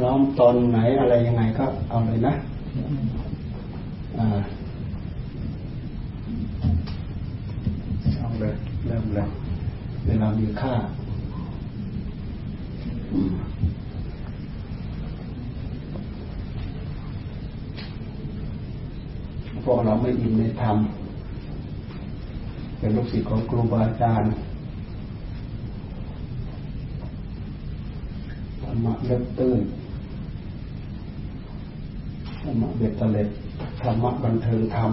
ล้อมตอนไหนอะไรยังไงก็เอาเลยนะอ่าเอาเลยเริ่มเลยเวลามีค่าพวกเราไม่อินในธรรมเป็นลูกศิษย์ของครูบาอาจารย์ธรรมะเล็บตื้น ธรรมะเบ็ดเตล็ดธรรมะบันเทิงธรรม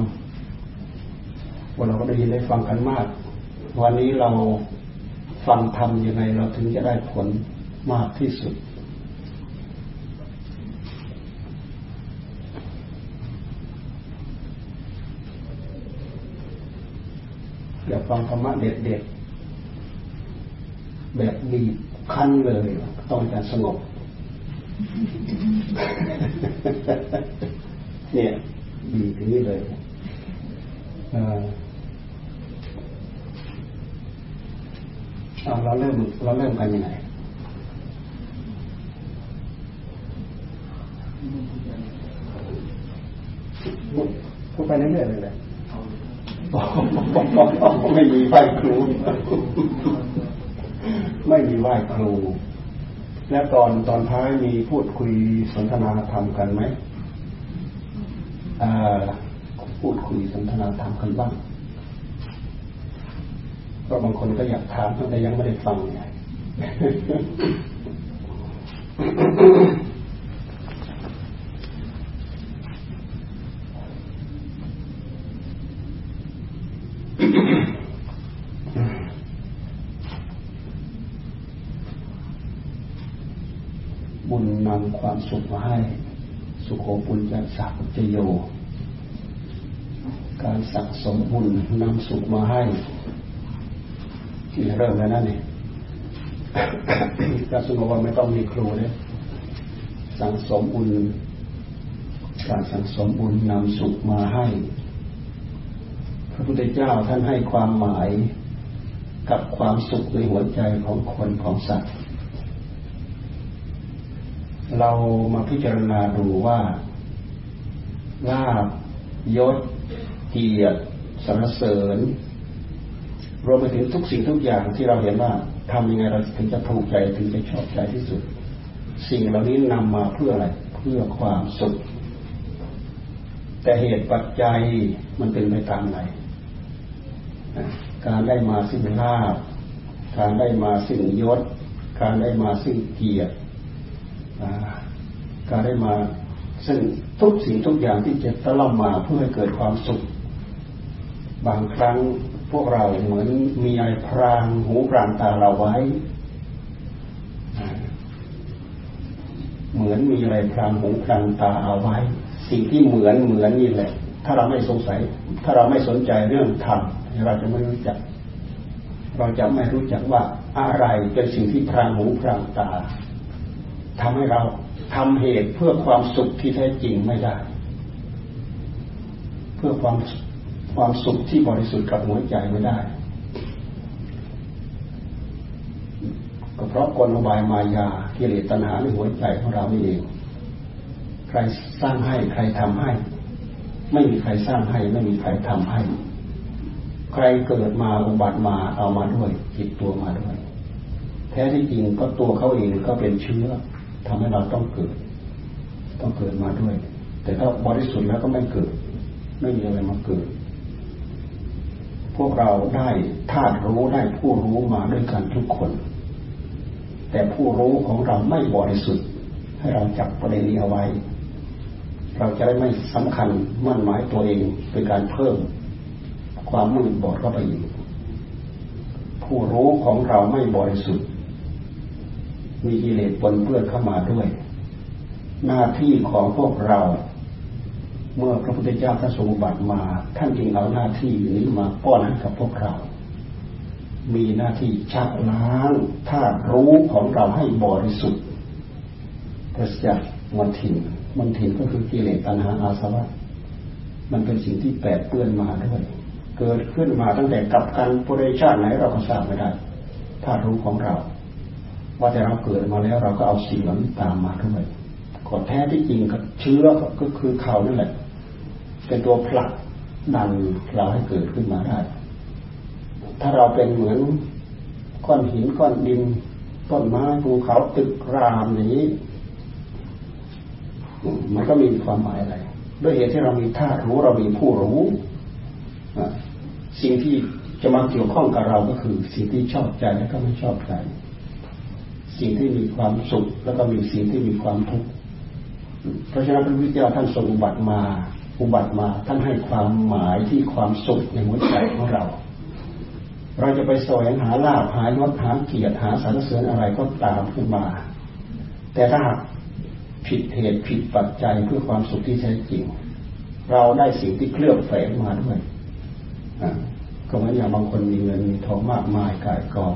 วันเราก็ได้ยินได้ฟังกันมาก วันนี้เราฟังธรรมยังไงเราถึงจะได้ผลมากที่สุด อย่าฟังธรรมะเด็ดๆแบบบีบคั้นเลย ต้องการสงบ เนี่ยบีบนี้เลยเอาเราเริ่มเราเริ่มกันยังไงพูดไปเรื่อยๆเลยเลยไม่มีไหว้ครู ไม่มีไหว้ครู แล้วตอนตอนท้ายมีพูดคุยสนทนาธรรมกันไหมพูดคุยสนทนาธรรมกันบ้างเพราะบางคนก็อยากถามแต่ยังไม่ได้ฟังไงบุญนำความสุขมาให้ สุโขปุญญาสักจโย การสั่งสมบุญนำสุขมาให้ ที่เริ่มแล้วนั่นเองการสงบว่าไม่ต้องมีครูเลยสั่งสมบุญการสั่งสมบุญนำสุขมาให้ พระพุทธเจ้าท่านให้ความหมายกับความสุขในหัวใจของคนของสัตว์ เรามาพิจารณาดูว่าลาบยศเกียรติสรรเสริญ รวมไปถึงทุกสิ่งทุกอย่างที่เราเห็นว่าทำยังไงเราถึงจะถูกใจถึงจะชอบใจที่สุด สิ่งเหล่านี้นำมาเพื่ออะไรเพื่อความสุข แต่เหตุปัจจัยมันเป็นไปตามไหนการได้มาซึ่งลาภการได้มาซึ่งยศ การได้มาซึ่งเกียรติ การได้มา ซึ่งทุกสิ่งทุกอย่างที่จะตะล่อมมาเพื่อให้เกิดความสุข บางครั้งพวกเราเหมือนมีไอพรางหูพรางตาเราไว้ เหมือนมีอะไรพรางหูพรางตาเอาไว้ สิ่งที่เหมือนเหมือนนี่แหละ ถ้าเราไม่สงสัย ถ้าเราไม่สนใจเรื่องธรรมเราจะไม่รู้จัก เราจะไม่รู้จักว่าอะไรเป็นสิ่งที่พรางหูพรางตา ทำให้เราทำเหตุเพื่อความสุขที่แท้จริงไม่ได้ เพื่อความความสุขที่บริสุทธิ์กับหัวใจไม่ได้ ก็เพราะกลบายมายากิเลสตัณหาในหัวใจของเรานี่เอง ใครสร้างให้ใครทำให้ ไม่มีใครสร้างให้ไม่มีใครทำให้ ใครเกิดมาอุบัติมาเอามาด้วยจิตตัวมาด้วย แท้ที่จริงก็ตัวเขาเองก็เป็นเชื้อ ทำให้เราต้องเกิด ต้องเกิดมาด้วย แต่ถ้าบริสุทธิ์แล้วก็ไม่เกิด ไม่มีอะไรมาเกิด พวกเราได้ธาตุรู้ได้ผู้รู้มาด้วยกันทุกคน แต่ผู้รู้ของเราไม่บริสุทธิ์ ให้เราจับประเด็นนี้เอาไว้ เราจะได้ไม่สำคัญมั่นหมายตัวเองเป็นการเพิ่ม ความมืดบอดเข้าไปอีกผู้รู้ของเราไม่บริสุทธิ์ มีกิเลสปนเปื้อนเข้ามาด้วย หน้าที่ของพวกเรา เมื่อพระพุทธเจ้าท่านทรงบัติมา ท่านจึงเอาหน้าที่นี้มาป้อนให้กับพวกเรา มีหน้าที่ชักล้างธาตุรู้ของเราให้บริสุทธิ์ปราศจากมันถินมันถินก็คือกิเลสตัณหาอาสวะมันเป็นสิ่งที่แปดเปื้อนมาด้วยเกิดขึ้นมาตั้งแต่กับการปุริชาติไหนเราก็ทราบไม่ได้ธาตุรู้ของเรา ว่าแต่เราเกิดมาแล้วเราก็เอาสิ่งเหล่านี้ตามมาด้วยก่อนแท้ที่จริงกับเชื้อก็คือเขานั่นแหละ เป็นตัวผลักดันเราให้เกิดขึ้นมาได้ ถ้าเราเป็นเหมือนก้อนหินก้อนดินต้นไม้ภูเขาตึกรามอย่างนี้ มันก็มีความหมายอะไร ด้วยเหตุที่เรามีธาตุรู้เรามีผู้รู้สิ่งที่จะมาเกี่ยวข้องกับเราก็คือ สิ่งที่ชอบใจและก็ไม่ชอบใจ สิ่งที่มีความสุข แล้วก็มีสิ่งที่มีความทุกข์เพราะฉะนั้นพระพุทธเจ้าท่านทรงอุบัติมา อุบัติมาท่านให้ความหมายที่ความสุขในหัวใจของเรา เราจะไปแสวงหาลาภหายศหาเกียรติหาสรรเสริญอะไรก็ตามขึ้นมา แต่ถ้าผิดเหตุผิดปัจจัยเพื่อความสุขที่แท้จริง เราได้สิ่งที่เคลือบแฝงมาด้วยก็เหมือนอย่างบางคนมีเงินมีทองมากมายกายกอง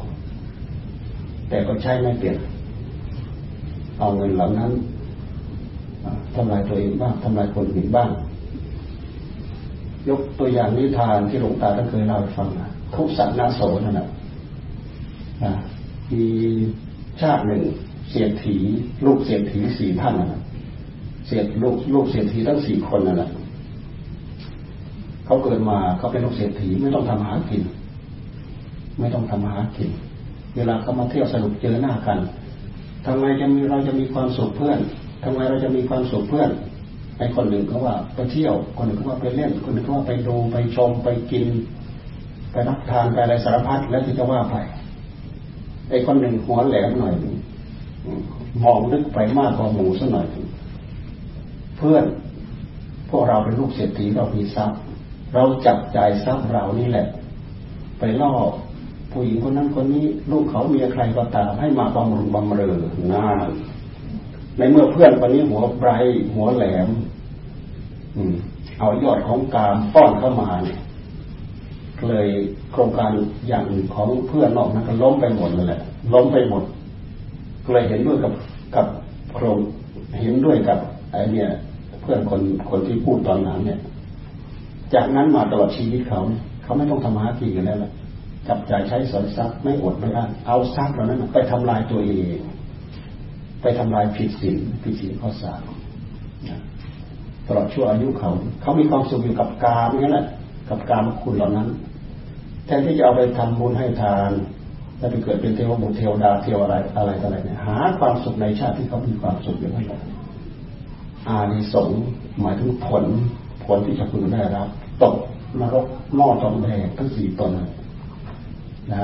แต่ก็ใช้ไม่เปลี่ยนเอาเงินเหล่านั้นทำลายตัวเองบ้างทำลายคนอื่นบ้าง ยกตัวอย่างนิทานที่หลวงตาท่านเคยเล่าให้ฟังนะทุกสัตว์นาโสนั่นแหละมีชาติหนึ่งเสียถีลูกเสียถีสี่ท่านนะเสียลูกลูกเสียถีทั้งสี่คนนั่นแหละเขาเกิดมาเขาเป็นลูกเศรษฐีไม่ต้องทำหากิน ไม่ต้องทำหากิน เวลาเขามาเที่ยวสนุกเจอหน้ากันทำไมจะมีเราจะมีความสุขเพื่อนทำไมเราจะมีความสุขเพื่อนไอ้คนหนึ่งเขาว่าไปเที่ยว คนหนึ่งเขาว่าไปเล่น คนหนึ่งเขาว่าไปดูไปชมไปกิน ไปรับทานไปอะไรสารพัดแล้วที่จะว่าไปไอ้คนหนึ่งหัวแหลมหน่อยมองลึกไปมากกว่าหมูสักหน่อยเพื่อนพวกเราเป็นลูกเศรษฐีเรามีทรัพย์ เราจับใจทรัพย์เรานี่แหละ ไปล่อ ผู้หญิงคนนั้นคนนี้ลูกเขาเมียใครก็ตามให้มาบำรุงบำเรองาในเมื่อเพื่อนคนนี้หัวไบรหัวแหลม อืม เอายอดของการป้อนเข้ามาเนี่ยเลยโครงการอย่างอื่นของเพื่อนนอกนั้นก็ล้มไปหมดเลยแหละล้มไปหมดเลยเห็นด้วยกับกับโครงเห็นด้วยกับไอเนี่ย เพื่อนคนคนที่พูดตอนนั้นเนี่ย จากนั้นมาตลอดชีวิตเขา เขาไม่ต้องทำมากินกันแล้วละ จับจ่ายใช้สอยทรัพย์ไม่อดไม่อั้นเอาทรัพย์เหล่านั้นไปทำลายตัวเอง ไปทำลายผิดศีลผิดศีลข้อสามตลอดชั่วอายุเขา เขามีความสุขอยู่กับกามนี่แหละกับกามคุณเหล่านั้น แทนที่จะเอาไปทำบุญให้ทานแล้วไปเกิดเป็นเทวบุตรเทวดาเทวอะไรอะไรอะไรเนี่ยหาความสุขในชาติที่เขามีความสุขอย่างนั้อานิสงส์หมายถึงผลผลที่จะพึงได้รับตกนรกหม้อทองแดงทั้งสี่ตน นะ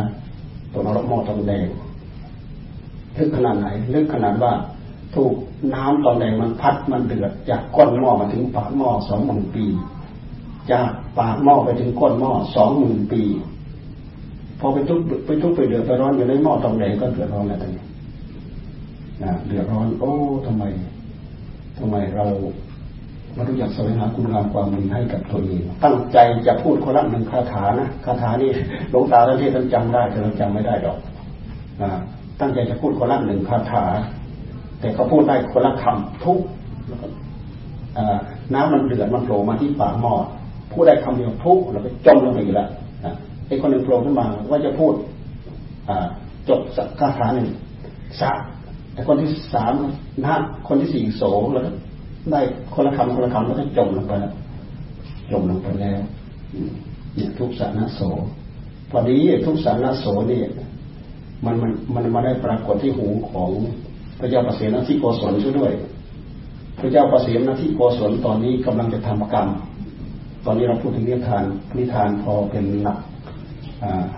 ตกนรกหม้อทองแดงลึกขนาดไหนลึกขนาดว่าถูกน้ำตอนแดงมันพัดมันเดือด จากก้นหม้อมาถึงปากหม้อสองหมื่นปี จากปากหม้อไปถึงก้นหม้อสองหมื่นปี พอไปทุกไปทุกไปเดือดไปร้อนอยู่ในหม้อทองแดงก็เดือดร้อนแล้วตอนนี้นะเดือดร้อน โอ้ทำไมทำไมเรา เรารู้จักแสวงหาคุณงามความดีให้กับตัวเอง ตั้งใจจะพูดคนละหนึ่งคาถานะคาถานี่หลวงตาท่านที่ท่านจำได้แต่เราจำไม่ได้ดอกนะตั้งใจจะพูดคนละหนึ่งคาถา แต่ก็พูดได้คนละคำทุกน้ำมันเดือดมันโผล่มาที่ปากหม้อพูดได้คำเดียวทุกแล้วก็จมลงไปอีกแล้วไอ้คนหนึ่งโผล่ขึ้นมาว่าจะพูดจบสักคาถาหนึ่งสามไอ้คนที่สามนะคนที่สี่โสแล้ว ได้คนละคำคนละคำแล้วก็จมลงไปแล้วจมลงไปแล้วเนี่ยทุกสานโสพอดีทุกสานโสนี่มันมันมันมาได้ปรากฏที่หูของพระเจ้าประเสนที่โกศลช่วยด้วย พระเจ้าประเสนที่โกศลตอนนี้กำลังจะทำกรรม ตอนนี้เราพูดถึงนิทานนิทานพอเป็นหลัก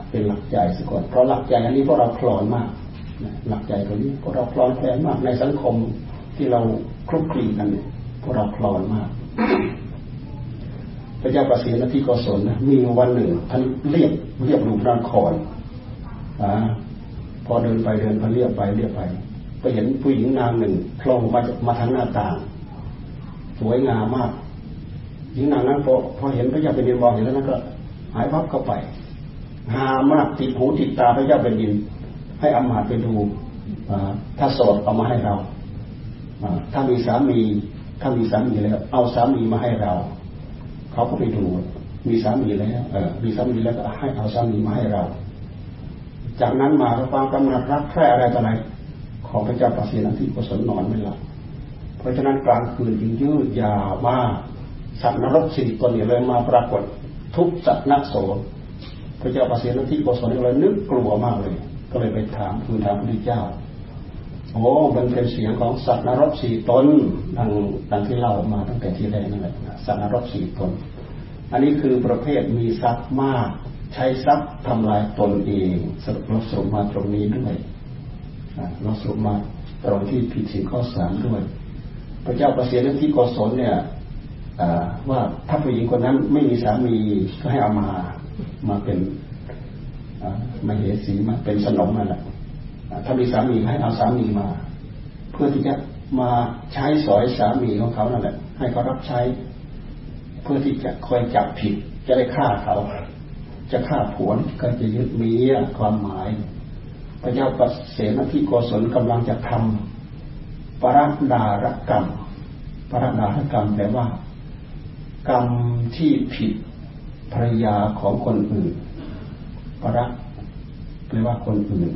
เป็นหลักใจสัก่อนเพราะหลักใจอันนี้พวกเราคลอนมากหลักใจตัวนี้พวกเราคลอนแคลนมากในสังคมที่เราคลุกคลีกันเนี่ย พวกเราคลอนมาก พระเจ้าประสิทธิ์ที่กศลนะมีวันหนึ่งท่านเรียบเรียบรูปร่างคอนอพอเดินไปเดินไปเรียบไปเรียบไป ไปเห็นผู้หญิงนางหนึ่งโผล่มามาทางหน้าต่าง สวยงามมากหญิงนางนั้นพอพอเห็นพระเจ้าเป็นดินมองเห็นแล้วนั้นก็ หายวับเข้าไปหามากติดหูติดตาพระเจ้าเป็นดิน ให้อามาตไปดูถ้าโสดเอามาให้เราถ้ามีสามี ถ้ามีสามีแล้ว เอาสามีมาให้เรา เขาก็ไปดู มีสามีแล้ว เออ มีสามีแล้วก็ให้เอาสามีมาให้เรา จากนั้นมาความกำหนัดรักแค่อะไรต่ออะไรของพระเจ้าปเสีนันที่กุศลนอนไม่หลับเพราะฉะนั้นกลางคืนจึงยืดยาวมากสัตว์นรกสี่ตนเนี่ยเลยมาปรากฏทุกสัตว์นักโสพระเจ้าปเสนที่โกศลเลยนึกกลัวมากเลย ก็เลยไปถามคือถามพระเจ้า โอ้มันเป็นเสียงของสัตว์นรกสี่ตนดังดังที่เล่ามาตั้งแต่ที่แรกนั่นแหละสัตว์นรกสี่ตน อันนี้คือประเภทมีทรัพย์มาก ใช้ทรัพย์ทำลายตนเองสรุปเราสรุปมาตรงนี้ด้วยเราสรุปมาตรงที่ผิดสิ่งข้อสามด้วย พระเจ้าประเสียนที่กศลเนี่ยว่าถ้าผู้หญิงคนนั้นไม่มีสามีก็ให้เอามามาเป็นมาเหสีมาเป็นสนมนั่นแหละ ถ้ามีสามีให้เอาสามีมา เพื่อที่จะมาใช้สอยสามีของเขานั่นแหละ ให้เขารับใช้ เพื่อที่จะคอยจับผิด จะได้ฆ่าเขา จะฆ่าผัวก็จะยึดมีความหมาย พระเจ้าปเสนที่โกศลกำลังจะทำปรดารกรรมปรดารกรรมแปลว่า กรรมที่ผิดภรรยาของคนอื่น ปรแปลว่าคนอื่น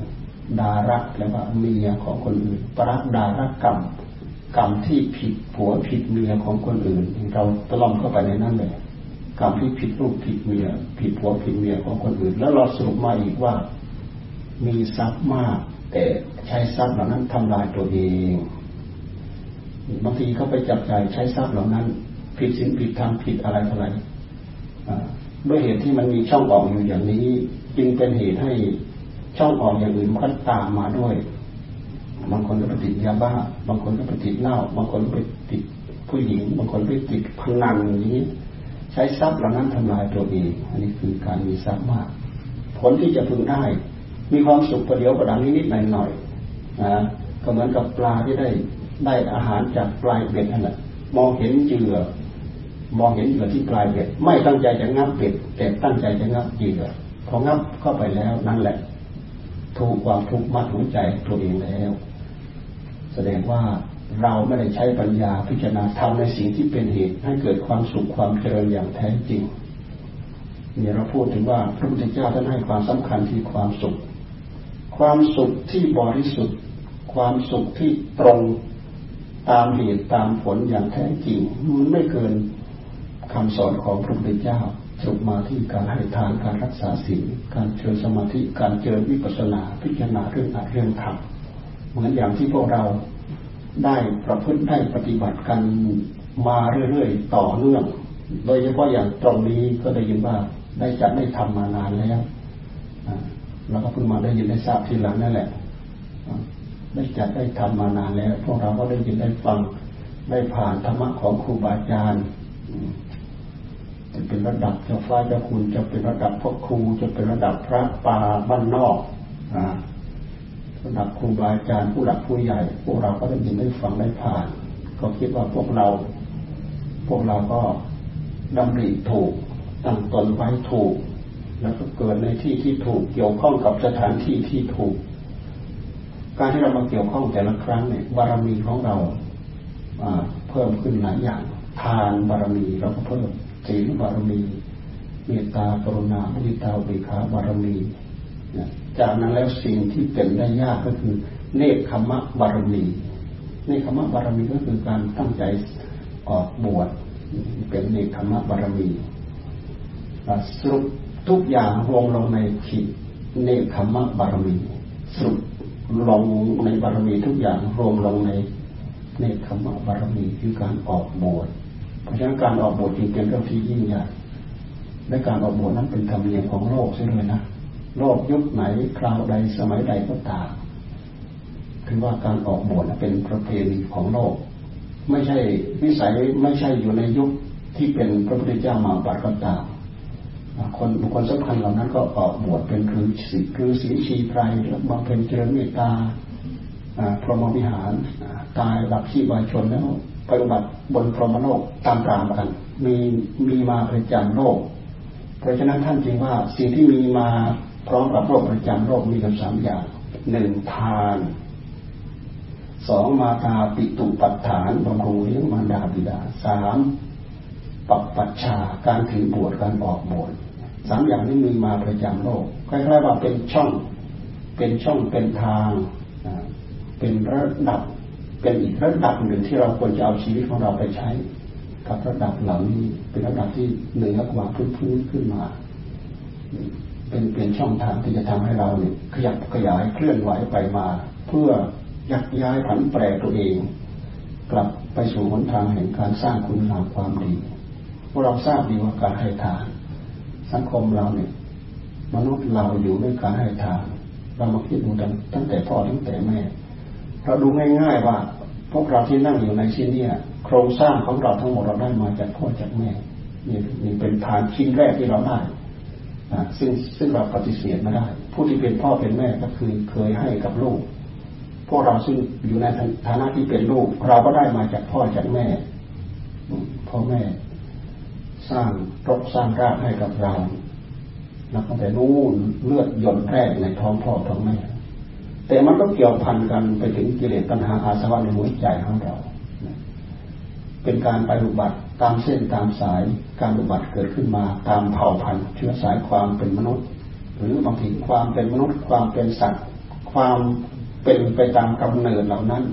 ดาระแปลว่าเมียของคนอื่นปรักดารกรรมกรรมที่ผิดผัวผิดเมียของคนอื่น เราตลอมเข้าไปในนั้นเลยกรรมที่ผิดลูกผิดเมียผิดผัวผิดเมียของคนอื่น แล้วเราสรุปมาอีกว่า มีทรัพย์มาก แต่ใช้ทรัพย์เหล่านั้นทำลายตัวเองบางทีเขาไปจับจ่ายใช้ทรัพย์เหล่านั้น ผิดศีลผิดธรรมผิดอะไรอะไรด้วยเหตุที่มันมีช่องออกอยู่อย่างนี้ จึงเป็นเหตุให้ ช่องออกอย่างอื่นมันก็ตามมาด้วย บางคนก็ไปติดยาบ้า บางคนก็ไปติดเหล้า บางคนไปติดผู้หญิง บางคนไปติดพนันอย่างนี้ ใช้ทรัพย์เหล่านั้นทำลายตัวเอง อันนี้คือการมีทรัพย์มาก ผลที่จะพึงได้ มีความสุขประเดี๋ยวประดังนิดๆหน่อยๆนะก็เหมือนกับปลาที่ได้ได้อาหารจากปลายเบ็ดนั่นแหละมองเห็นเหยื่อมองเห็นเหยื่อที่ปลายเบ็ด ไม่ตั้งใจจะงับเบ็ดแต่ตั้งใจจะงับเหยื่อพองับเข้าไปแล้วนั่นแหละ ถูกความทุกข์มัดหัวใจตัวเองแล้ว แสดงว่าเราไม่ได้ใช้ปัญญาพิจารณาทำในสิ่งที่เป็นเหตุให้เกิดความสุขความเจริญอย่างแท้จริงเนี่เราพูดถึงว่าพระพุทธเจ้าท่านให้ความสำคัญที่ความสุข ความสุขที่บริสุทธิ์ ความสุขที่ตรงตามเหตุตามผลอย่างแท้จริงมันไม่เกินคำสอนของพระพุทธเจ้า จบมาที่การให้ทานการรักษาศีลการเจริญสมาธิการเจริญวิปัสสนาพิจารณาเรื่องอาเรื่องธรรมเหมือนอย่างที่พวกเราได้ประพฤติได้ปฏิบัติกันมาเรื่อยๆต่อเนื่อง โดยเฉพาะอย่างตรงนี้ก็ได้ยินว่าได้จัดได้ทำมานานแล้วเราก็เพิ่งมาได้ยินได้ทราบทีหลังนั่นแหละได้จัดได้ทำมานานแล้ว พวกเราก็ได้ยินได้ฟังได้ผ่านธรรมะของครูบาอาจารย์ จะเป็นระดับเจ้าฟ้าเจ้าคุณจะเป็นระดับพ่อครูจะเป็นระดับพระป่าบ้านนอกระดับครูบาอาจารย์ผู้หลักผู้ใหญ่ พวกเราก็ได้ยินได้ฟังได้ผ่าน ก็คิดว่าพวกเรา พวกเราก็ดำริถูกตั้งตนไว้ถูก แล้วก็เกิดในที่ที่ถูกเกี่ยวข้องกับสถานที่ที่ถูก การที่เรามาเกี่ยวข้องแต่ละครั้งเนี่ยบารมีของเราเพิ่มขึ้นหลายอย่าง ทานบารมีเราก็เพิ่ม ศีลบารมี เมตตากรุณามุทิตาเบิขาบารมีจากนั้นแล้วสิ่งที่เป็นได้ยากก็คือ เนคขมะบารมี เนคขมะบารมีก็คือการตั้งใจออกบวชเป็นเนคขมะบารมีสรุปทุกอย่างรวมลงในขีดเนคขมะบารมีสรุปลงในบารมีทุกอย่างรวมลงในเนคขมะบารมีคือการออกบวช เพราะฉะนั้นการออกบทจึงเป็นเรื่องที่ยิ่งใหญ่และการออกบทนั้นเป็นธรรมเนียมของโลกเสียเลยนะโลกยุคไหนคราวใดสมัยใดก็ตามถือว่าการออกบทเป็นประเพณีของโลก ไม่ใช่วิสัยไม่ใช่อยู่ในยุคที่เป็นพระพุทธเจ้ามาบัตรก็ตามคนบุคคลสำคัญเหล่านั้นก็ออกบวชเป็นคือสิคือสีชีไพรแล้วบำเพ็ญเจริญเมตตาพรหมวิหาร ตายหลับชีวายชนแล้ว ปฏิบัติบนพรหมโลกตามตามกัน มีมีมาประจำโลก เพราะฉะนั้นท่านจึงว่าสิ่งที่มีมาพร้อมกับโลกประจำโลกมีกันสามอย่างหนึ่งทานสองมาตาปิตุปัฏฐานบำรุงเลี้ยงมารดาบิดาสามปัปปัชชาการถือบวชการออกบวชสามอย่างนี้มีมาประจำโลกคล้ายๆว่าเป็นช่อง เป็นช่องเป็นทาง เป็นระดับ เป็นอีกระดับหนึ่งที่เราควรจะเอาชีวิตของเราไปใช้ กับระดับเหล่านี้เป็นระดับที่เหนือกว่าพื้นๆขึ้นมา เป็นเป็นช่องทางที่จะทำให้เราเนี่ยขยับขยายเคลื่อนไหวไปมา เพื่อยักย้ายผันแปรตัวเอง กลับไปสู่หนทางแห่งการสร้างคุณงามความดีพวกเราทราบดีว่าการให้ทานสังคมเราเนี่ยมนุษย์เราอยู่ด้วยการให้ทานเรามาคิดดูตั้งแต่พ่อตั้งแต่แม่ เราดูง่ายๆว่าพวกเราที่นั่งอยู่ในที่นี้โครงสร้างของเราทั้งหมดเราได้มาจากพ่อจากแม่นี่นี่เป็นฐานชิ้นแรกที่เราได้ซึ่งซึ่งเราปฏิเสธไม่ได้ ผู้ที่เป็นพ่อเป็นแม่ก็คือเคยให้กับลูก พวกเราซึ่งอยู่ในฐานะที่เป็นลูก เราก็ได้มาจากพ่อจากแม่ พ่อแม่ สร้างรกสร้างรากให้กับเรานับตั้งแต่นู่นเลือดหย่นแรกในท้องพ่อท้องแม่ แต่มันก็เกี่ยวพันกันไปถึงกิเลสตัณหาอาสวะในหัวใจของเรา เป็นการไปอุบัติตามเส้นตามสายการอุบัติเกิดขึ้นมาตามเผ่าพันธุ์เชื้อสายความเป็นมนุษย์ หรือบางทีความเป็นมนุษย์ความเป็นสัตว์ ความเป็นไปตามกำเนิดเหล่านั้น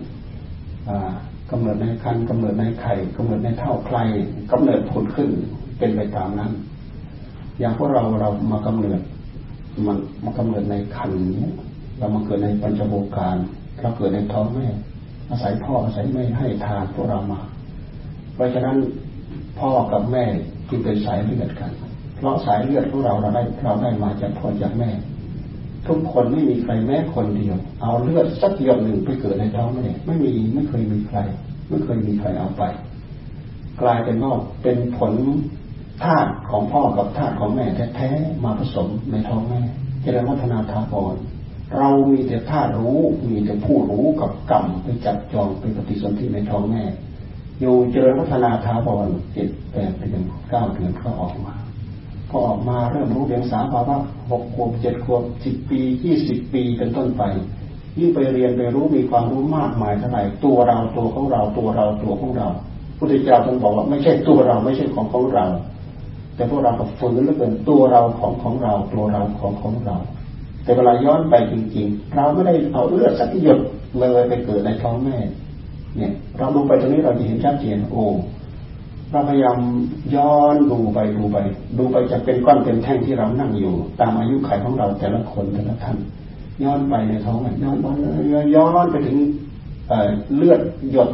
กำเนิดในคันกำเนิดในไข่กำเนิดในเท่าใครกำเนิดผลขึ้นเป็นไปตามนั้น อย่างพวกเราเรามากำเนิดมันมากำเนิดในคันนี้ เรามาเกิดในปัญจโบการเราเกิดในท้องแม่ อาศัยพ่ออาศัยแม่ให้ทานพวกเรามา เพราะฉะนั้นพ่อกับแม่จึงเป็นสายเลือดกัน เพราะสายเลือดของเราเราได้เราได้มาจากพ่อจากแม่ ทุกคนไม่มีใครแม้คนเดียว เอาเลือดสักหยดหนึ่งไปเกิดในท้องแม่ไม่มีไม่เคยมีใคร ไม่เคยมีใครเอาไป กลายเป็นว่าเป็นผลธาตุของพ่อกับธาตุของแม่แท้ๆมาผสมในท้องแม่จะได้วัฒนาถาวร เรามีแต่ธาตุรู้ มีแต่ผู้รู้กับกรรมไปจับจองไปปฏิสนธิในท้องแม่อยู่เจริญพัฒนาถาวรเจ็ดแปดเดือนเก้าเดือนก็ออกมา พอออกมาเริ่มรู้เรียนสามภาวะหกขวบเจ็ดขวบสิบปียี่สิบปีเป็นต้นไปยิ่งไปเรียนไปรู้มีความรู้มากมายเท่าไหร่ตัวเราตัวของเราตัวเราตัวของเราพุทธเจ้าท่านบอกว่าไม่ใช่ตัวเราไม่ใช่ของของเรา แต่พวกเราก็ฝืนแล้วเป็นตัวเราของของเราตัวเราของของเรา แต่เวลาย้อนไปจริงๆ เราไม่ได้เอาเลือดสักหยดเลยไปเกิดในท้องแม่ เนี่ย เราดูไปตรงนี้เราจะเห็นชัดเจนโอ้เราพยายามย้อนดูไปดูไป ดูไปจะเป็นก้อนเป็นแท่งที่เรานั่งอยู่ ตามอายุขัยของเราแต่ละคนแต่ละท่านย้อนไปในท้องย้อนย้อนไปถึงเลือดหยด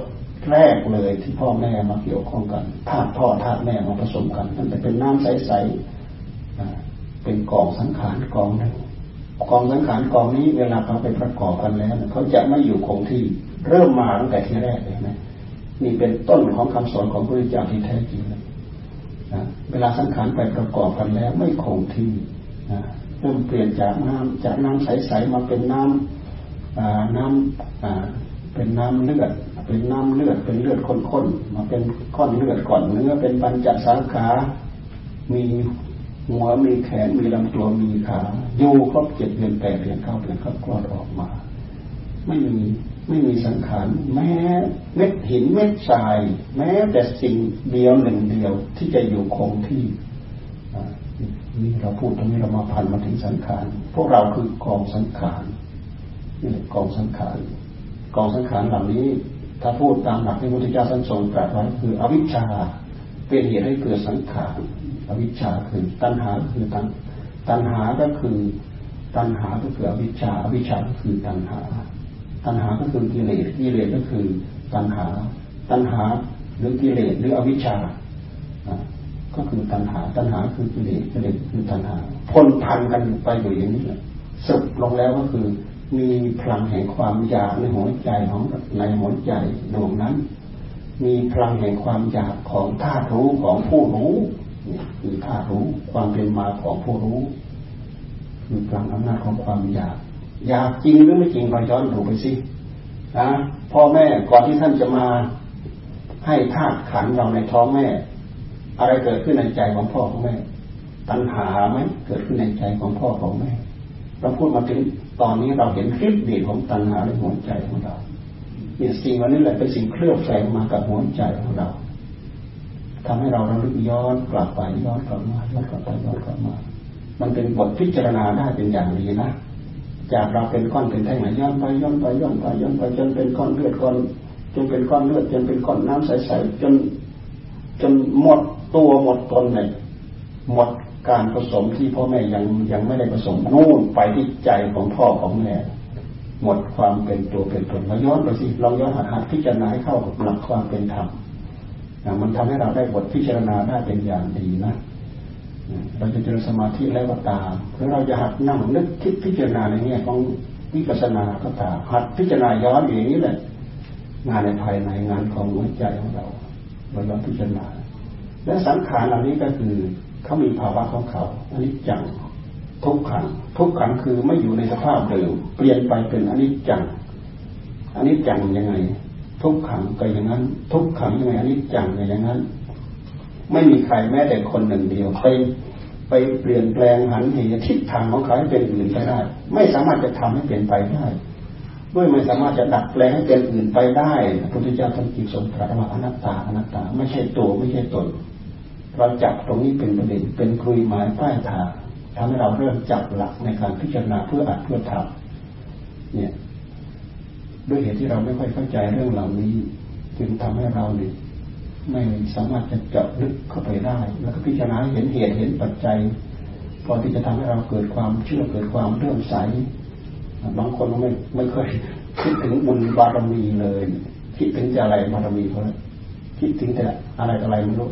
แรกเลยที่พ่อแม่มาเกี่ยวข้องกันธาตุพ่อธาตุแม่มาผสมกันมันจะเป็นน้ำใสๆเป็นกองสังขารกองหนึ่ง กองสังขารกองนี้เวลาเขาไปประกอบกันแล้วเขาจะไม่อยู่คงที่เริ่มมาตั้งแต่ทีแรกเลยนะนี่เป็นต้นของคำสอนของพระพุทธเจ้าที่แท้จริงเลยนะเวลาสังขารไปประกอบกันแล้วไม่คงที่นะเริ่มเปลี่ยนจากน้ำจากน้ำใสๆมาเป็นน้ำน้ำเป็นน้ำเลือดเป็นน้ำเลือดเป็นเลือดข้นๆมาเป็นก้อนเลือดก่อนเนื้อเป็นปัญจสาขา มี หัวมีแขนมีลำตัวมีขาอยู่ครบเจ็ดเดือนแปดเดือนเก้าเดือนก็คลอดออกมา ไม่มีไม่มีสังขารแม้เม็ดหินเม็ดทราย แม้แต่สิ่งเดียวหนึ่งเดียวที่จะอยู่คงที่นี่เราพูดตรงนี้เรามาพันมาถึงสังขารพวกเราคือกองสังขารนี่กองสังขารกองสังขารเหล่านี้ ถ้าพูดตามหลักที่พระพุทธเจ้าท่านทรงตรัสไว้คืออวิชชาเป็นเหตุให้เกิดสังขาร อวิชชาคือตัณหาคือตัณตัณหาก็คือตัณหาก็คืออวิชชาอวิชชาก็คือตัณหา ตัณหาก็คือกิเลสกิเลสก็คือตัณหา ตัณหาหรือกิเลสหรืออวิชชาก็คือตัณหา ตัณหาคือกิเลสกิเลสคือตัณหาพ้นพันกันไปอยู่อย่างนี้แหละสรุปลงแล้วก็คือ มีพลังแห่งความอยากในหัวใจของในหัวใจดวงนั้น มีพลังแห่งความอยากของธาตุรู้ของผู้รู้ นี่คือธาตุรู้ความเป็นมาของผู้รู้ คือพลังอำนาจของความอยาก อยากจริงหรือไม่จริงเราย้อนดูไปสินะพ่อแม่ก่อนที่ท่านจะมาให้ธาตุขันเราในท้องแม่ อะไรเกิดขึ้นในใจของพ่อของแม่ ตัณหาไหมเกิดขึ้นในใจของพ่อของแม่เราพูดมาถึงตอนนี้เราเห็นคลิปดีของตัณหาในหัวใจของเราเนี่ยสิ่งวันนี้แหละเป็นสิ่งเคลือบแฝงมากับหัวใจของเรา ทำให้เราระลึกย้อนกลับไปย้อนกลับมาย้อนกลับไปย้อนกลับมา มันเป็นบทพิจารณาได้เป็นอย่างดีนะ จากเราเป็นก้อนเป็นแท่งไหนย้อนไปย้อนไปย้อนไปย้อนไปจนเป็นก้อนเลือดก้อนจนเป็นก้อนเลือดจนเป็นก้อนน้ำใสๆจนจนหมดตัวหมดตนเลยหมดการผสมที่พ่อแม่ยังยังไม่ได้ผสมนู่นไปที่ใจของพ่อของแม่หมดความเป็นตัวเป็นตนมาย้อนไปสิลองย้อนหัดหัดพิจารณาให้เข้ากับหลักความเป็นธรรม มันทำให้เราได้บทพิจารณาได้เป็นอย่างดีนะเราจะเจริญสมาธิแล้วก็ตามหรือเราจะหัดนั่งนึกคิดพิจารณาในแง่ของวิปัสสนาก็ตามหัดพิจารณาย้อนอย่างนี้แหละงานในภายในงานของหัวใจของเราเราย้อนพิจารณา และสังขารเหล่านี้ก็คือเขามีภาวะของเขาอันนี้จังทุกขังทุกขังคือไม่อยู่ในสภาพเดิมเปลี่ยนไปเป็นอนิจจังอันนี้จังยังไง ทุกขังก็อย่างนั้น ทุกขังยังไงอันนี้จังอย่างนั้น ไม่มีใครแม้แต่คนหนึ่งเดียวไปไปเปลี่ยนแปลงหันเหทิศทางของเขาให้เป็นอื่นไปได้ ไม่สามารถจะทำให้เปลี่ยนไปได้ ด้วยไม่สามารถจะดัดแปลงให้เป็นอื่นไปได้พระพุทธเจ้าท่านจิตสมตรัสว่าอนัตตาอนัตตา ไม่ใช่ตัวไม่ใช่ตน เราจับตรงนี้เป็นประเด็นเป็นคุยหมายป้ายทางทำให้เราเริ่มจับหลักในการพิจารณาเพื่ออัดเพื่อทำเนี่ย ด้วยเหตุที่เราไม่ค่อยเข้าใจเรื่องเหล่านี้ จึงทำให้เราเนี่ยไม่สามารถจะเจาะลึกเข้าไปได้ แล้วก็พิจารณาเห็นเหตุเห็นปัจจัยพอที่จะทำให้เราเกิดความเชื่อเกิดความเรื่อมใสบางคนไม่ไม่เคยคิดถึงบุญบารมีเลยคิดถึงจะอะไรบารมีเขาคิดถึงแต่อะไรอะไรไม่รู้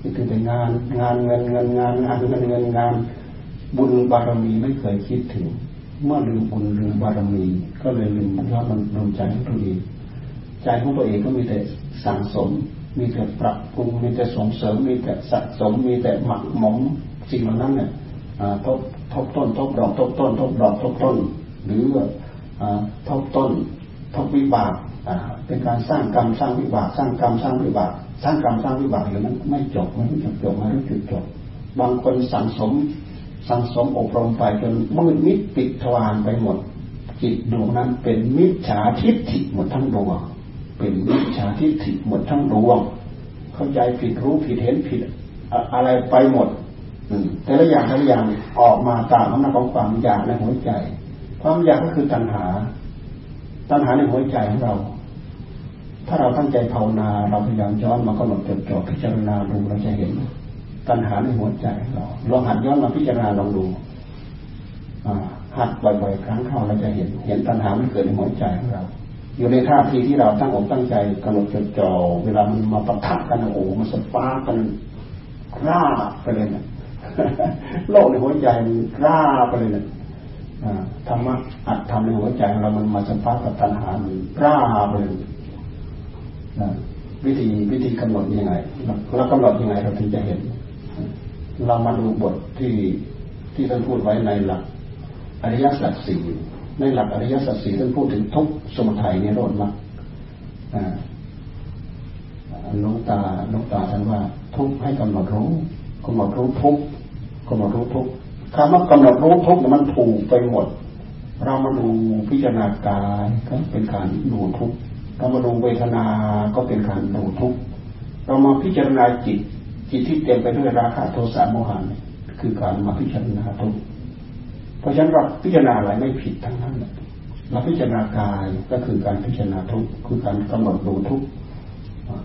คิดถึงแต่งานงานเงินเงินงานงานเงินเงินงานบุญบารมีไม่เคยคิดถึง เมื่อลืมบุญลืมบารมี ก็เลยลืมย้อนมันลงใจของตัวเองใจของตัวเองก็มีแต่สั่งสม มีแต่ปรับปรุงมีแต่ส่งเสริม มีแต่สะสม มีแต่หมักหมมสิ่งเหล่านั้นเนี่ยทบทบต้นทบดอกทบต้นทบดอกทบต้น หรือทบต้นทบวิบากเป็นการสร้างกรรมสร้างวิบากสร้างกรรมสร้างวิบาก สร้างกรรมสร้างวิบากอย่างนั้นไม่จบไม่จักจบไม่รู้จุดจบบางคนสั่งสม สังสมอบรมไปจนมืดมิดปิดทวารไปหมด จิตดวงนั้นเป็นมิจฉาทิฏฐิหมดทั้งดวง เป็นมิจฉาทิฏฐิหมดทั้งดวง เข้าใจผิดรู้ผิดเห็นผิดอะไรไปหมดแต่ละอย่างแต่ละอย่างออกมาตามอำนาจของความอยากในหัวใจ ความอยากก็คือตัณหา ตัณหาในหัวใจของเรา ถ้าเราตั้งใจภาวนาเราพยายามย้อนมากำหนดจดจ่อพิจารณาดูเราจะเห็น ตัณหาในหัวใจเราลองหัดย้อนมาพิจารณาลองดูหัดบ่อยๆครั้งเข้าเราจะเห็น เห็นตัณหามันเกิดในหัวใจของเรา อยู่ในท่าทีที่เราตั้งอกตั้งใจกำหนดจดจ่อเวลามันมาปะทะกันโอ้มัน spark กันร่าไปเลยนะโลกในหัวใจมันร่าไปเลยนะธรรมะอรรถธรรมในหัวใจเรามันมา spark กับตัณหามันร่าไปเลยวิธีวิธีกำหนดยังไงเรากำหนดยังไงเราถึงจะเห็น เรามาดูบทที่ที่ท่านพูดไว้ในหลักอริยสัจสี่ในหลักอริยสัจสี่ท่านพูดถึงทุกสมุทัยนิโรธมรรคน้องตาน้องตาท่านว่า ทุกให้กำหนดรู้กำหนดรู้ทุกกำหนดรู้ทุกคำว่ากำหนดรู้ทุกมันถูกไปหมด เรามาดูพิจารณากายก็เป็นการดูทุกเรามาดูเวทนา ก็เป็นการดูทุกเรามาพิจารณาจิต จิตที่เต็มไปด้วยราคะโทสะโมหะคือการมาพิจารณาทุกเพราะฉะนั้นเราพิจารณาอะไรไม่ผิดทั้งนั้นเราพิจารณากายก็คือการพิจารณาทุกคือการกำหนดดูทุก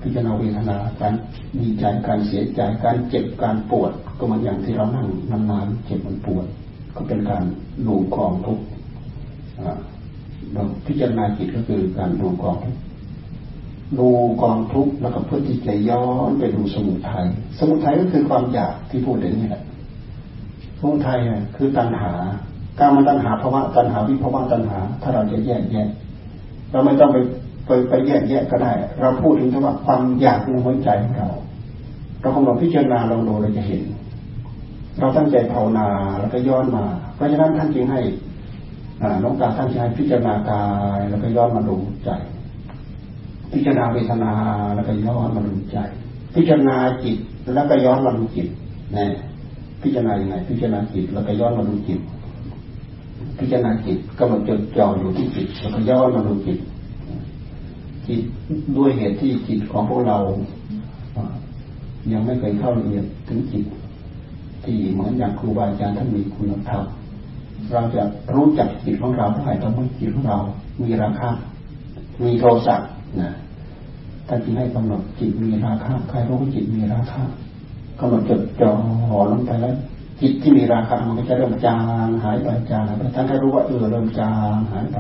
พิจารณาเวทนาการดีใจการเสียใจการเจ็บการปวด ก็เหมือนอย่างที่เรานั่งนานๆเจ็บมันปวด ก็เป็นการดูกองทุกเราพิจารณาจิตก็คือการดูกองทุก ดูกองทุกข์แล้วก็เพื่อที่จะย้อนไปดูสมุทัยสมุทัยก็คือความอยากที่พูดอย่างนี้แหละสมุทัยคือตัณหา การมาตัณหาภาวะตัณหาวิภาวะตัณหา ถ้าเราจะแยกแยะเราไม่ต้องไปไปไปแยกแยะก็ได้ เราพูดถึงคำว่าความอยากในหัวใจของเรา เรากำลังพิจารณาลองดูเราจะเห็น เราตั้งใจภาวนาแล้วก็ย้อนมา เพราะฉะนั้นท่านจึงให้น้องตาท่านจะให้พิจารณากายแล้วก็ย้อนมาดูใจ พิจารณาเวทนาแล้วก็ย้อนมาดูใจ พิจารณาจิตแล้วก็ย้อนมาดูจิตนะพิจารณาอย่างไรพิจารณาจิตแล้วก็ย้อนมาดูจิต พิจารณาจิตกำลังจดจ่ออยู่ที่จิตแล้วก็ย้อนมาดูจิต จิตด้วยเหตุที่จิตของพวกเรา ยังไม่เคยเข้าละเอียดถึงจิต ที่เหมือนอย่างครูบาอาจารย์ท่านมีคุณธรรมเราจะรู้จักจิตของเราเท่าไหร่ต้องให้จิตของเรา มีราคามีโทสะ นะท่านจึงให้กำหนดจิตมีราคะใครรู้ว่าจิตมีราคะกำหนดจดจ่อหลงไปแล้ว จิตที่มีราคะมันก็จะเริ่มจางหายไปจางหายไปท่านก็รู้ว่าเออเริ่มจางหายไป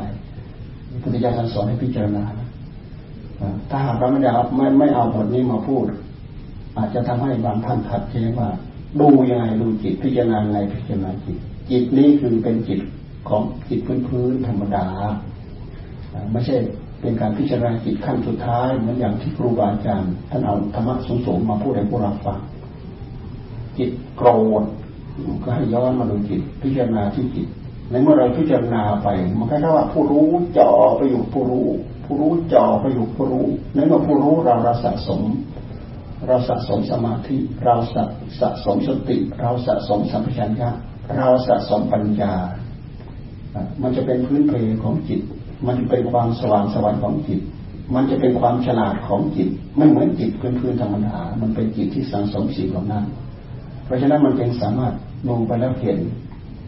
พุทธิยถาสอนให้พิจารณาถ้าหากเราไม่ได้เอาไม่ไม่เอาบทนี้มาพูด อาจจะทำให้บางท่านขัดแย้งว่า ดูยังไงดูจิตพิจารณาไงพิจารณาจิต จิตนี้คือเป็นจิตของจิตพื้นๆธรรมดา ไม่ใช่ เป็นการพิจารณาจิตขั้นสุดท้ายเหมือนอย่างที่ครูบาอาจารย์ท่านเอาธรรมะสูงๆมาพูดให้พวกเราฟังจิตโกรธก็ให้ย้อนมาดูจิตพิจารณาที่จิตในเมื่อเราพิจารณาไป มันก็แค่ว่าผู้รู้จ่อไปอยู่ผู้รู้ ผู้รู้จ่อไปอยู่ผู้รู้ในเมื่อผู้รู้เราเราสะสม เราสะสมสมาธิ เราสะสะสมสติ เราสะสมสัมปชัญญะเราสะสมปัญญา มันจะเป็นพื้นเพของจิต มันเป็นความสว่างสวรรค์ของจิต มันจะเป็นความฉลาดของจิต ไม่เหมือนจิตพื้นๆธรรมดา มันเป็นจิตที่สังสมสิ่งเหล่านั้น เพราะฉะนั้นมันจึงสามารถลงไปแล้วเห็น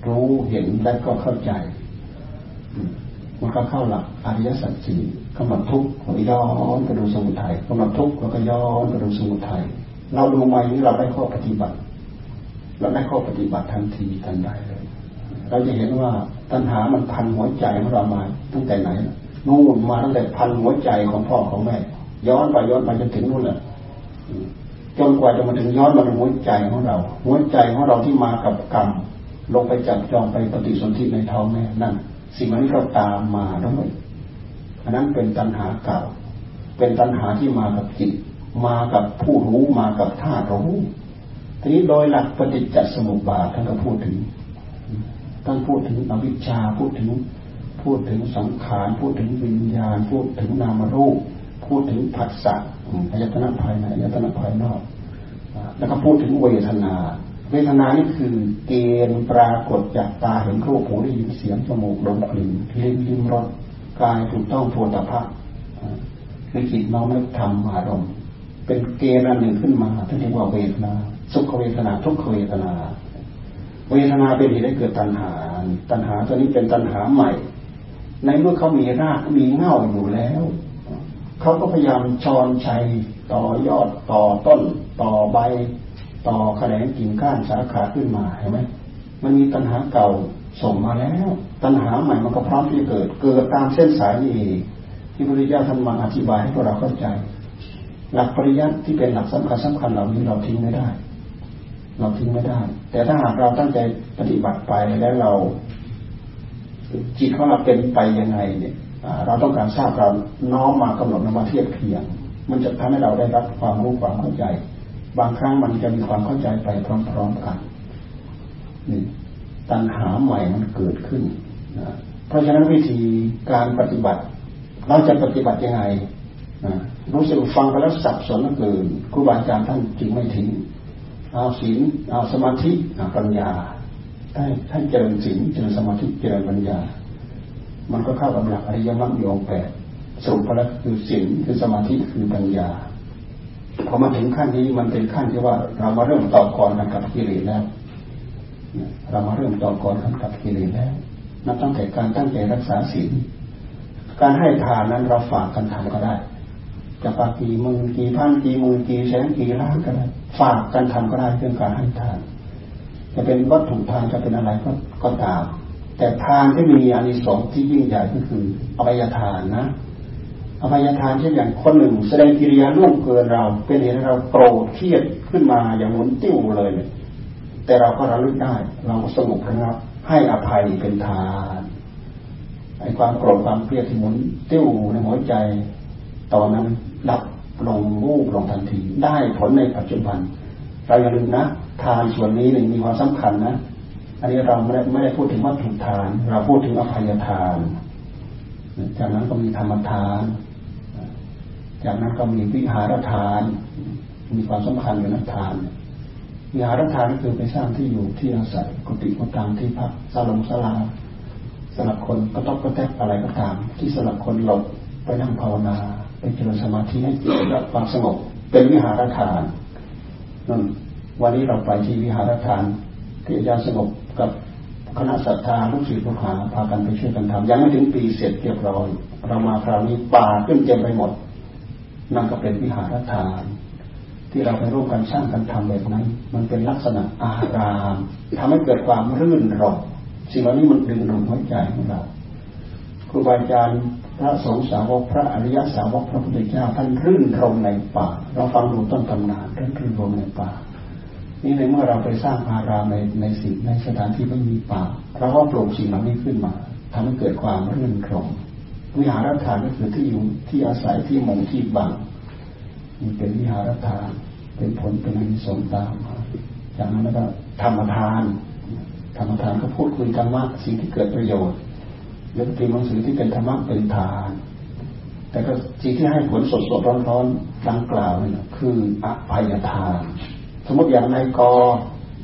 รู้เห็นและก็เข้าใจ มันก็เข้าหลักอริยสัจสี่กำหนดทุกข์เราย้อนไปดูสมุทัยกำหนดทุกข์ก็ย้อนไปดูสมุทัยเราดูมาอย่างนี้เราได้ข้อปฏิบัติ เราได้ข้อปฏิบัติทันทีทันใด เราจะเห็นว่าตัณหามันพันหัวใจของเรามาตั้งแต่ไหนนู่นมาตั้งแต่พันหัวใจของพ่อของแม่ ย้อนไปย้อนไปจนถึงนู่นแหละจนกว่าจะมาถึงย้อนมาถึงหัวใจของเรา หัวใจของเราที่มากับกรรมลงไปจับจองไปปฏิสนธิในท้องแม่นั่น สิ่งนั้นก็ตามมาด้วยอันนั้นเป็นตัณหาเก่า เป็นตัณหาที่มากับจิต มากับผู้รู้มากับธาตุรู้ทีนี้โดยหลักปฏิจจสมุปบาทท่านก็พูดถึง ท่านพูดถึงอวิชชาพูดถึง พูดถึงสังขารพูดถึงวิญญาณ พูดถึงนามรูป พูดถึงผัสสะอายตนะภายในอายตนะภายนอก แล้วก็พูดถึงเวทนา เวทนานี่คือเกณฑ์ปรากฏจากตาเห็นรูปหูได้ยินเสียงจมูกดมกลิ่นลิ้นลิ้มรสกายถูกต้องโพธภะคือจิตน้อมนึกทำอารมณ์เป็นเกณฑ์อันหนึ่งขึ้นมาที่เรียกว่าเวทนา สุขเวทนาทุกขเวทนา เวทนาเป็นเหตุให้เกิดตัณหา ตัณหาตัวนี้เป็นตัณหาใหม่ ในเมื่อเขามีรากมีเง่าอยู่แล้ว เขาก็พยายามชอนชัยต่อยอดต่อต้น ต่อใบ ต่อแขนงกิ่งก้านสาขาขึ้นมาเห็นไหมมันมีตัณหาเก่าส่งมาแล้ว ตัณหาใหม่มันก็พร้อมที่จะเกิด เกิดตามเส้นสายนี่ที่พระพุทธเจ้าท่านมาอธิบายให้พวกเราเข้าใจ หลักปริยัติที่เป็นหลักสำคัญสำคัญเหล่านี้เราทิ้งไม่ได้ เราทิ้งไม่ได้ แต่ถ้าหากเราตั้งใจปฏิบัติไปแล้วเรา จิตของเราเป็นไปยังไงเนี่ยเราต้องการทราบเราน้อมมากำหนดนำมาเทียบเคียง มันจะทำให้เราได้รับความรู้ความเข้าใจ บางครั้งมันจะมีความเข้าใจไปพร้อมๆกันนี่ตัณหาใหม่มันเกิดขึ้นนะเพราะฉะนั้นวิธีการปฏิบัติ เราจะปฏิบัติยังไงนะรู้สึกฟังไปแล้วสับสนเกินครูบาอาจารย์ท่านจึงไม่ทิ้ง เอาศีลเอาสมาธิเอาปัญญาให้ท่านเจริญศีลเจริญสมาธิเจริญปัญญา มันก็เข้ากับหลักอริยมรรคโยงแปดสรุปแล้วคือศีลคือสมาธิคือปัญญาพอมาถึงขั้นนี้มันเป็นขั้นที่ว่าเรามาเริ่มต่อกรกันกับกิเลสแล้วเรามาเริ่มต่อกรกันกับกิเลสแล้วนับตั้งแต่การตั้งใจรักษาศีลการให้ทานนั้นเราฝากกันทำก็ได้ จะปากี่มือกี่พันกี่หมือกี่แสนกี่ล้านก็ได้ฝากกันทำก็ได้เรื่องการให้ทาน จะเป็นวัตถุทานจะเป็นอะไรก็ก็ตาม แต่ทานที่มีอานิสงส์ที่ยิ่งใหญ่ก็คืออภัยทานนะอภัยทานเช่นอย่างคนหนึ่ง แสดงกิริยาล่วงเกินเรา เป็นเหตุให้เราโกรธเครียดขึ้นมาอย่างหมุนติ้วเลย แต่เราก็ระลึกได้ เราสงบนะครับให้อภัยเป็นทานไอ้ความโกรธความเครียดที่หมุนติ้วในหัวใจตอนนั้น ดับลงวูบลงทันที ได้ผลในปัจจุบัน เราอย่าลืมนะทานส่วนนี้หนึ่งมีความสำคัญนะอันนี้เราไม่ได้ไม่ได้พูดถึงวัตถุทาน เราพูดถึงอภัยทาน จากนั้นก็มีธรรมทาน จากนั้นก็มีวิหารทาน มีความสำคัญอยู่นะทานวิหารทานก็คือไปสร้างที่อยู่ที่อาศัยกุฏิกุฏังที่พักสลงสลาสำหรับคนก็ต้องกระแทกอะไรก็ตาม ที่สำหรับคนหลบไปนั่งภาวนา ไปเจริญสมาธิให้จิตได้ความสงบเป็นวิหารทานนั่นวันนี้เราไปที่วิหารทาน ที่อาจารย์สงบกับคณะศรัทธาลูกศิษย์ลูกหาพากันไปช่วยกันทำยังไม่ถึงปีเสร็จเรียบร้อยเรามาคราวนี้ป่าขึ้นเต็มไปหมดนั่นก็เป็นวิหารทาน ที่เราไปร่วมกันสร้างกันทำแบบนั้น มันเป็นลักษณะอารามทำให้เกิดความรื่นรมสิ่งเหล่านี้มันดึงดูดหัวใจของเราครูบาอาจารย์ พระสงฆ์สาวกพระอริยสาวกพระพุทธเจ้าท่านรื่นรมในป่า เราฟังดูต้นตำนานท่านรื่นรมในป่า นี่ในเมื่อเราไปสร้างอารามในในสิ่งในสถานที่ไม่มีป่าเราก็ปลูกสิ่งเหล่านี้ขึ้นมาทำให้เกิดความรื่นรมวิหารฐานก็คือที่อยู่ที่อาศัยที่มงที่บังนี่เป็นวิหารฐาน เป็นผลเป็นอิสงตามมาจากนั้นก็ธรรมทานธรรมทานก็พูดคุยธรรมะสิ่งที่เกิดประโยชน์ ยกตีหนังสือที่เป็นธรรมะเป็นทาน แต่ก็สิ่งที่ให้ผลสดสดร้อนร้อนดังกล่าวนี่คืออภัยทาน สมมติอย่างนายก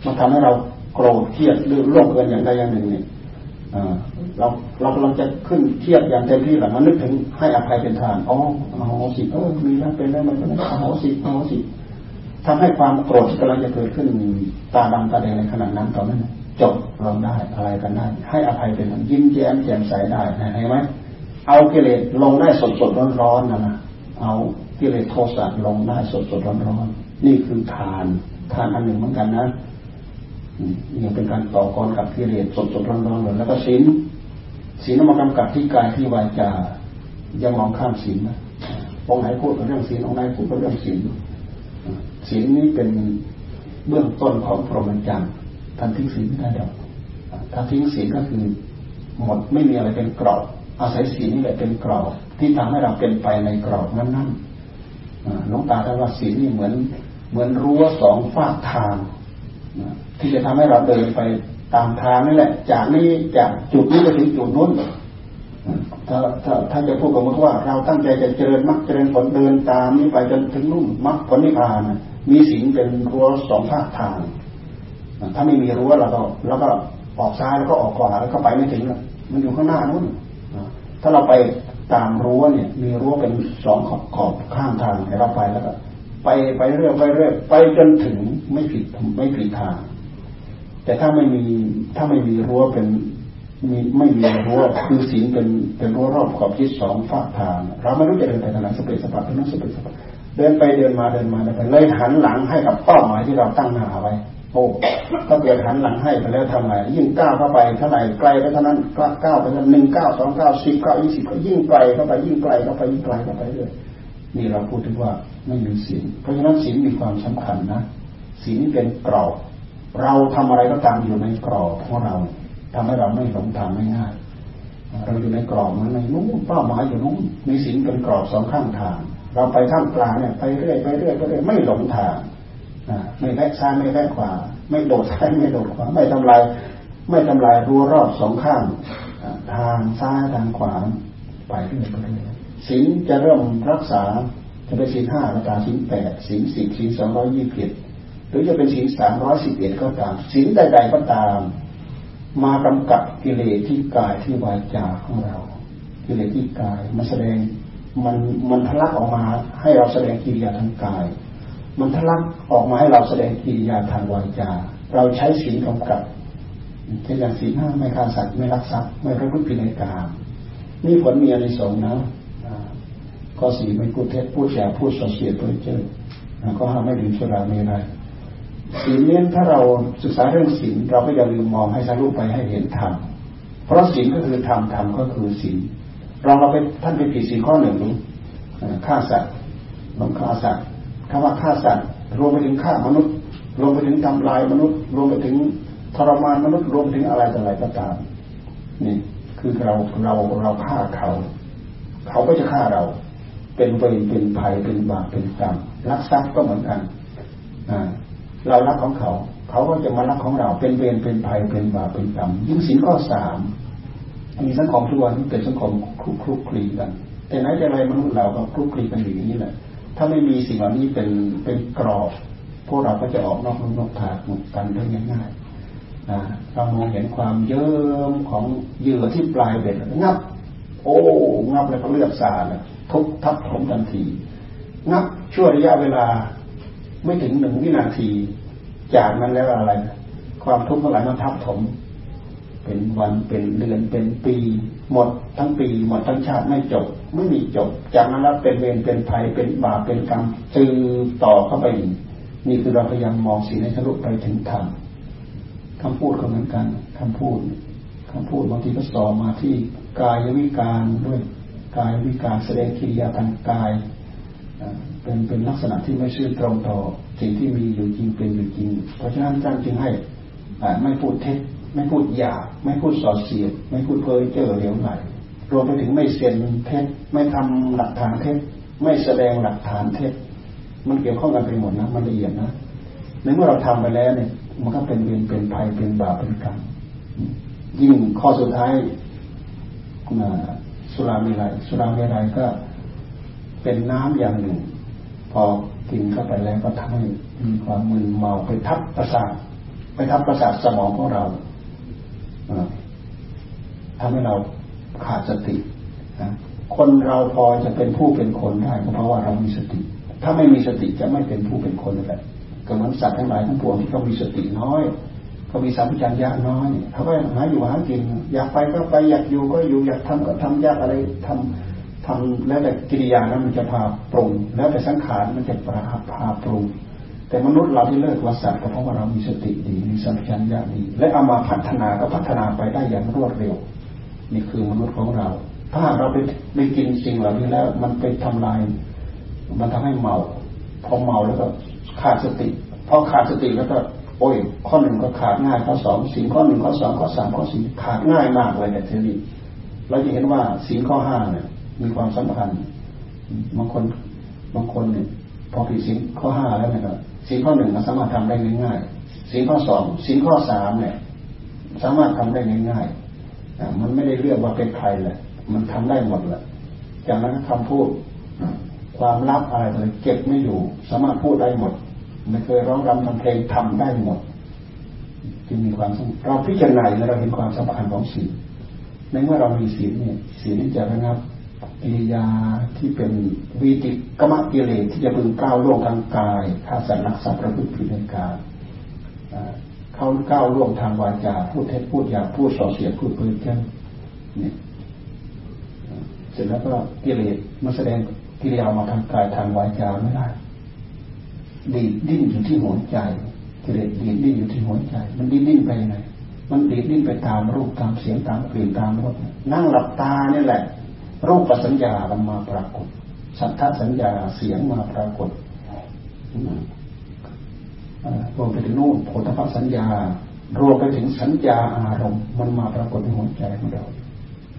มาทำให้เราโกรธเครียดหรือโลภเกินอย่างใดอย่างหนึ่งเนี่ยเราเรากำลังจะขึ้นเทียบอย่างเต็มที่แหละมันนึกถึงให้อภัยเป็นทานอ๋อโหสิเออมีแล้วเป็นแล้วมันก็ได้โหสิโหสิทำให้ความโกรธกำลังจะเกิดขึ้นตาดำตาแดงในขณะนั้นตอนนั้น จบลงได้อะไรกันได้ ให้อภัยเป็นยิ้มแย้มแจ่มใสได้เห็นไหมเอากิเลสลงได้สดสดร้อนร้อนนะนะเอากิเลสโทสะลงได้สดสดร้อนร้อนนี่คือทาน ทานอันหนึ่งเหมือนกันนะนี่เป็นการต่อกรกับกิเลสสดสดร้อนร้อนเลยแล้วก็ศีลศีลมากำกับที่กายที่วาจาอย่ามองข้ามศีลนะองค์ไหนพูดเรื่องศีลองค์ไหนพูดเรื่องศีลศีลนี้เป็นเบื้องต้นของพรหมจรรย์ ท่านทิ้งศีลไม่ได้ดอกถ้าทิ้งศีลก็คือหมดไม่มีอะไรเป็นกรอบ อาศัยศีลนี่แหละเป็นกรอบ ที่ทำให้เราเป็นไปในกรอบนั้นๆน้องตาท่านว่าศีลนี่เหมือน เหมือนรั้วสองฝากทางที่จะทำให้เราเดินไปตามทางนี่แหละ จากนี้จากจุดนี้ไปถึงจุดนู้นถ้าถ้าถ้าจะพูดกับมุกว่า เราตั้งใจจะเจริญมรรคเจริญผลเดินตามนี้ไปจนถึงนู่นมรรคผลนิพพานมีศีลเป็นรั้วสองภาคทาง ถ้าไม่มีรั้วเราก็เราก็ออกซ้ายแล้วก็ออกขวาแล้วก็ไปไม่ถึงมันอยู่ข้างหน้านู้นถ้าเราไปตามรั้วเนี่ย มีรั้วเป็นสองขอบขอบข้างทางให้เราไปแล้วก็ไปไปเรื่อยไปเรื่อยไปจนถึงไม่ผิดไม่ผิดทาง แต่ถ้าไม่มีถ้าไม่มีรั้วเป็นมีไม่มีรั้วคือศีลเป็นเป็นรั้วรอบขอบทิศสองฝากทางเราไม่รู้จะเดินไปทางไหนสเปซสปะเป็นนักสเปซสปะเดินไปเดินมาเดินมาเดินไปเลยหันหลังให้กับเป้าหมายที่เราตั้งหน้าไว้ โอ้ถ้าเกิดหันหลังให้ไปแล้วทำไงยิ่งก้าวเข้าไปเท่าไหร่ไกลไปเท่านั้นก้าวไปเท่าหนึ่งก้าวสองก้าวสิบก้าวยี่สิบก็ยิ่งไกลเข้าไปยิ่งไกลเข้าไปยิ่งไกลเข้าไปเรื่อยนี่เราพูดถึงว่าไม่มีศีลเพราะฉะนั้นศีลมีความสำคัญนะศีลเป็นกรอบเราทำอะไรก็ตามอยู่ในกรอบของเราทำให้เราไม่หลงทางไม่ง่ายเราอยู่ในกรอบนั้นในนู้นเป้าหมายอยู่นู้นมีศีลเป็นกรอบสองข้างทาง เราไปข้างกลางเนี่ยไปเรื่อยไปเรื่อยไปเรื่อยไม่หลงทาง ไม่แวะซ้ายไม่แวะขวา ไม่โดดซ้ายไม่โดดขวา ไม่ทำลาย ไม่ทำลายรั้วรอบสองข้าง ทางซ้ายทางขวาไปเรื่อยไปเรื่อยศีลจะเริ่มรักษาจะเป็นศีลห้าก็ตามศีลแปดศีลสิบศีลสองร้อยยี่สิบเอ็ดหรือจะเป็นศีลสามร้อยสิบเอ็ดก็ตามศีลใด ๆ ก็ตาม มากำกับกิเลสที่กายที่วาจาของเรา กิเลสที่กายมันแสดงมันมันทะลักออกมาให้เราแสดงกิริยาทางกาย มันทะลักออกมาให้เราแสดงกิริยาทางวาจา เราใช้ศีลกำกับเช่นอย่างศีลห้าไม่ฆ่าสัตว์ไม่รักทรัพย์ไม่ประพฤติผิดในกามนี่ผลมีอะไรสงนะข้อสี่ไม่พูดเท็จพูดแฉพูดส่อเสียดเพื่อเจอก็ห้ามไม่ดื่มสุราไม่ได้ศีลเนี่ยถ้าเราศึกษาเรื่องศีลเราก็อย่าลืมมองให้ทะลุไปให้เห็นธรรมเพราะศีลก็คือธรรมธรรมก็คือศีลเราเราไปท่านไปผิดศีลข้อหนึ่งนี้ฆ่าสัตว์ลงฆ่าสัตว์ คำว่าฆ่าสัตว์รวมไปถึงฆ่ามนุษย์ รวมไปถึงทำลายมนุษย์ รวมไปถึงทรมานมนุษย์รวมถึงอะไรต่ออะไรก็ตาม นี่คือเราเราเราฆ่าเขา เขาก็จะฆ่าเรา เป็นเวรเป็นภัยเป็นบาปเป็นกรรมรักทรัพย์ก็เหมือนกันเรารักของเขา เขาก็จะมารักของเรา เป็นเวรเป็นภัยเป็นบาปเป็นกรรมยิ่งสินข้อสามมีสังคมทุกวันเป็นสังคมคลุกคลุกคลีกัน แต่ไหนแต่ไรมนุษย์เราก็คลุกคลีกันอย่างนี้แหละ ถ้าไม่มีสิ่งเหล่านี้เป็นเป็นกรอบ พวกเราก็จะออกนอกนอกทางกันได้ง่ายๆเรามองเห็นความเยิ้มของเหยื่อที่ปลายเบ็ดงับ โอ้งับแล้วก็เลือดสาดทุกทับถมทันทีนับช่วระยะเวลาไม่ถึงหนึ่งวินาที จากนั้นแล้วอะไร ความทุกข์ทั้งหลายมันทับถม เป็นวันเป็นเดือนเป็นปี หมดทั้งปี หมดทั้งชาติไม่จบ ไม่มีจบ จากนั้นแล้วเป็นเวรเป็นภัยเป็นบาปเป็นกรรมจือต่อเข้าไปอีกนี่คือเราพยายามมองสิ่งในทะลุไปถึงธรรมคำพูดก็เหมือนกันคำพูดคำพูดบางทีก็สอมาที่กายวิการด้วยกายวิการแสดงกิริยาทางกายเป็นเป็นลักษณะที่ไม่ชื่อตรงต่อสิ่งที่มีอยู่จริงเป็นอยู่จริง เพราะฉะนั้นท่านจึงให้ไม่พูดเท็จไม่พูดหยาบไม่พูดสอดเสียดไม่พูดเพ้อเจ้อเหลวไหล รวมไปถึงไม่เซ็นเท็จไม่ทำหลักฐานเท็จไม่แสดงหลักฐานเท็จมันเกี่ยวข้องกันไปหมดนะมันละเอียดนะในเมื่อเราทำไปแล้วเนี่ย มันก็เป็นเวรเป็นภัยเป็นบาปเป็นกรรมยิ่งข้อสุดท้ายสุรามีไรสุรามีไรก็เป็นน้ำอย่างหนึ่ง พอกินเข้าไปแล้วก็ทำให้มีความมึนเมาไปทับประสาทไปทับประสาทสมองของเราทำให้เรา ขาดสติคนเราพอจะเป็นผู้เป็นคนได้ก็เพราะว่าเรามีสติ ถ้าไม่มีสติจะไม่เป็นผู้เป็นคนเลยก็เหมือนสัตว์ทั้งหลายทั้งปวงที่เขามีสติน้อยเขามีสัมผัสัญญาน้อยเขาก็หาอยู่หากินอยากไปก็ไปอยากอยู่ก็อยู่อยากทำก็ทำยากอะไรทำทำแล้วแต่กิริยานั้นมันจะพาปรุงแล้วแต่สังขารมันจะพาพาปรุงแต่มนุษย์เราที่เลิกวัสัตก็เพราะว่าเรามีสติดีมีสัมผัสัญญาดี และเอามาพัฒนาก็พัฒนาไปได้อย่างรวดเร็ว นี่คือมนุษย์ของเรา ถ้าเราไปไปกินสิ่งเหล่านี้แล้ว มันไปทำลาย มันทำให้เมา พอเมาแล้วก็ขาดสติ พอขาดสติแล้วก็ โอ้ย ข้อหนึ่งก็ขาดง่ายข้อสองสิ่งข้อหนึ่งข้อสองข้อสามข้อสี่ขาดง่ายมากเลยแต่ยทีนี้เราจะเห็นว่าสิ่งข้อห้าเนี่ย มีความสำคัญบางคนบางคนเนี่ยพอผิดสิ่งข้อห้าแล้วเนี่ยก็สิ่งข้อหนึ่งสามารถทำได้ง่ายๆสิ่งข้อสองสิ่งข้อสามเนี่ย สามารถทำได้ง่ายๆ มันไม่ได้เลือกว่าเป็นใครแหละมันทำได้หมดแหละจากนั้นคำพูดความลับอะไรเลยเก็บไม่อยู่ สามารถพูดได้หมด ไม่เคยร้องรำทำเพลงทำได้หมดจึงมีความเราพิจารณาแล้วเราเห็นความสำคัญของศีลในเมื่อเรามีศีลเนี่ยศีลนี่จะระงับกิริยาที่เป็นวีติกรรมกิเลสที่จะพึงก้าวล่วงทางกายฆ่าสัตว์นักสัตว์ประพฤติผิดในกาย เขาก้าวล่วงทางวาจาพูดเท็จพูดหยาพูดส่อเสียพูดเพ้อเจ้าเนี่ยเสร็จแล้วก็กิเลสมาแสดงกิริยามาทางกายทางวาจาไม่ได้ดีดดิ้นอยู่ที่หัวใจกิเลสดีดดิ้นอยู่ที่หัวใจ มันดิ้นดิ้นไปไหนมันดีดดิ้นไปตามรูปตามเสียงตามกลิ่นตามรสนั่งหลับตาเนี่ยแหละ รูปสัญญามันมาปรากฏ สัทธสัญญาเสียงมาปรากฏ รวมไปถึงนู่นโพธิภสัญญารวมไปถึงสัญญาอารมณ์มันมาปรากฏในหัวใจของเรา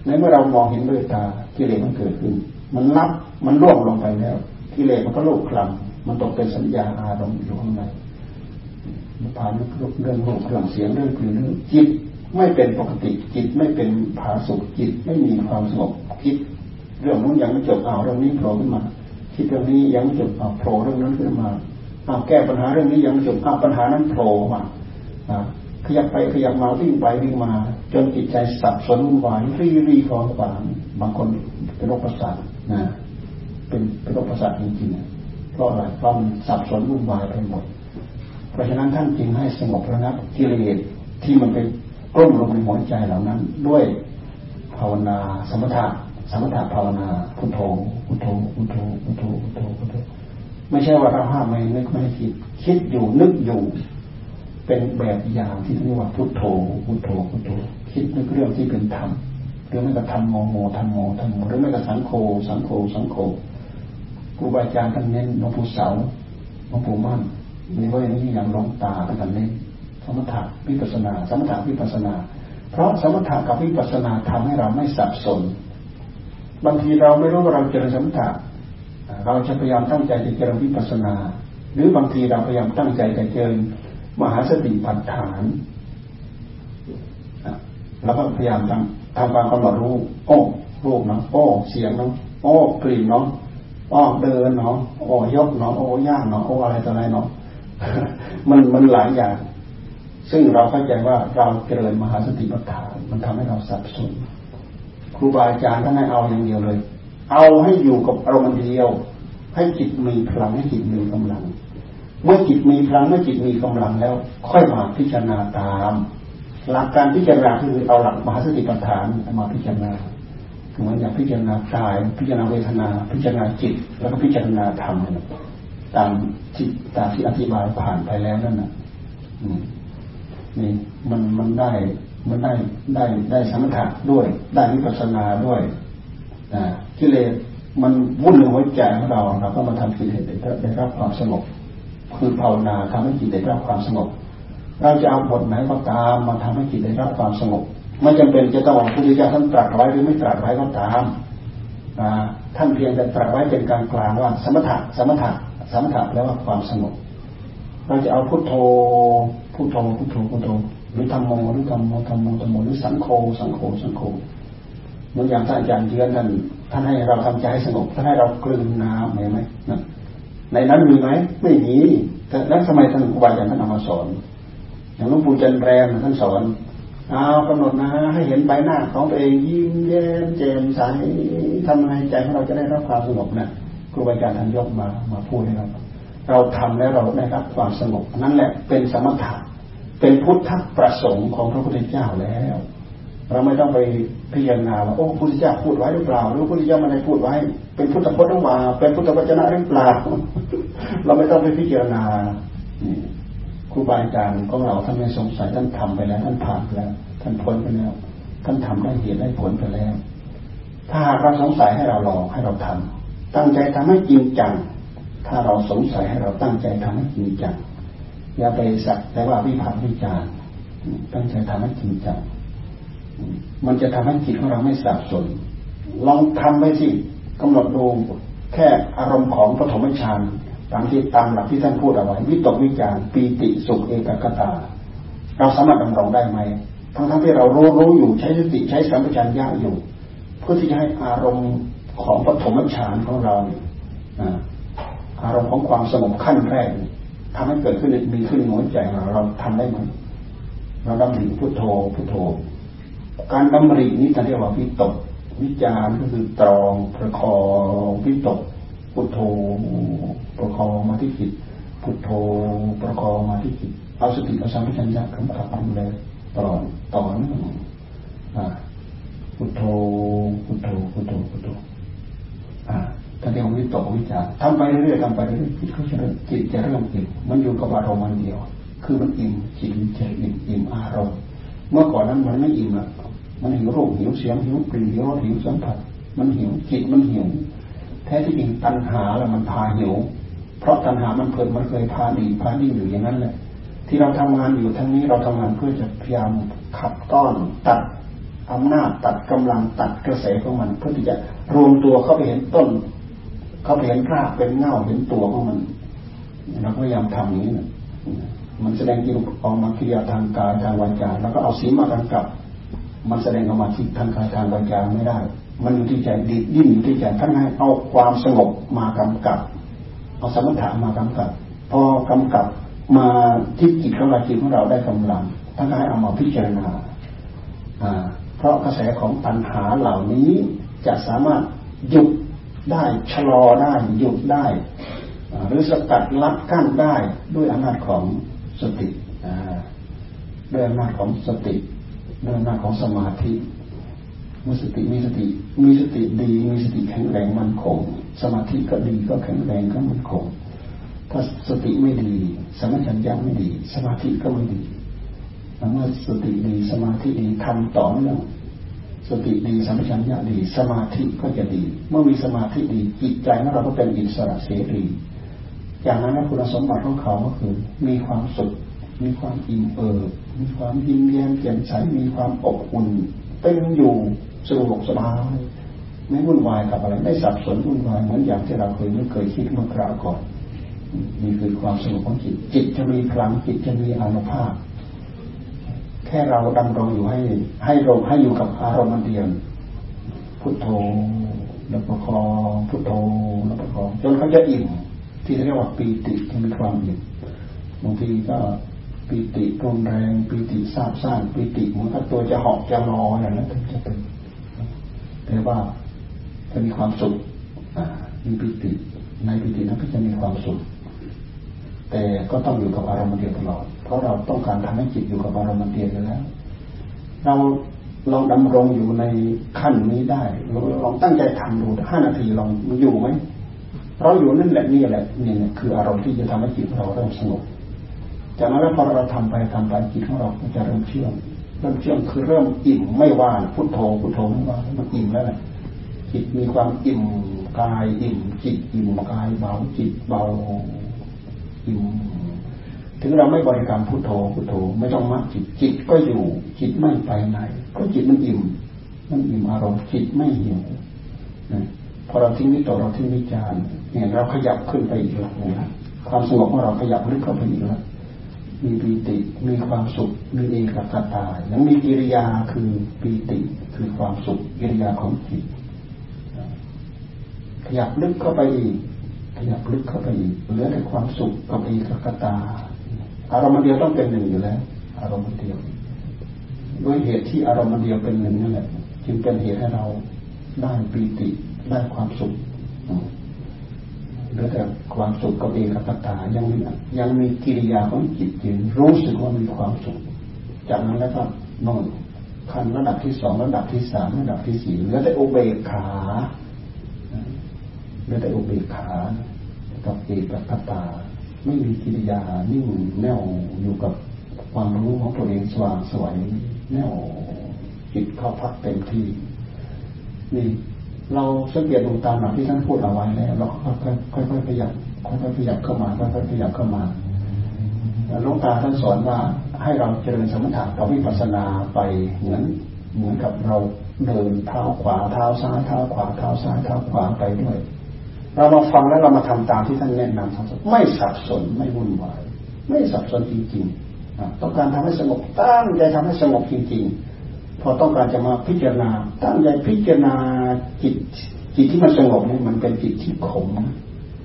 ในเมื่อเรามองเห็นด้วยตากิเลสมันเกิดขึ้น มันรับมันล่วงลงไปแล้วกิเลสมันก็ลุกคลำมันตกเป็นสัญญาอารมณ์อยู่ข้างในมันผ่านเรื่องรูปเรื่องเสียงเรื่องกลิ่นเรื่องจิตไม่เป็นปกติจิตไม่เป็นผาสุกจิตไม่มีความสงบคิด เรื่องนู้นยังไม่จบเอาเรื่องนี้โผล่ขึ้นมาคิดเรื่องนี้ยังไม่จบเอาโผล่เรื่องนั้นขึ้นมา เอาแก้ปัญหาเรื่องนี้ยังไม่จบเอาปัญหานั้นโผล่มาขยับไปขยับมาวิ่งไปวิ่งมา จนจิตใจสับสนวุ่นวายรีรีคลองขวางบางคนเป็นโรคประสาทนะเป็นเป็นโรคประสาทจริงๆเพราะอะไรเพราะมันสับสนวุ่นวายไปหมด เพราะฉะนั้นท่านจึงให้สงบระงับกิเลสที่มันไปกล้มลงในหัวใจเหล่านั้น ด้วยภาวนาสมถะสมถะภาวนาพุทโธพุทโธพุทโธพุทโธพุทโธพุทโธ ไม่ใช่ว่าเราห้ามไม่นึกไม่คิด คิดอยู่นึกอยู่ เป็นแบบอย่างที่เรียกว่าพุทโธพุทโธพุทโธคิดนึกเรื่องที่เป็นธรรมหรือไม่ก็ทำโมโมทำโมทำโมหรือไม่ก็สังโฆสังโฆสังโฆครูบาอาจารย์ท่านเน้นหลวงปู่เสาหลวงปู่มั่นมีไว้อย่างนี้อย่างหลวงตาท่านเน้นสมถะวิปัสนา สมถะวิปัสนา เพราะสมถะกับวิปัสนาทำให้เราไม่สับสน บางทีเราไม่รู้ว่าเราเจริญสมถะ เราจะพยายามตั้งใจจะเจริญวิปัสนา หรือบางทีเราพยายามตั้งใจจะเจริญมหาสติปัฏฐานแล้วก็พยายามทำทำความกำหนดรู้ โอ้รูปเนาะโอ้เสียงเนาะโอ้กลิ่นเนาะอ้อเดินเนาะโอ้ยกเนาะโอ้ย่างเนาะโอ้อะไรต่ออะไรเนาะมันมันหลายอย่าง ซึ่งเราเข้าใจว่าเราเจริญมหาสติปัฏฐาน มันทำให้เราสับสนครูบาอาจารย์ท่านให้เอาอย่างเดียวเลย เอาให้อยู่กับอารมณ์เดียว ให้จิตมีพลังให้จิตมีกำลัง เมื่อจิตมีพลังเมื่อจิตมีกำลังแล้ว ค่อยมาพิจารณาตาม หลักการพิจารณาคือเอาหลักมหาสติปัฏฐานมาพิจารณาเหมือนอย่างพิจารณากาย พิจารณาเวทนา พิจารณาจิต แล้วก็พิจารณาธรรมตามที่ตามที่อธิบายผ่านไปแล้วนั่นน่ะนี่มันมันได้มันได้ได้ได้สมถะด้วย ได้วิปัสสนาด้วย กิเลสมันวุ่นในหัวใจของเราเราก็มาทำกิเลสได้รับความสงบ คือภาวนาทำให้จิตได้รับความสงบ เราจะเอาบทไหนก็ตามมาทำให้จิตได้รับความสงบไม่จำเป็นจะต้องพระพุทธเจ้าท่านตรัสไว้หรือไม่ตรัสไว้ก็ตามท่านเพียงแต่ตรัสไว้เป็นการกลางว่า สมถะสมถะสมถะแปลว่าความสงบเราจะเอาพุทโธพุทโธพุทโธพุทโธหรือธรรมโมหรือธรรมโมธรรมโมธรรมโมหรือสังโฆสังโฆสังโฆ เหมือนอย่างท่านอาจารย์เยือนท่านท่านให้เราทำใจให้สงบท่านให้เรากลืนน้ำเห็นไหมในนั้นมีไหมไม่มีแต่แล้วทำไมท่านครูบาอาจารย์ท่านเอามาสอน อย่างหลวงปู่จันแรมท่านสอนเอากำหนดนะให้เห็นใบหน้าของตัวเองยิ้มแย้มแจ่มใสทำไงใจของเราจะได้รับความสงบนะครูบาอาจารย์ท่านยกมามาพูดให้เราเราทำแล้วเราได้รับความสงบนั่นแหละเป็นสมถะเป็นพุทธประสงค์ของพระพุทธเจ้าแล้ว เราไม่ต้องไปพิจารณาว่าโอ้พระพุทธเจ้าพูดไว้หรือเปล่า หรือพระพุทธเจ้าไม่ได้พูดไว้ เป็นพุทธพจน์หรือเปล่าเป็นพุทธวจนะหรือเปล่า เราไม่ต้องไปพิจารณาครูบาอาจารย์ของเราท่านไม่สงสัยท่านทำไปแล้ว ท่านผ่านไปแล้ว ท่านพ้นไปแล้ว ท่านทำได้เหตุได้ผลไปแล้ว ถ้าหากเราสงสัยให้เราลองให้เราทำตั้งใจทำให้จริงจัง ถ้าเราสงสัยให้เราตั้งใจทำให้จริงจังอย่าไปสักแต่ว่าวิพากษ์วิจารณ์ตั้งใจทำให้จริงจัง มันจะทำให้จิตของเราไม่สับสน ลองทำไปสิกำหนดดูแค่อารมณ์ของปฐมฌานตามที่ตามหลักที่ท่านพูดเอาไว้วิตกวิจารปีติสุขเอกกตา เราสามารถดำรงได้ไหมทั้งทั้งที่เรารู้รู้อยู่ใช้สติใช้สัมปชัญญะอยู่ เพื่อที่จะให้อารมณ์ของปฐมฌานของเราเนี่ยอารมณ์ของความสงบขั้นแรกทำให้เกิดขึ้นมีขึ้นในหัวใจเราเราทำได้ไหมเราดำริพุทโธพุทโธ การดำรินี้ท่านเรียกว่าวิตก วิจารก็คือตรองประคองวิตก พุทโธประคองมาที่จิตพุทโธประคองมาที่จิตเอาสติเอาสัมผัสัญญะกำกับดูแลตลอดต่อเนื่องพุทโธพุทโธพุทโธพุทโธถ้าเรียกวิตกวิจารทำไปเรื่อยๆทำไปเรื่อยๆจิตก็จะจิตจะเริ่มอิ่มมันอยู่กับอารมณ์มันเดียว คือมันอิ่มจิตจะอิ่มอิ่มอารมณ์ เมื่อก่อนนั้นมันไม่อิ่มอะมันหิวรูปหิวเสียงหิวกลิ่นหิวรสหิวสัมผัส มันหิวจิตมันหิวแท้ที่จริงตัณหาแล้วมันพาหิว เพราะตัณหามันเกิดมันเคยพาดีพาดีอยู่อย่างนั้นแหละที่เราทำงานอยู่ทั้งนี้เราทำงานเพื่อจะพยายามขับต้อนตัดอำนาจตัดกำลังตัดกระแสของมัน เพื่อที่จะรวมตัวเข้าไปเห็นต้น เข้าไปเห็นรากเป็นเงาเห็นตัวของมันเราพยายามทำอย่างนี้นะ มันแสดงกิริออกมากิริยาทางกายทางวาจาแล้วก็เอาสีมากำกับ มันแสดงออกมาที่ทางกายทางวาจาไม่ได้ มันอยู่ที่ใจดีดิ้นอยู่ที่ใจท่านให้เอาความสงบมากำกับ เอาสมถะมากำกับ พอกำกับมาที่จิตของเราจิตของเราได้กำลังท่านก็ให้เอามาพิจารณาเพราะกระแสของปัญหาเหล่านี้จะสามารถหยุดได้ชะลอได้หยุดได้หรือสกัดลัดกั้นได้ด้วยอำนาจของ สติด้วยอำนาจของสติด้วยอำนาจของสมาธิมีสติมีสติ มีสติดี มีสติแข็งแรงมั่นคง สมาธิก็ดีก็แข็งแรงก็มั่นคง ถ้าสติไม่ดีสมาธิยังไม่ดี สมาธิก็ไม่ดีเมื่อสติดีสมาธิดีทำต่อเนื่องสติดีสัมปชัญญะดี สมาธิก็จะดี เมื่อมีสมาธิดีจิตใจของเราก็เป็นอิสระเสรี อย่างนั้นคุณสมบัติของเขาก็คือ มีความสุข มีความอิ่มเอิบมีความยิ้มแย้มแจ่มใส มีความอบอุ่นเป็นอยู่สะดวกสบาย ไม่วุ่นวายกับอะไร ไม่สับสนวุ่นวายเหมือนอย่างที่เราเคยไม่เคยคิดเมื่อคราวก่อนนี่คือความสงบของจิต จิตจะมีพลังจิตจะมีอานุภาพ แค่เราดำรงอยู่ให้ ให้ลมให้อยู่กับอารมณ์เดียวพุทโธแล้วประคองพุทโธแล้วประคองจนเขาจะอิ่ม ที่เรียกว่าปีติที่มีความอิ่มบางทีก็ปีติรุนแรงปีติซาบซ่านปีติเหมือนกับตัวจะหอกจะรออย่างนั้นจะเป็นแต่ว่าจะมีความสุขมีปีติในปีตินั้นก็จะมีความสุขแต่ก็ต้องอยู่กับอารมณ์เดียวตลอด เพราะเราต้องการทำให้จิตอยู่กับอารมณ์เดียวแล้ว เราลองดำรงอยู่ในขั้นนี้ได้ลองตั้งใจทำดูห้านาทีลองมันอยู่ไหม เราอยู่นั่นแหละนี่แหละนี่คืออารมณ์ที่จะทำให้จิตเราเริ่มสงบจากนั้นพอเราทำไปทำไปจิตของเราก็จะเริ่มเชื่อมเริ่มเชื่อมคือเริ่มอิ่มไม่ว่านพุทโธพุทโธไม่ว่ามันอิ่มแล้วแหละจิตมีความอิ่มกายอิ่มจิตอิ่มกายเบาจิตเบาอิ่มถึงเราไม่บริกรรมพุทโธพุทโธไม่ต้องมัดจิตจิตก็อยู่ จิตไม่ไปไหนก็จิตมันอิ่ม มันอิ่มอารมณ์จิตไม่หิวนะ พอเราทิ้งนิโตเราทิ้งนิจารเนี่ยเราขยับขึ้นไปอีกแล้วนะความสงบของเราขยับลึกเข้าไปอีกแล้วมีปีติ มีความสุข มีเอกคตายังมีกิริยาคือปีติ คือความสุข กิริยาของจิต ขยับลึกเข้าไปอีก ขยับลึกเข้าไปอีก เหลือแต่ความสุขกับเอกคตา อารมณ์เดียวต้องเป็นหนึ่งอยู่แล้ว อารมณ์เดียว ด้วยเหตุที่อารมณ์เดียวเป็นหนึ่งนั่นแหละ จึงเป็นเหตุให้เราได้ปีติ ได้ความสุขหรือแต่ความสุขกับเอกคตายังมียังมีกิริยาของจิตยืนรู้สึกว่ามีความสุข จากนั้นแล้วก็นอนขั้นระดับที่สองระดับที่สามระดับที่สี่เหลือแต่อุเบกขาเหลือแต่อุเบกขากับเอกคตาไม่มีกิริยานิ่งแน่วอยู่กับความรู้ของตัวเองสว่างสวยแน่วจิตเข้าพักเต็มที่นี่ เราสังเกตดูตามหลักที่ท่านพูดเอาไว้แล้วเราค่อยๆค่อยๆขยับค่อยๆขยับเข้ามาค่อยๆขยับเข้ามาหลวงตาท่านสอนว่าให้เราเจริญสมถะกับวิปัสสนาไปเหมือนเหมือนกับเราเดินเท้าขวาเท้าซ้ายเท้าขวาเท้าซ้ายเท้าขวาไปด้วย เรามาฟังแล้วเรามาทำตามที่ท่านแนะนำไม่สับสนไม่วุ่นวาย ไม่สับสนจริงๆต้องการทำให้สงบตั้งใจทำให้สงบจริงๆ พอต้องการจะมาพิจารณา ตั้งใจพิจารณาจิตจิตที่มันสงบเนี่ยมันเป็นจิตที่ขม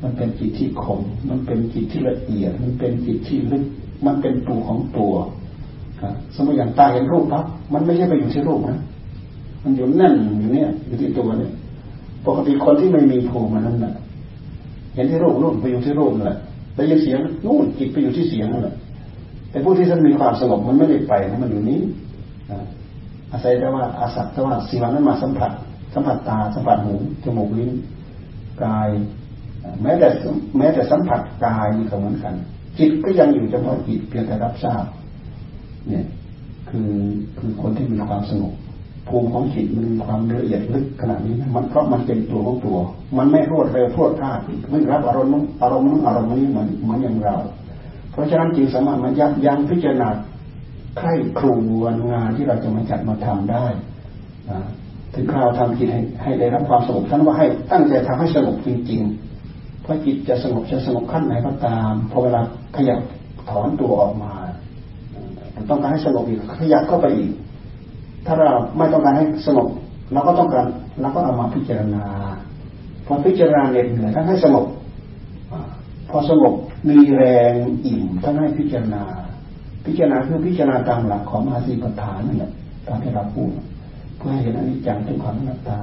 มันเป็นจิตที่ขม มันเป็นจิตที่ละเอียด มันเป็นจิตที่ลึก มันเป็นตัวของตัวสมมติอย่างตาเห็นรูปปั๊บมันไม่ใช่ไปอยู่ที่รูปนะ มันอยู่แน่นอยู่เนี่ยอยู่ที่ตัวเนี่ย ปกติคนที่ไม่มีภูมิมันนั่นแหละเห็นที่รูปรูปไปอยู่ที่รูปนั่นแหละได้ยินเสียงนู่นจิตไปอยู่ที่เสียงนั่นแหละแต่ผู้ที่ท่านมีความสงบมันไม่ได้ไปนะมันอยู่นี้ อาศัยแต่ว่าอาศัยแต่ว่าสิ่งนั้นมาสัมผัส สัมผัสตาสัมผัสหูจมูกลิ้นกาย แม้แต่แม้แต่สัมผัสกายนี่ก็เหมือนกัน จิตก็ยังอยู่เฉพาะจิตเพียงแต่รับทราบ เนี่ย คือคือคนที่มีความสงบภูมิของจิตมันมีความละเอียดลึกขนาดนี้นะมันเพราะมันเป็นตัวของตัว มันไม่รวดเร็วพรวดพลาดไม่รับอารมณ์อารมณ์นั้นอารมณ์นี้เหมือนเหมือนอย่างเรา เพราะฉะนั้นจึงสามารถมายับยั้งพิจารณา ใคร่ครวญงานที่เราจะมาจัดมาทำได้ถึงคราวทำจิตให้ให้ได้รับความสงบท่านว่าให้ตั้งใจทำให้สงบจริงๆ เพราะจิตจะสงบจะสงบขั้นไหนก็ตามพอเวลาขยับถอนตัวออกมา ต้องการให้สงบอีกขยับเข้าไปอีก ถ้าเราไม่ต้องการให้สงบเราก็ต้องการเราก็เอามาพิจารณาพอพิจารณาเหน็ดเหนื่อยท่านให้สงบพอสงบมีแรงอิ่มท่านให้พิจารณา พิจารณาคือพิจารณาตามหลักของอาสีปฐานนั่นแหละตามที่เราพูดเพื่อให้เห็นอนิจจังทุกขังนัตตา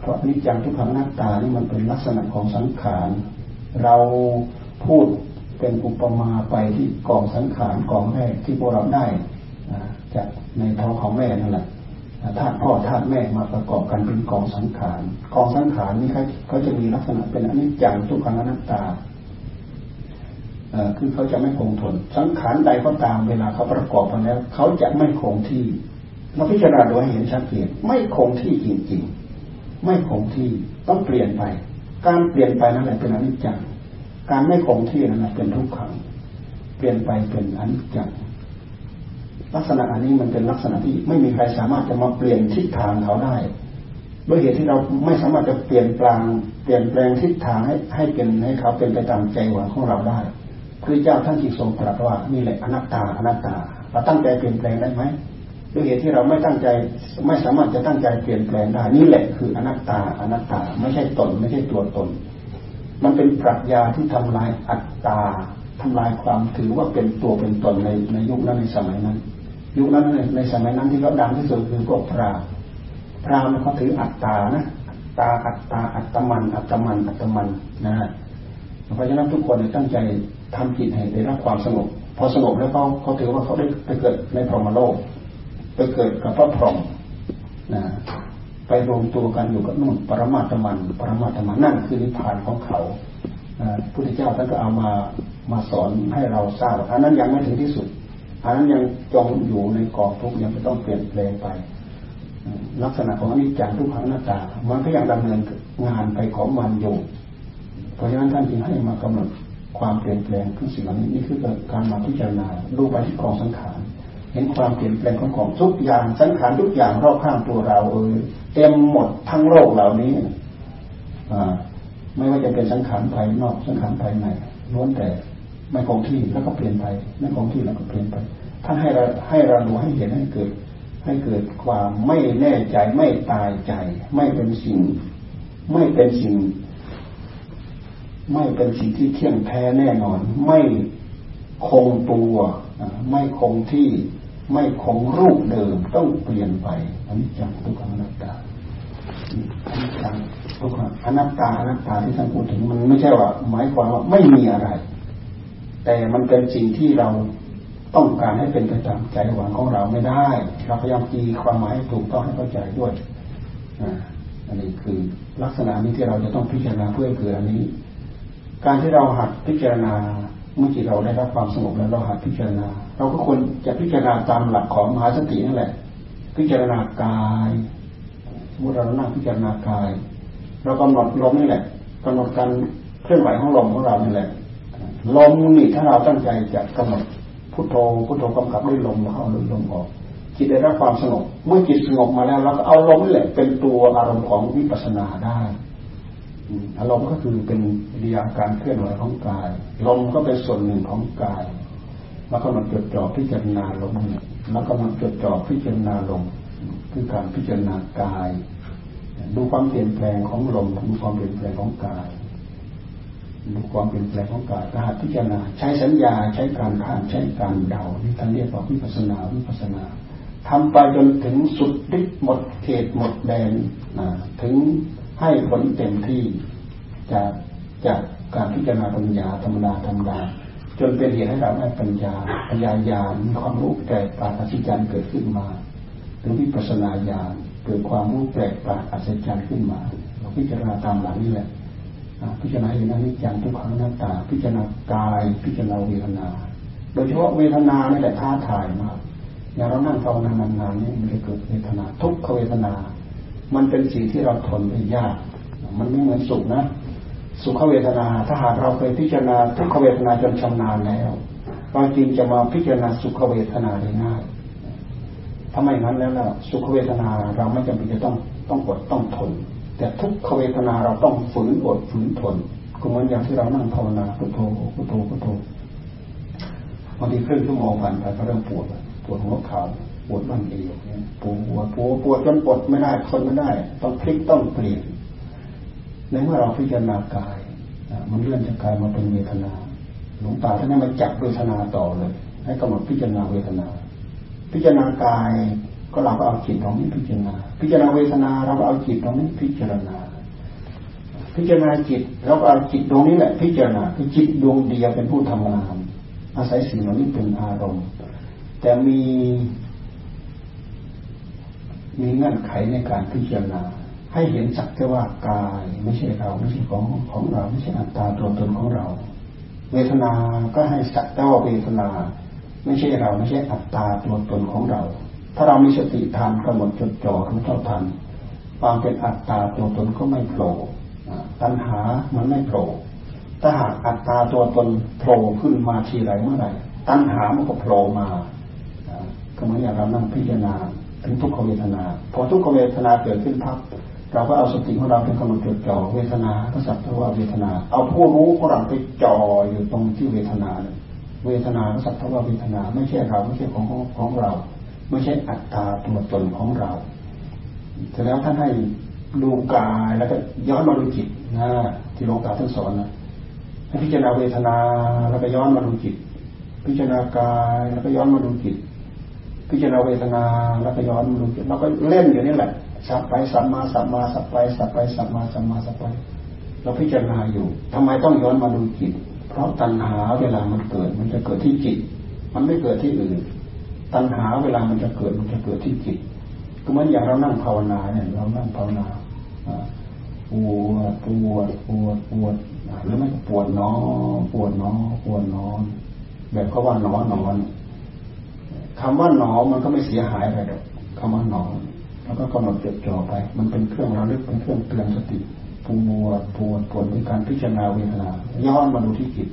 เพราะอนิจจังทุกขังนัตตานี่มันเป็นลักษณะของสังขาร เราพูดเป็นอุปมาไปที่กองสังขารกองแรกที่พวกเราได้จากในท้องของแม่นั่นแหละธาตุพ่อธาตุแม่มาประกอบกันเป็นกองสังขารกองสังขารนี่เขาเขาจะมีลักษณะเป็นอนิจจังทุกขังอนัตตา คือเขาจะไม่คงทน สังขารใดก็ตามเวลาเขาประกอบกันแล้ว เขาจะไม่คงที่เราพิจารณาโดยเห็นชัดเจนไม่คงที่จริงๆ ไม่คงที่ต้องเปลี่ยนไป การเปลี่ยนไปนั่นแหละเป็นอนิจจังการไม่คงที่นั่นแหละเป็นทุกขังเปลี่ยนไปเป็นอนิจจังลักษณะอันนี้มันเป็นลักษณะที่ไม่มีใครสามารถจะมาเปลี่ยนทิศทางเขาได้ด้วยเหตุที่เราไม่สามารถจะเปลี่ยนแปลงเปลี่ยนแปลงทิศทางให้ให้เป็นให้เขาเป็นไปตามใจหวังของเราได้ พระเจ้าท่านจึงทรงตรัสว่านี่แหละอนัตตาอนัตตาเราตั้งใจเปลี่ยนแปลงได้ไหมด้วยเหตุที่เราไม่ตั้งใจไม่สามารถจะตั้งใจเปลี่ยนแปลงได้นี่แหละคืออนัตตาอนัตตา ไม่ใช่ตน ไม่ใช่ตัวตน มันเป็นปรัชญาที่ทำลายอัตตาทำลายความถือว่าเป็นตัวเป็นตนในในยุคนั้นในสมัยนั้น ยุคนั้นในสมัยนั้นที่เขาดังที่สุดคือพวกพราหมณ์พราหมณ์เขาถืออัตตานะตาอัตตาอัตมันอัตมันอัตมันนะเพราะฉะนั้นทุกคนตั้งใจ ทำจิตให้ได้รับความสงบพอสงบแล้วเขาเขาถือว่าเขาได้ไปเกิดในพรหมโลกไปเกิดกับพระพรหมนะไปรวมตัวกันอยู่กับนู่นปรมาตมัน ปรมาตมันนั่นคือนิพพานของเขาพุทธเจ้าท่านก็เอามามาสอนให้เราทราบอันนั้นยังไม่ถึงที่สุด อันนั้นยังจมอยู่ในกองทุกยังไม่ต้องเปลี่ยนแปลงไปลักษณะของอนิจจังทุกขังหน้าตา มันก็ยังดำเนินงานไปของมันอยู่ เพราะฉะนั้นท่านจึงให้มากำหนด ความเปลี่ยนแปลงทุกสิ่งเหล่านี้นี่คือการมาพิจารณาดูไปที่กองสังขารเห็นความเปลี่ยนแปลงของของทุกอย่างสังขารทุกอย่างรอบข้างตัวเราเออเต็มหมดทั้งโลกเหล่านี้อ่าไม่ว่าจะเป็นสังขารภายนอกสังขารภายในล้วนแต่ไม่คงที่แล้วก็เปลี่ยนไปไม่คงที่แล้วก็เปลี่ยนไปท่านให้เราให้เราดูให้เห็นให้เกิด ให้เกิดความไม่แน่ใจไม่ตายใจ ไม่เป็นสิ่ง ไม่เป็นสิ่ง ไม่เป็นสิ่งที่เที่ยงแท้แน่นอน ไม่คงตัวไม่คงที่ไม่คงรูปเดิมต้องเปลี่ยนไปอันนี้จังทุกขังอนัตตาอันนี้จังทุกขังอนัตตาอนัตตาที่ท่านพูดถึงมันไม่ใช่ว่า หมายความว่าไม่มีอะไร แต่มันเป็นสิ่งที่เราต้องการให้เป็นไปตามใจหวังของเราไม่ได้เราพยายามตีความหมายให้ถูกต้องให้เข้าใจด้วยอันนี้คือลักษณะนี้ที่เราจะต้องพิจารณาเพื่อเกิดอันนี้ การที่เราหัดพิจารณาเมื่อจิตเราได้รับความสงบแล้วเราหัดพิจารณา เราก็ควรจะพิจารณาตามหลักของมหาสตินั่นแหละ พิจารณากายเมื่อเรานั่งพิจารณากาย เรากำหนดลมนี่แหละกำหนดการเคลื่อนไหวของลมของเรานี่แหละลมนี่ถ้าเราตั้งใจจะกำหนดพุทโธพุทโธกำกับด้วยลมเข้าด้วยลมออกจิตได้รับความสงบเมื่อจิตสงบมาแล้วเราก็เอาลมนี่แหละเป็นตัวอารมณ์ของวิปัสสนาได้ อารมณ์ก็คือเป็นวิยาการเคลื่อนไหวของกาย ลมก็เป็นส่วนหนึ่งของกาย แล้วก็มันจดจ่อพิจารณาลมแล้วก็มันจดจ่อพิจารณาลมคือการพิจารณากาย ดูความเปลี่ยนแปลงของลมดูความเปลี่ยนแปลงของกายดูความเปลี่ยนแปลงของกายรหัสพิจารณาใช้สัญญาใช้การข้ามใช้การเดานี่ท่านเรียกว่าวิปัสนาวิปัสนาทำไปจนถึงสุดฤทธิ์หมดเขตหมดแดนถึง ให้ผลเต็มที่จากจากการพิจารณาปัญญาธรรมดาธรรมดาจนเป็นเหตุให้เราได้ปัญญาปัญญาญาณมีความรู้แปลกประหลาดอัศจรรย์เกิดขึ้นมาหรือวิปัสนาญาณเกิดความรู้แปลกประหลาดอัศจรรย์ขึ้นมาเราพิจารณาตามหลังนี้แหละพิจารณาเห็นอนิจจังทุกขังหน้าตา พิจารณากายพิจารณาเวทนา โดยเฉพาะเวทนานี่แหละท้าทายมากอย่างเรานั่งภาวนานานๆนี่มันจะเกิดเวทนาทุกขเวทนา มันเป็นสิ่งที่เราทนได้ยาก มันไม่เหมือนสุขนะ สุขเวทนา ถ้าหากเราเคยพิจารณาทุกขเวทนาจนชำนาญแล้วเราจริงจะมาพิจารณาสุขเวทนาได้ง่ายถ้าไม่นั้นแล้วล่ะสุขเวทนาเราไม่จำเป็นจะต้องต้องอดต้องทน แต่ทุกขเวทนาเราต้องฝืนอดฝืนทนก็เหมือนอย่างที่เรานั่งภาวนาพุทโธพุทโธพุทโธบางทีครึ่งชั่วโมงผ่านไปก็เริ่มปวดปวดหัวเข่า ปวดบั้นเอวปวดหัวปวดปวดจนปวดไม่ได้ทนไม่ได้ ต้องพลิกต้องเปลี่ยนในเมื่อเราพิจารณากายมันเลื่อนจากกายมาเป็นเวทนาหลวงตาท่านให้มาจับเวทนาต่อเลย ให้กำหนดพิจารณาเวทนา พิจารณากายก็เราก็เอาจิตตรงนี้พิจารณา พิจารณาเวทนาเราก็เอาจิตตรงนี้พิจารณา พิจารณาจิตเราก็เอาจิตตรงนี้แหละ พิจารณาคือจิตดวงเดียวเป็นผู้ทำงาน อาศัยสิ่งเหล่านี้เป็นอารมณ์ แต่มี มีเงื่อนไขในการพิจารณา ให้เห็นสักแต่ว่ากายไม่ใช่เราไม่ใช่ของของเราไม่ใช่อัตตาตัวตนของเรา เวทนา ก็ให้สักแต่ว่าเวทนา ไม่ใช่เราไม่ใช่อัตตาตัวตนของเรา ถ้าเรามีสติทันกำหนดจดจ่อรู้เท่าทันความเป็นอัตตาตัวตนก็ไม่โผล่ตัณหามันไม่โผล่ถ้าหากอัตตาตัวตนโผล่ขึ้นมาทีไรเมื่อไหร่ตัณหามันก็โผล่มาก็เหมือนอย่างเรานั่งพิจารณา ถึงทุกขเวทนาพอทุกขเวทนาเกิดขึ้นพักเราก็เอาสติของเราเป็นกำหนดจดจ่อเวทนาก็สักแต่ว่าเวทนา เอาผู้รู้ของเราไปจ่ออยู่ตรงที่เวทนาเวทนาก็สักแต่ว่าเวทนา ไม่ใช่เราไม่ใช่ของของเรา ไม่ใช่อัตตาตัวตนของเราเสร็จแล้วท่านให้ดูกายแล้วก็ย้อนมาดูจิตนะที่หลวงตาท่านสอนนะให้พิจารณาเวทนาแล้วก็ย้อนมาดูจิต พิจารณากายแล้วก็ย้อนมาดูจิต พิจารณาเวทนาแล้วก็ย้อนมาดูจิตเราก็เล่นอยู่นี่แหละสับไปสับมาสับมาสับไปสับไปสับมาสับมาสับไปเราพิจารณาอยู่ทำไมต้องย้อนมาดูจิต เพราะตัณหาเวลามันเกิด มันจะเกิดที่จิต มันไม่เกิดที่อื่น ตัณหาเวลามันจะเกิดมันจะเกิดที่จิตก็เหมือนอย่างเรานั่งภาวนาเนี่ยเรานั่งภาวนาปวดปวดปวดปวดแล้วไม่ปวดนอปวดนอปวดนอนแบบเขาว่านอนนอน คำว่าหนอมันก็ไม่เสียหายอะไรหรอกคำว่าหนอแล้วก็กำหนดจดจ่อไป มันเป็นเครื่องระลึกเป็นเครื่องเตือนสติปวดปวดปวดในการพิจารณาเวทนาย้อนมาดูที่จิต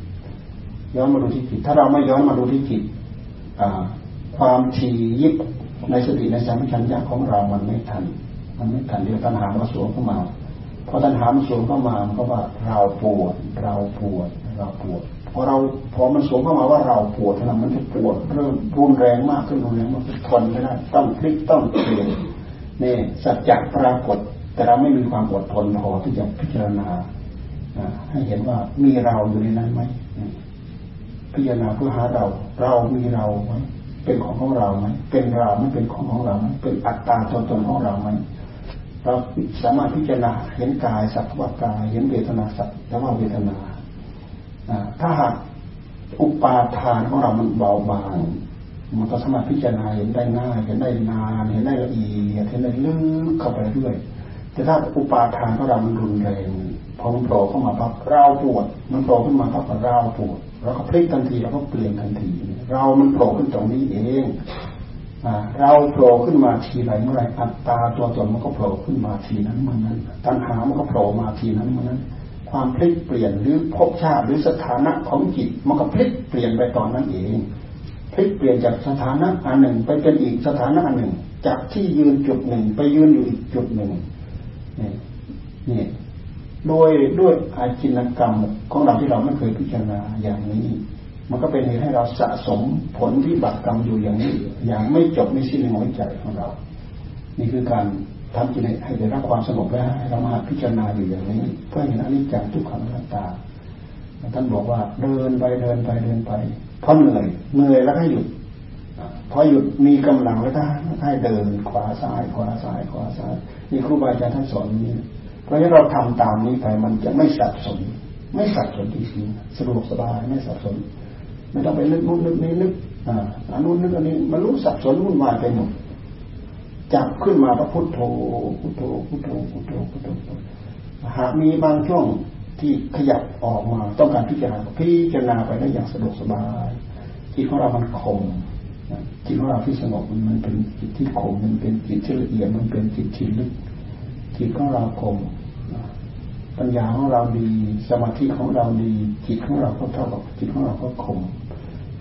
ย้อนมาดูที่จิต ถ้าเราไม่ย้อนมาดูที่จิตความทียิบในสติในสัมผัสัญญาของเรามันไม่ทัน มันไม่ทันเดี๋ยวตัณหามาสวมเข้ามาพอตัณหามันสวมเข้ามามันก็ว่าเราปวด เราปวด เราปวด พอเราพอมันสวมเข้ามาว่าเราปวดนะมันจะปวดเริ่มรุนแรงมากขึ้นรุนแรงมากทนไม่ได้ต้องพลิกต้องเปลี่ยนนี่สัจจะปรากฏ แต่เราไม่มีความอดทนพอที่จะพิจารณาให้เห็นว่ามีเราอยู่ในนั้นไหมพิจารณาเพื่อหาเรา เรามีเราไหมเป็นของของเราไหมเป็นเราไม่เป็นของของเราไหมเป็นอัตตาตัวตนของเราไหมเราสามารถพิจารณาเห็นกายสักว่ากายเห็นเวทนาสักว่าเวทนา ถ้าหากอุปาทานของเรามันเบาบางมันก็สามารถพิจารณาเห็นได้ง่ายเห็นได้นานเห็นได้ละเอียดเห็นได้ลึกเข้าไปเรื่อยแต่ถ้าอุปาทานของเรามันรุนแรงพอมันโผล่เข้ามาปั๊บเราปวด มันโผล่ขึ้นมาปั๊บเราปวดเราก็พลิกทันทีเราก็เปลี่ยนทันที เรามันโผล่ขึ้นตรงนี้เองเราโผล่ขึ้นมาทีไรเมื่อไรอัตตาตัวตนมันก็โผล่ขึ้นมาทีนั้นเมื่อนั้น ตัณหามันก็โผล่มาทีนั้นเมื่อนั้น ความพลิกเปลี่ยนหรือภพชาติหรือสถานะของจิตมันก็พลิกเปลี่ยนไปตอนนั้นเองพลิกเปลี่ยนจากสถานะอันหนึ่งไปเป็นอีกสถานะอันหนึ่ง จากที่ยืนจุดหนึ่งไปยืนอยู่อีกจุดหนึ่งนี่นี่ด้วยด้วยอาจินกรรมของเราที่เราไม่เคยพิจารณาอย่างนี้ มันก็เป็นเหตุให้เราสะสมผลที่บัตรกรรมอยู่อย่างนี้ อย่างไม่จบไม่สิ้นในหัวใจของเรา นี่คือการ ทำจิตให้ได้รับความสงบแล้วให้เรามาพิจารณาอยู่อย่างนี้ เพื่อเห็นอนิจจังทุกขังนัตตาท่านบอกว่าเดินไปเดินไปเดินไปพอเหนื่อยเหนื่อยแล้วให้หยุดพอหยุดมีกำลังแล้วก็ให้เดินขวาซ้ายขวาซ้ายขวาซ้ายนี่ครูบาอาจารย์ท่านสอนนี้เพราะฉะนั้นเราทำตามนี้ไปมันจะไม่สับสน ไม่สับสนจริงๆสะดวกสบายไม่สับสน ไม่ต้องไปนึกนู่นนึกนี้นึกอ่าอันนู้นนึกอันนี้มันรู้สับสนวุ่นวายไปหมด จับขึ้นมาพระพุทโธพุทโธพุทโธพุทโธพุทโธหากมีบางช่วงที่ขยับออกมาต้องการพิจารณาพิจารณาไปได้อย่างสะดวกสบายจิตของเรามันคมจิตของเราที่สงบมันเป็นจิตที่คมมันเป็นจิตที่ละเอียดมันเป็นจิตที่ลึกจิตของเราคมปัญญาของเราดีสมาธิของเราดี จิตของเราก็เท่ากับจิตของเราก็คม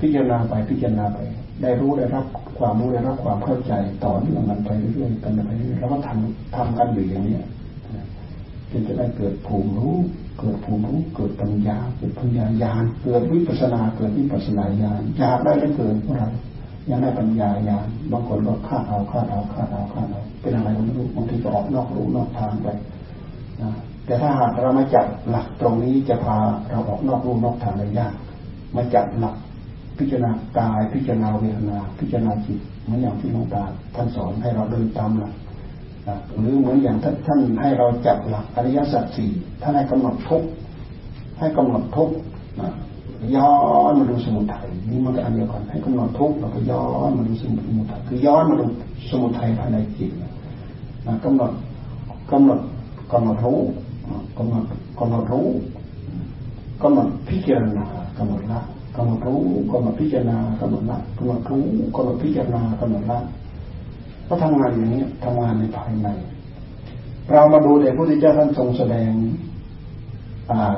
พิจารณาไปพิจารณาไป ได้รู้ได้รับความรู้ได้รับความเข้าใจต่อเนื่องกันไปเรื่อยๆกันไปเรื่อยๆแล้วก็ทำทำกันอยู่อย่างนี้จนจะได้เกิดภูมิรู้ เกิดภูมิรู้ เกิดปัญญา เกิดปัญญาญาณ เกิดวิปัสนา เกิดวิปัสนาญาณอยากได้ได้เกิดพวกเราอยากได้ปัญญาญาณบางคนก็คาดเอาคาดเอาคาดเอาคาดเอาเป็นอะไรก็ไม่รู้บางทีก็ออกนอกรู้นอกทางไปนะแต่ถ้าหากเราไม่จับหลักตรงนี้จะพาเราออกนอกรู้นอกทางได้ยากมาจับหลัก พิจารณากายพิจารณาเวทนา พิจารณาจิตเหมือนอย่างที่หลวงตาท่านสอนให้เราเดินตามหลักหรือเหมือนอย่างท่านท่านให้เราจับหลักอริยสัจสี่ท่านให้กำหนดทุกให้กำหนดทุกย้อนมาดูสมุทัยนี่มันก็อันเดียวกันให้กำหนดทุกเราก็ย้อนมาดูสมุทัยคือย้อนมาดูสมุทัยภายในจิตกำหนดกำหนดกำหนดรู้กำหนดกำหนดรู้กำหนดพิจารณากำหนดละ กำหนดรู้กำหนดพิจารณากำหนดละกำหนดรู้กำหนดพิจารณากำหนดละก็ทำงานอย่างนี้ทำงานในภายใน เรามาดูเลยพระพุทธเจ้าท่านทรงแสดง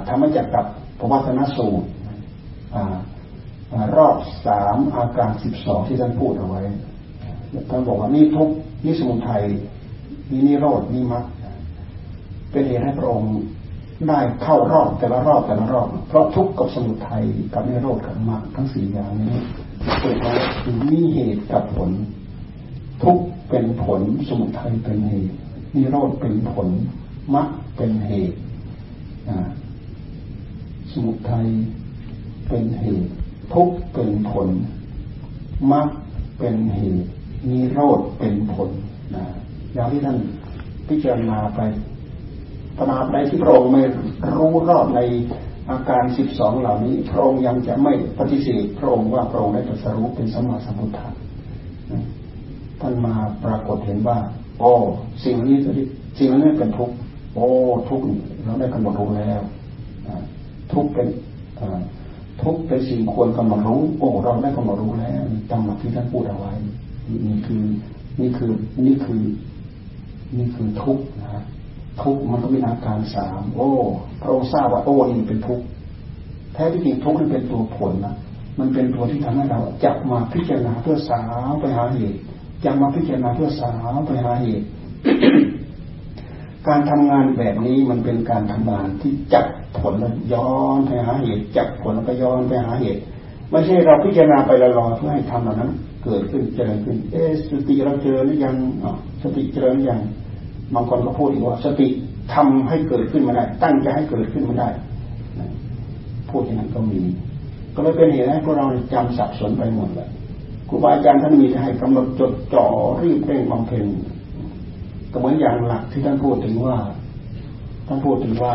ธรรมจักรกับพระวัฒนสูตรรอบสามอาการสิบสองที่ท่านพูดเอาไว้ท่านบอกว่านี่ทุกนี่สมุทัยนี่นิโรดนี่มรรคเป็นเหตุให้พระองค์ ได้เข้ารอบแต่ละรอบแต่ละรอบ เพราะทุกข์กับสมุทัยกับนิโรธกับมรรคทั้งสี่อย่างนี้เกิดมามีเหตุกับผล ทุกข์เป็นผลสมุทัยเป็นเหตุนิโรธเป็นผลมรรคเป็นเหตุสมุทัยเป็นเหตุ ทุกข์เป็นผลมรรคเป็นเหตุนิโรธเป็นผลนะอย่างที่ท่านพิจารณาไป ตราบใดที่พระองค์ไม่รู้รอบในอาการสิบสองเหล่านี้ พระองค์ยังจะไม่ปฏิเสธพระองค์ว่าพระองค์ได้ตรัสรู้เป็นสมมาสัมพุทธะท่านมาปรากฏเห็นว่าโอ้สิ่งนี้สิ่งนี้เป็นทุกข์โอ้ทุกข์เราได้กำหนดรู้แล้วทุกข์เป็นทุกข์เป็นสิ่งควรกำหนดรู้ โอ้เราได้กำหนดรู้แล้วตามหลักที่ท่านพูดเอาไว้นี่คือนี่คือนี่คือนี่คือทุกข์นะ ทุกมันก็มีอาการสามโอ้พระองค์ทราบว่าโอ้นี่เป็นทุกแท้ที่จริงทุกนี่เป็นตัวผลนะมันเป็นตัวที่ทำให้เราจับมาพิจารณาเพื่อสาวไปหาเหตุจับมาพิจารณาเพื่อสาวไปหาเหตุการทำงานแบบนี้มันเป็นการทำงานที่จับผลแล้วย้อนไปหาเหตุจับผลแล้วก็ย้อนไปหาเหตุไม่ใช่เราพิจารณาไปละลอเพื่อให้ทำเหล่านั้น เกิดขึ้นเจริญขึ้น เอสติเราเจอหรือยังสติเจริญหรือยัง บางคนก็พูดอีกว่า สติทำให้เกิดขึ้นมาได้ ตั้งใจให้เกิดขึ้นมาได้พูดอย่างนั้นก็มี ก็เลยเป็นเหตุให้พวกเราจำสับสนไปหมดเลยครูบาอาจารย์ท่านมีให้กำหนดจดจ่อรีบเร่งบำเพ็ญก็เหมือนอย่างหลักที่ท่านพูดถึงว่าท่านพูดถึงว่า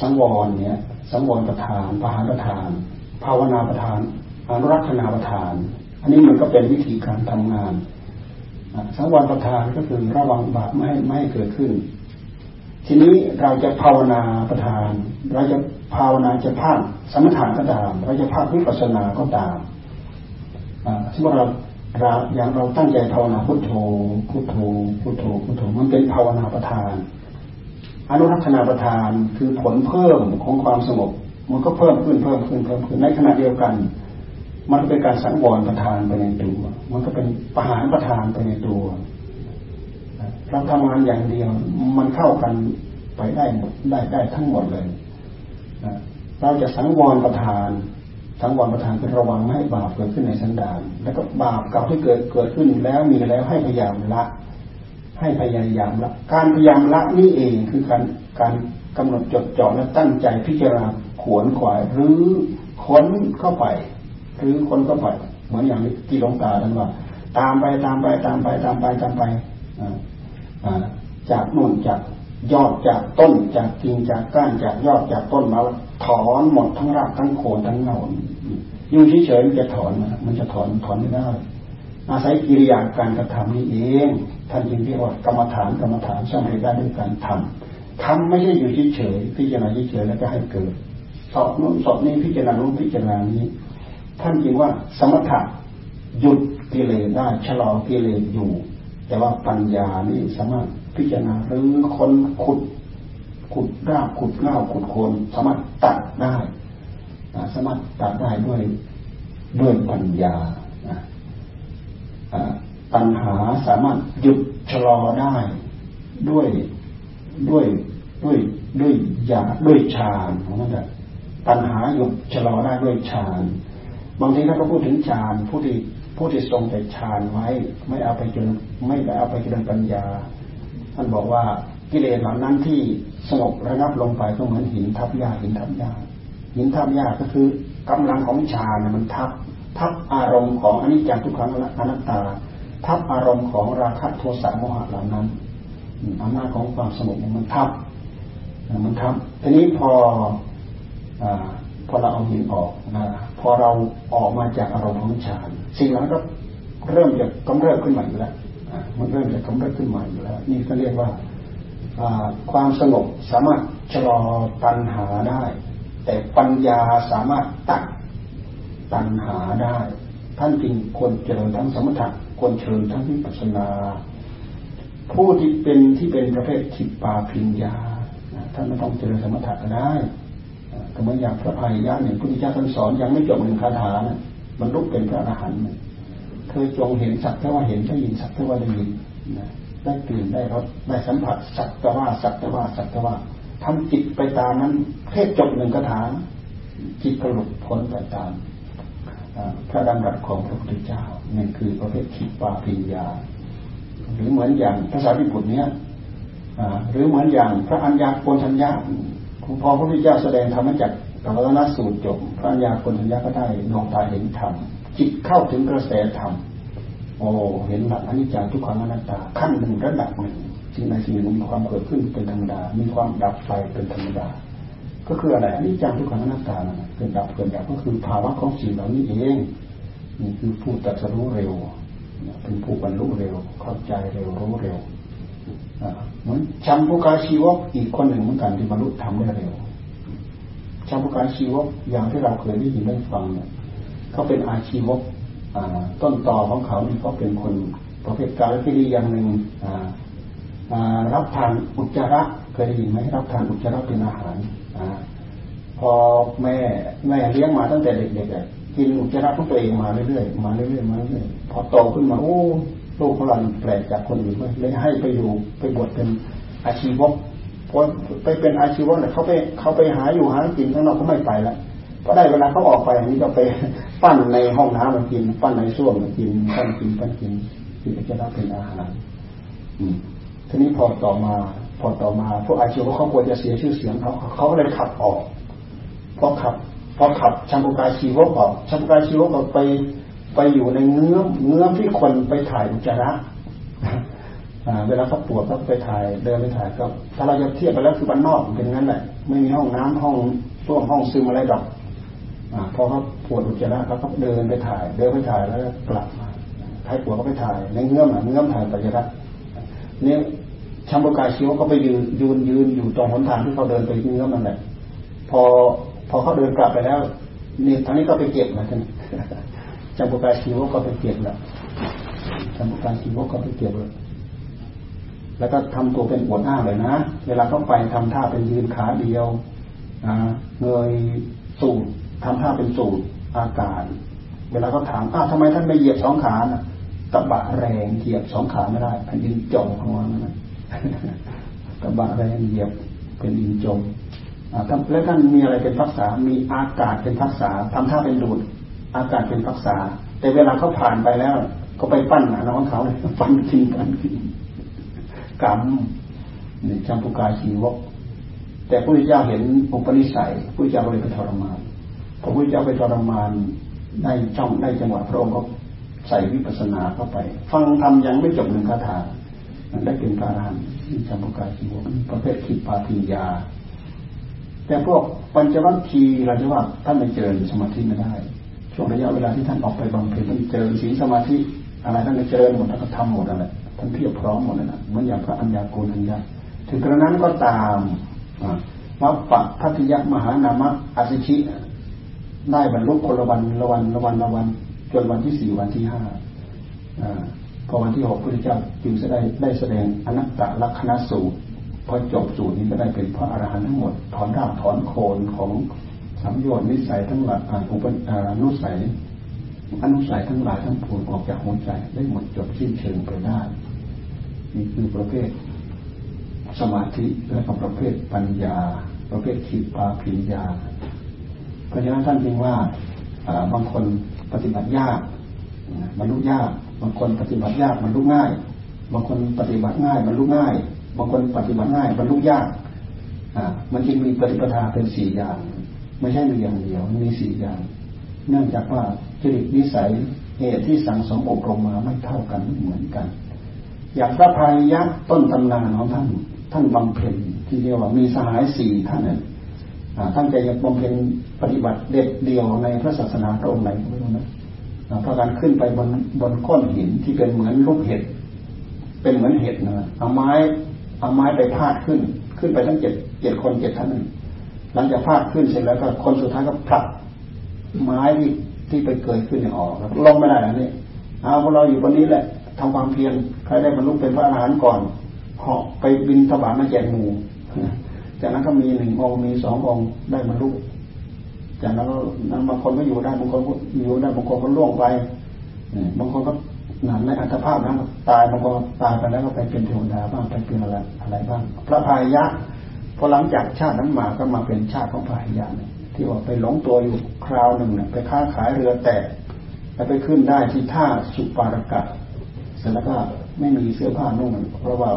สังวรเนี่ยสังวรประธานปหานประธาน ภาวนาประธานอนุรักษณาประธาน อันนี้มันก็เป็นวิธีการทำงานสังวรประธานก็คือระวังบาปไม่ให้ไม่ให้เกิดขึ้น ทีนี้เราจะภาวนาประธาน เราจะภาวนาจะภาคสมถะก็ตามเราจะภาควิปัสสนาก็ตามสมมติเราเราอย่างเราตั้งใจภาวนาพุทโธพุทโธพุทโธพุทโธมันเป็นภาวนาประทาน อนุรักษณาประทานคือผลเพิ่มของความสงบมันก็เพิ่มขึ้นเพิ่มขึ้นเพิ่มขึ้นในขณะเดียวกัน มันเป็นการสังวรประทานไปในตัว มันก็เป็นประหารประทานไปในตัวเราทำงานอย่างเดียว มันเข้ากันไปได้หมดได้ได้ทั้งหมดเลยเราจะสังวรประทาน สังวรประทานเป็นระวังไม่ให้บาปเกิดขึ้นในสันดานแล้วก็บาปเก่าที่เกิดเกิดขึ้นแล้วมีแล้วให้พยายามละ ให้พยายามละ การพยายามละนี่เองคือการการกำหนดจดจ่อและตั้งใจพิจารณาขวนขวายหรือค้นเข้าไป หรือค้นเข้าไปเหมือนอย่างที่หลวงตาท่านว่า ตามไปตามไปตามไปตามไปตามไปจากนู่นจากยอดจากต้นจากกิ่งจากก้านจากยอดจากต้นมาถอนหมดทั้งรากทั้งโคนทั้งเงาอยู่เฉยๆมันจะถอนมันจะถอนถอนไม่ได้อาศัยกิริยาการกระทำนี่เองท่านจึงเรียกว่ากรรมฐานกรรมฐานสร้างให้ได้ด้วยการทำทำไม่ใช่อยู่เฉยๆพิจารณาเฉยๆแล้วก็ให้เกิดสอบนู้นสอบนี้พิจารณานู้นพิจารณานี้ ท่านจึงว่าสมถะหยุดกิเลสได้ชะลอกิเลสอยู่ แต่ว่าปัญญานี่สามารถพิจารณาหรือคนขุดขุดรากขุดเง่าขุดโคนสามารถตัดได้สามารถตัดได้ด้วยด้วยปัญญาปัญหาสามารถหยุดชะลอได้ด้วยด้วยด้วยด้วยยาด้วยฌานของนั่นแหละปัญหาหยุดชะลอได้ด้วยฌาน บางทีถ้าเราพูดถึงฌานผู้ที่ผู้ที่ทรงแต่ฌานไว้ ไม่เอาไปจนไม่ได้เอาไปจนปัญญา ท่านบอกว่ากิเลสเหล่านั้นที่สงบระงับลงไปก็เหมือนหินทับหญ้าหินทับหญ้าหินทับหญ้าก็คือกำลังของฌานมันทับทับอารมณ์ของอนิจจังทุกขังอนัตตา ทับอารมณ์ของราคะโทสะโมหะเหล่านั้นอำนาจของความสงบมันทับมันทับทีนี้พอ พอเราเอาหินออกนะพอเราออกมาจากอารมณ์ของฌานสิ่งนั้นก็เริ่มจะกำเริบขึ้นใหม่แล้วมันเริ่มจะกำเริบขึ้นใหม่แล้ว นี่ก็เรียกว่าความสงบสามารถชะลอตัณหาได้ แต่ปัญญาสามารถตัดตัณหาได้ ท่านจึงควรเจริญทั้งสมถะควรเจริญทั้งวิปัสสนา ผู้ที่เป็นที่เป็นประเภททิปาพิญญาท่านไม่ต้องเจริญสมถะก็ได้ ก็เมือนอย่างพระอริยะเนี่ยพุทธเจ้าท่านสอนยังไม่จบหนึ่งคาถานะบรรลุกเป็นพระอรหันต์เธอจงเห็นสักแต่ว่าเห็นได้ยินสักแต่ว่าได้ยินนะได้กลิ่นได้รสได้สัมผัสสักแต่ว่าสักแต่ว่าสักแต่ว่าทำจิตไปตามนั้นเทศจบหนึ่งคาถาจิตกระลุดพ้นไปตามพระดำรัสของพระพุทธเจ้านั่นคือประเภทขิปาปิญญา หรือเหมือนอย่างภาษาญี่ปุ่นเนี้ยหรือเหมือนอย่างพระอัญญาโกณทัญญา พอพระพุทธเจ้าแสดงธรรมจักรกัลนาสูตรจบพระญาโกณทัญญาก็ได้ดวงตาเห็นธรรมจิตเข้าถึงกระแสธรรมโอ้เห็นหลักอนิจจังทุกขังอนัตตาขั้นหนึ่งระดับหนึ่งสิ่งใดสิ่งหนึ่งมีความเกิดขึ้นเป็นธรรมดา มีความดับไปเป็นธรรมดา ก็คืออะไรอนนี้จังทุกขังอนัตตานะเกิดดับเกิดดับก็คือภาวะของสิ่งเหล่านี้เองนี่คือผู้ตัดสู้เร็ว เป็นผู้บรรลุเร็วเข้าใจเร็วรู้เร็ว เหมือนชัมพุกาชีวกอีกคนหนึ่งเหมือนกันที่บรรลุธรรมได้เร็วชัมพุกาชีวกอย่างที่เราเคยได้ยินได้ฟังเนี่ยเขาเป็นอาชีวกต้นต่อของเขานี่เขาเป็นคนประเภทการที่ดีอย่างหนึ่งรับทานอุจจาระเคยได้ยินไหมรับทานอุจจาระเป็นอาหารอพอแม่แม่เลี้ยงมาตั้งแต่เด็กๆกินอุจจาระของตัวเองมาเรื่อยๆมาเรื่อยๆมาเรื่อยๆพอโตขึ้นมาโอ้ ลูกของเราแปลกจากคนอื่นเลยให้ไปอยู่ไปบวชเป็นอาชีวกพอไปเป็นอาชีวกเนี่ยเขาไปเขาไปหาอยู่หากินข้างนอกเขาไม่ไปล้วก็ได้เวลาเขาออกไปอันนี้ก็ไปปั้นในห้องน้ำมากิน ปั้นในส้วมมากินปั้นกินปั้นกินที่จะรับเป็นอาหารทีนี้พอต่อมาพอต่อมาพวกอาชีวะเขาควรจะเสียชื่อเสียงเขาเขาก็เลยขับออกพอขับพอขับชัมพุกายชีวกออกชัมพุกายชีวกออกไป ไปอยู่ในเงื้อมเงื้อมที่คนไปถ่ายอุจจาระเวลาเขาปวดก็ไปถ่ายเดินไปถ่ายก็ถ้าเราจะเทียบไปแล้วคือบ้านนอกเป็นงั้นแหละไม่มีห้องน้ำห้องส้วมห้องซึมอะไรดอกอพอเขาปวดอุจจาระเขาก็เดินไปถ่าย เดินไปถ่ายแล้วกลับมาใครปวดก็ไปถ่ายในเงื้อมเงื้อมถ่ายปัจจระนี่ชัมบกายชิวก็ไปยืนยืนยืนอยู่ตรงหนทางที่เขาเดินไปเงื้อมนั่นแหละพอพอเขาเดินกลับไปแล้วนี่ทางนี้ก็ไปเก็บนะท่าน จำบุกาชีวก็ไปเก็บแล้วจำบุกาชีวก็ไปเก็บเลยแล้วก็ทำตัวเป็นอวดอ้างเลยนะ เวลาเขาไปทำท่าเป็นยืนขาเดียวเงยสูดทำท่าเป็นสูดอากาศ เวลาเขาถามอ้าวทำไมท่านไม่เหยียบสองขาน่ะตะบะแรงเหยียบสองขาไม่ได้เป็นดินจมของมันนะตะบะแรงเหยียบเป็นดินจมแล้วท่านมีอะไรเป็นทักษะมีอากาศเป็นทักษะทำท่าเป็นดูด อากาศเป็นทักษะแต่เวลาเขาผ่านไปแล้ว ก็ไปปั้นหน้องเขาเลยปั้นกินปั้นกินกรรมนี่จำปุกาชีวก แต่พระพุทธเจ้าเห็นอุปนิสัยพระพุทธเจ้าเลยไปทรมานพระพุทธเจ้าไปทรมานได้ช่องได้จังหวะพระองค์ก็ใส่วิปัสสนาเข้าไป ฟังทำยังไม่จบหนึ่งคาถาได้เป็นพระอรหันต์จำปุกาชีวกประเภทขิปาทิยา แต่พวกปัญจวัคคีย์เราจะว่าท่านไม่เจริญสมาธิไม่ได้ ช่วงระยะเวลาที่ท่านออกไปบำเพ็ญท่านเจริญศีลสมาธิอะไรท่านก็เจริญหมดท่านก็ทำหมดอะไรท่านเพียบพร้อมหมดเลยนะเหมือนอย่างพระอัญญาโกณทัญญาถึงกระนั้นก็ตามวัปปะพัทยะมหานามะอสิชิได้บรรลุคนละวันละวันละวันละวันจนวันที่สี่วันที่ห้าพอวันที่หกพระเจ้าจึงจะได้ได้แสดงอนัตตลักษณสูตรพอจบสูตรนี้ก็ได้เป็นพระอรหันต์ทั้งหมดถอนรากถอนโคนของ สัมโยชน์นิสัยทั้งหลายอุปนุสัยอนุสัยทั้งหลายทั้งปวงออกจากหัวใจได้หมดจบสิ้นเชิงไปได้นี่คือประเภทสมาธิและก็ประเภทปัญญา ประเภทขีปาพิญญาเพราะฉะนั้นท่านจึงว่าบางคนปฏิบัติยากบรรลุยากบางคนปฏิบัติยากบรรลุง่าย บางคนปฏิบัติง่ายบรรลุง่าย บางคนปฏิบัติง่ายบรรลุยากมันจึงมีปฏิปทาเป็นสี่อย่าง ไม่ใช่มีอย่างเดียวมีสี่อย่าง เนื่องจากว่าจริตนิสัยเหตุที่สั่งสมอบรมมาไม่เท่ากันเหมือนกัน อย่างพระพายยักษ์ต้นตำนานของท่าน ท่านบำเพ็ญที่เรียกว่ามีสหายสี่ท่านนั้นท่านจะยังบำเพ็ญปฏิบัติเด็ดเดียวในพระศาสนาพระองค์ไหนไม่รู้นะพระการขึ้นไปบนบนก้อนหินที่เป็นเหมือนลูกเห็ดเป็นเหมือนเห็ดนะเอาไม้เอาไม้ไปพาดขึ้น ขึ้นไปทั้งเจ็ดเจ็ดคนเจ็ดท่านนั้น หลังจากพาดขึ้นเสร็จแล้วก็คนสุดท้ายก็ผลักไม้ที่ที่ไปเกิดขึ้นเนี่ยออกแล้วลงไม่ได้แล้วนี่เอาพวกเราอยู่บนนี้แหละทำความเพียรใครได้บรรลุเป็นพระอรหันต์ก่อนเหาะไปบินทบามาแจกหมู่จากนั้นก็มีหนึ่งองค์มีสององค์ได้บรรลุจากนั้นนั้นบางคนก็อยู่ได้บางคนก็อยู่ได้บางคนก็ล่วงไปบางคนก็หนันในอัตภาพนั้นตายบางคนตายไปแล้วก็ไปเป็นเทวดาบ้างไปเป็นอะไรอะไรบ้าง พระพายะ พอหลังจากชาตินั้นมาก็มาเป็นชาติของพายาที่ว่าไปหลงตัวอยู่คราวหนึ่งเนี่ยไปค้าขายเรือแตกแล้วไปขึ้นได้ที่ท่าสุปารกะเสร็จแล้วก็ไม่มีเสื้อผ้านุ่งเพราะว่า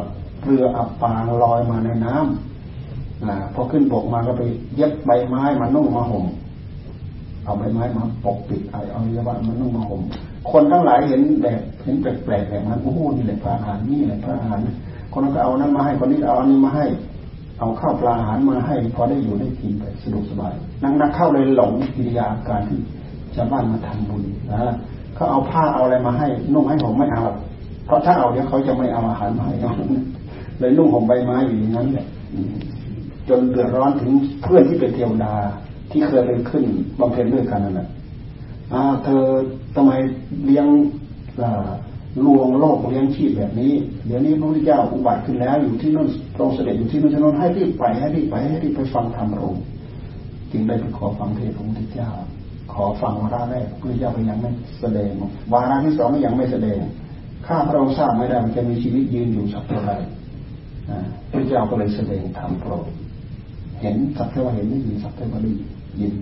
เรืออับปางลอยมาในน้ำอพอขึ้นบกมาก็ไปเย็บใบไม้มานุ่งมาห่มเอาใบไม้มาปกปิดเอาเอายาบามานุ่งมาห่มคนทั้งหลายเห็นแบบเห็นแปลกๆแบบนั้นโอ้โหนี่แหละพระอาหารนี่แหละพระอาหารคคนนั้นก็เอานั้นมาให้คนนี้ก็เอาอันนี้มาให้ เอาข้าวปลาอาหารมาให้พอได้อยู่ได้กินไปสะดวกสบายนั่งนักเข้าเลยหลงกิริยาการที่ชาวบ้านมาทำบุญนะเขาเอาผ้าเอาอะไรมาให้นุ่งให้ผมไม่เอา เพราะถ้าเอาเดี๋ยวเขาจะไม่เอาอาหารมาให้เลยนุ่งห่มใบไม้อยู่อย่างนั้นแหละจนเดือดร้อนถึงเพื่อนที่เป็นเทวดาที่เคยไปขึ้นบำเพ็ญด้วยกันนั่นแหละเธอทำไมเลี้ยง ลวงโลกเลี้ยงชีพแบบนี้ เดี๋ยวนี้พระพุทธเจ้าอุบัติขึ้นแล้ว อยู่ที่นั่นตรงเสด็จอยู่ที่นั่นที่นั่นให้รีบไปให้รีบไปให้รีบไปฟังธรรมพระองค์จึงได้ไปขอฟังเทศพระพุทธเจ้า ขอฟังวาระแรกพระพุทธเจ้าก็ยังไม่แสดงวาระที่สองก็ยังไม่แสดง ข้าพระองค์ทราบไม่ได้มันจะมีชีวิตยืนอยู่สักเท่าไหร่พระเจ้าก็เลยแสดงธรรมโปรดเห็นสักเท่าว่าเห็นได้ยินสักเท่าว่าได้ยิน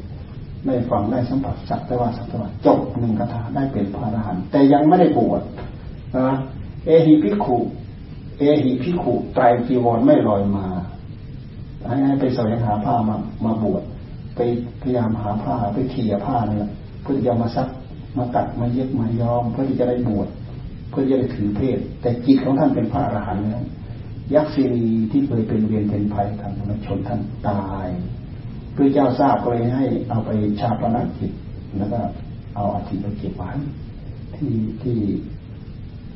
ได้ฟังได้สัมผัสสักแต่ว่าสักแต่ว่าจบหนึ่งคาถาได้เป็นพระอรหันต์แต่ยังไม่ได้บวช นะเอหิพิขุเอหิพิขุไตรจีวรไม่ลอยมาให้ไปแสวงหาผ้ามามาบวชไปพยายามหาผ้าไปเขี่ยผ้าเนี่ยเพื่อจะมาซักมาตัดมาเย็บมายอมเพื่อที่จะได้บวชเพื่อจะได้ถือเพศ แต่จิตของท่านเป็นพระอรหันต์แล้วยักษ์ศีที่เคยเป็นเวียนเป็นภัยทางมชนท่านตายพระเจ้าทราบก็เลยให้เอาไปชาปนกิจแล้วก็เอาอาทิไปเก็บไว้ที่ที่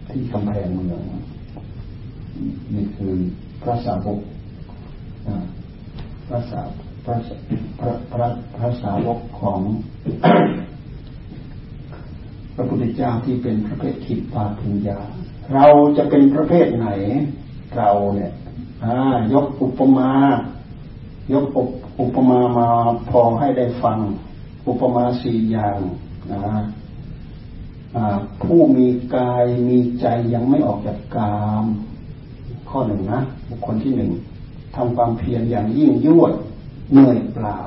ที่กำแพงเมืองนี่คือพระสาวกพระสาวพระพระพระพระสาวกของพระพุทธเจ้าที่เป็นพระเพศขิดปาปัญญาเราจะเป็นประเภทไหน เราเนี่ยยกอุปมา ยกอุปมามาพอให้ได้ฟัง อุปมาสี่อย่างนะ ผู้มีกายมีใจยังไม่ออกจากกาม ข้อหนึ่งนะบุคคลที่หนึ่งทำความเพียรอย่างยิ่งยวดเหนื่อยเปล่า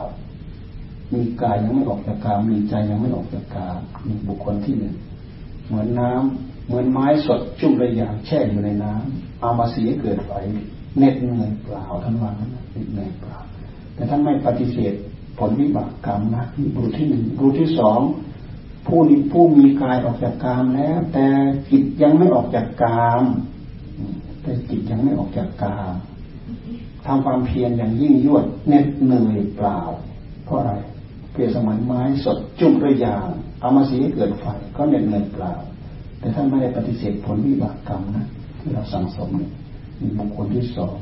มีกายยังไม่ออกจากกาม มีใจยังไม่ออกจากกามมีบุคคลที่หนึ่งเหมือนน้ำเหมือนไม้สดจุ่มระยางแช่อยู่ในน้ำเอามาเสียเกิดไฟเน็ดเหนื่อยเปล่าท่านว่านั้นเหนื่อยเปล่า แต่ท่านไม่ปฏิเสธผลวิบากกรรมนะนี่บุที่หนึ่งบุที่สอง ผู้นี้ผู้มีกายออกจากกามแล้ว แต่จิตยังไม่ออกจากกามแต่จิตยังไม่ออกจากกามทำความเพียรอย่างยิ่งยวดเน็ดเหนื่อยเปล่า เพราะอะไรเปรียบสมันไม้สดจุ่มด้วยยางเอามาสีให้เกิดไฟก็เน็ดเหนื่อยเปล่า แต่ท่านไม่ได้ปฏิเสธผลวิบากกรรมนะที่เราสั่งสมเนี่ยมีบุคคลที่สอง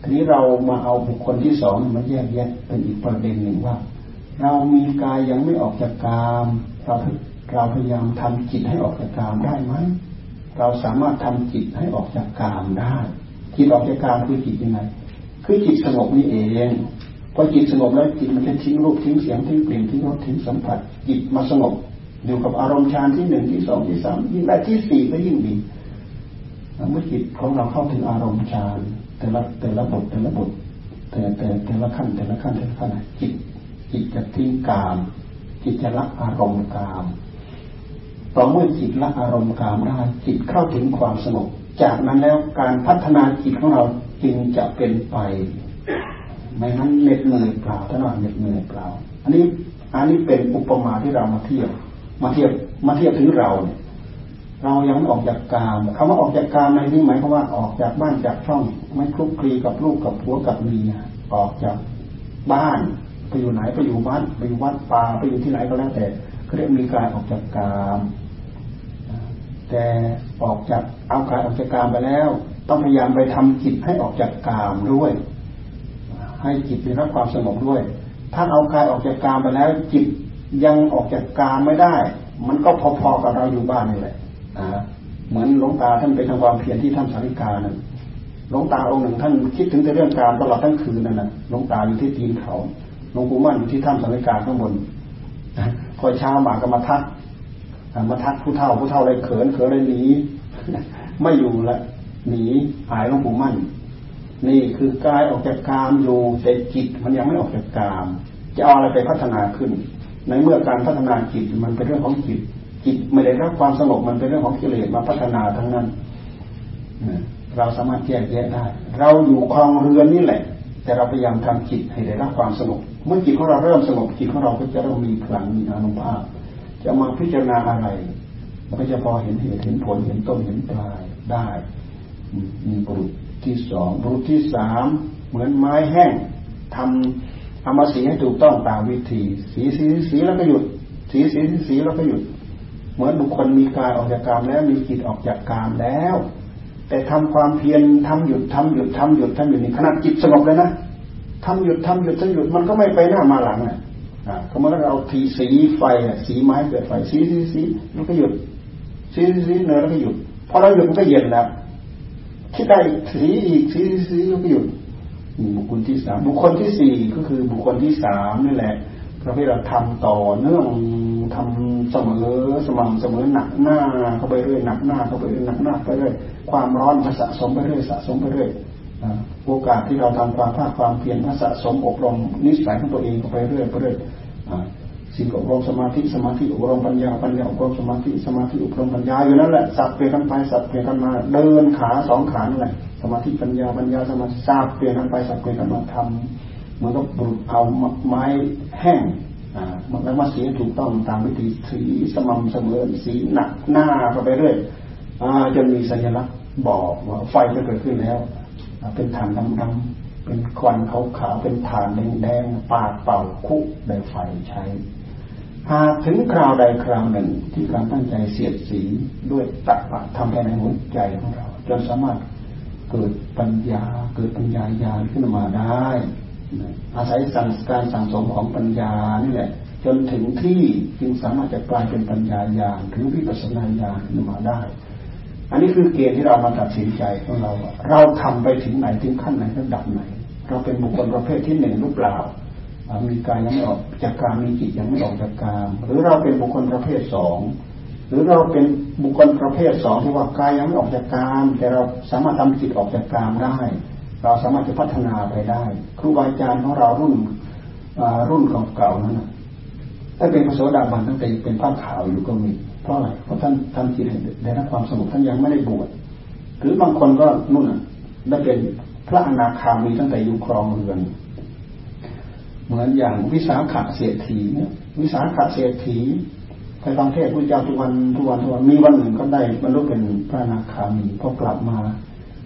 ทีนี้เรามาเอาบุคคลที่สองมาแยกแยะเป็นอีกประเด็นหนึ่งว่า เรามีกายยังไม่ออกจากกามเราเราพยายามทำจิตให้ออกจากกามได้ไหมเราสามารถทำจิตให้ออกจากกามได้จิตออกจากกามคือจิตยังไงคือจิตสงบนี่เองพอจิตสงบแล้วจิตมันจะทิ้งรูปทิ้งเสียงทิ้งกลิ่นทิ้งรสทิ้งสัมผัส จิตมาสงบอยู่กับอารมณ์ฌานที่หนึ่งที่สองที่สามยิ่งได้ที่สี่ก็ยิ่งดีเมื่อจิตของเราเข้าถึงอารมณ์ฌานแต่ละแต่ละบทแต่ละบทแต่แต่แต่ละขั้นแต่ละขั้นแต่ละขั้นจิต จิตจะทิ้งกาม จิตจะละอารมณ์กามต่อเมื่อจิตละอารมณ์กามได้จิตเข้าถึงความสงบจากนั้นแล้วการพัฒนาจิตของเราจึงจะเป็นไปไม่นั้นเหน็ดเหนื่อยเปล่าถ้าเราเหน็ดเหนื่อยเปล่า อันนี้อันนี้เป็นอุปมาที่เรามาเทียบมาเทียบมาเทียบถึงเราเนี่ยเรายังไม่ออกจากกามคำว่าออกจากกามในที่หมายความว่าออกจากบ้านจากช่อง ไม่คลุกคลีกับลูกกับผัวกับเมียออกจากบ้าน ไปอยู่ไหนไปอยู่บ้านไปอยู่วัดป่าไปอยู่ที่ไหนก็แล้วแต่เขาเรียกมีการออกจากกามแต่ออกจากเอากายออกจากกามไปแล้ว ต้องพยายามไปทำจิตให้ออกจากกามด้วย ให้จิตได้รับความสงบด้วย ถ้าเอากายออกจากกามไปแล้ว จิตยังออกจากกามไม่ได้ มันก็พอๆกับเราอยู่บ้านนี่แหละเหมือนหลวงตาท่านไปทำความเพียรที่ท่านสาริกานั่นหลวงตาองค์หนึ่งท่านคิดถึงแต่เรื่องการตลอดทั้งคืนนั่นนะหลวงตาอยู่ที่ตีนเขา หลวงปู่มั่นอยู่ที่ถ้ำสาริกาข้างบนพอเช้ามาก็มาทักมาทักผู้เฒ่าผู้เฒ่าเลยเขินเขินเลยหนีไม่อยู่ละหนีหายหลวงปู่มั่น นี่คือกายออกจากกามอยู่แต่จิตมันยังไม่ออกจากกาม จะเอาอะไรไปพัฒนาขึ้น ในเมื่อการพัฒนาจิตมันเป็นเรื่องของจิต จิตไม่ได้รับความสงบมันเป็นเรื่องของกิเลสมาพัฒนาทั้งนั้นเราสามารถแยกแยะได้ เราอยู่คลองเรือนนี่แหละ แต่เราพยายามทำจิตให้ได้รับความสงบ เมื่อจิตของเราเริ่มสงบจิตของเราก็จะเริ่มมีพลังมีอานุภาพ จะมาพิจารณาอะไรมันก็จะพอเห็นเหตุเห็นผลเห็นต้นเห็นปลายได้มีบุรุษที่สองบุรุษที่สามเหมือนไม้แห้งทำเอามาสีให้ถูกต้องตามวิธี สีสีสีแล้วก็หยุด สีสีสีแล้วก็หยุด เหมือนบุคคลมีกายออกจากกามแล้วมีจิตออกจากกามแล้ว แต่ทำความเพียรทำหยุดทำหยุดทำหยุดทำหยุดในขนาดจิตสงบเลยนะ ทำหยุดทำหยุดทำหยุดมันก็ไม่ไปหน้ามาหลังอะก็เมื่อเราทีสีไฟสีไม้เกิดไฟสีสีสีแล้วก็หยุดสีสีเนื้อแล้วก็หยุดพอเราหยุดมันก็เย็นแล้วคิดได้สีอีกสีสีแล้วก็หยุดบุคคลที่สามบุคคลที่สี่ก็คือบุคคลที่สามนี่แหละเราให้เราทำต่อเนื่องทำเสมอสม่ำเสมอหนักหน้าเข้าไปเรื่อยหนักหน้าเข้าไปเรื่อยหนักหน้าไปเรื่อยความร้อนมันสะสมไปเรื่อยสะสมไปเรื่อย โอกาสที่เราทำความภาคความเพียรมันสะสมอบรมนิสัยของตัวเองไปเรื่อยไปเรื่อยสิ่งอบรมสมาธิสมาธิอบรมปัญญาปัญญาอบรมสมาธิสมาธิอบรมปัญญาอยู่นั่นแหละสับเปลี่ยนกันไปสับเปลี่ยนกันมาเดินขาสองขานั่นแหละสมาธิปัญญาปัญญาสมาธิสับเปลี่ยนกันไปสับเปลี่ยนกันมาทำเหมือนกับบุรุษเอาไม้แห้งอ่าแล้วมาสีถูกต้องตามวิธีสีสม่ำเสมอสีหนักหน้าเข้าไปเรื่อยจนมีสัญลักษณ์บอกว่าไฟจะเกิดขึ้นแล้ว เป็นฐานดำๆเป็นควันขาวๆเป็นฐานแดงๆปาดเป่าคุกในไฟใช้หากถึงคราวใดคราวหนึ่งที่การตั้งใจเสียดสีด้วยตักทำภายในหัวใจของเรา จนสามารถเกิดปัญญาเกิดปัญญาญาณขึ้นมาได้ อาศัยสั่งการสั่งสมของปัญญานี่แหละ จนถึงที่จึงสามารถจะกลายเป็นปัญญาญาณหรือวิปัสสนาญาณขึ้นมาได้ อันนี้คือเกณฑ์ที่เรามาตัดสินใจของเรา เราทำไปถึงไหนถึงขั้นไหนระดับไหน เราเป็นบุคคลประเภทที่หนึ่งหรือเปล่า มีกายยังไม่ออกจากกามมีจิตยังไม่ออกจากกามหรือเราเป็นบุคคลประเภทสองหรือเราเป็นบุคคลประเภทสองที่ว่ากายยังไม่ออกจากกามแต่เราสามารถทำจิตออกจากกามได้ เราสามารถจะพัฒนาไปได้ ครูบาอาจารย์ของเรารุ่นรุ่นเก่าๆนั้นถ้าเป็นพระโสดาบันตั้งแต่เป็นผ้าขาวอยู่ก็มี เพราะอะไรเพราะท่านทำจิตได้รับความสงบท่านยังไม่ได้บวชหรือบางคนก็นู่นได้เป็นพระอนาคามีตั้งแต่อยู่ครองเรือน เหมือนอย่างวิสาขะเศรษฐีเนี่ย วิสาขะเศรษฐีไปฟังเทศพุทธเจ้าทุกวันทุกวันทุกวันมีวันหนึ่งก็ได้บรรลุเป็นพระอนาคามีพอกลับมา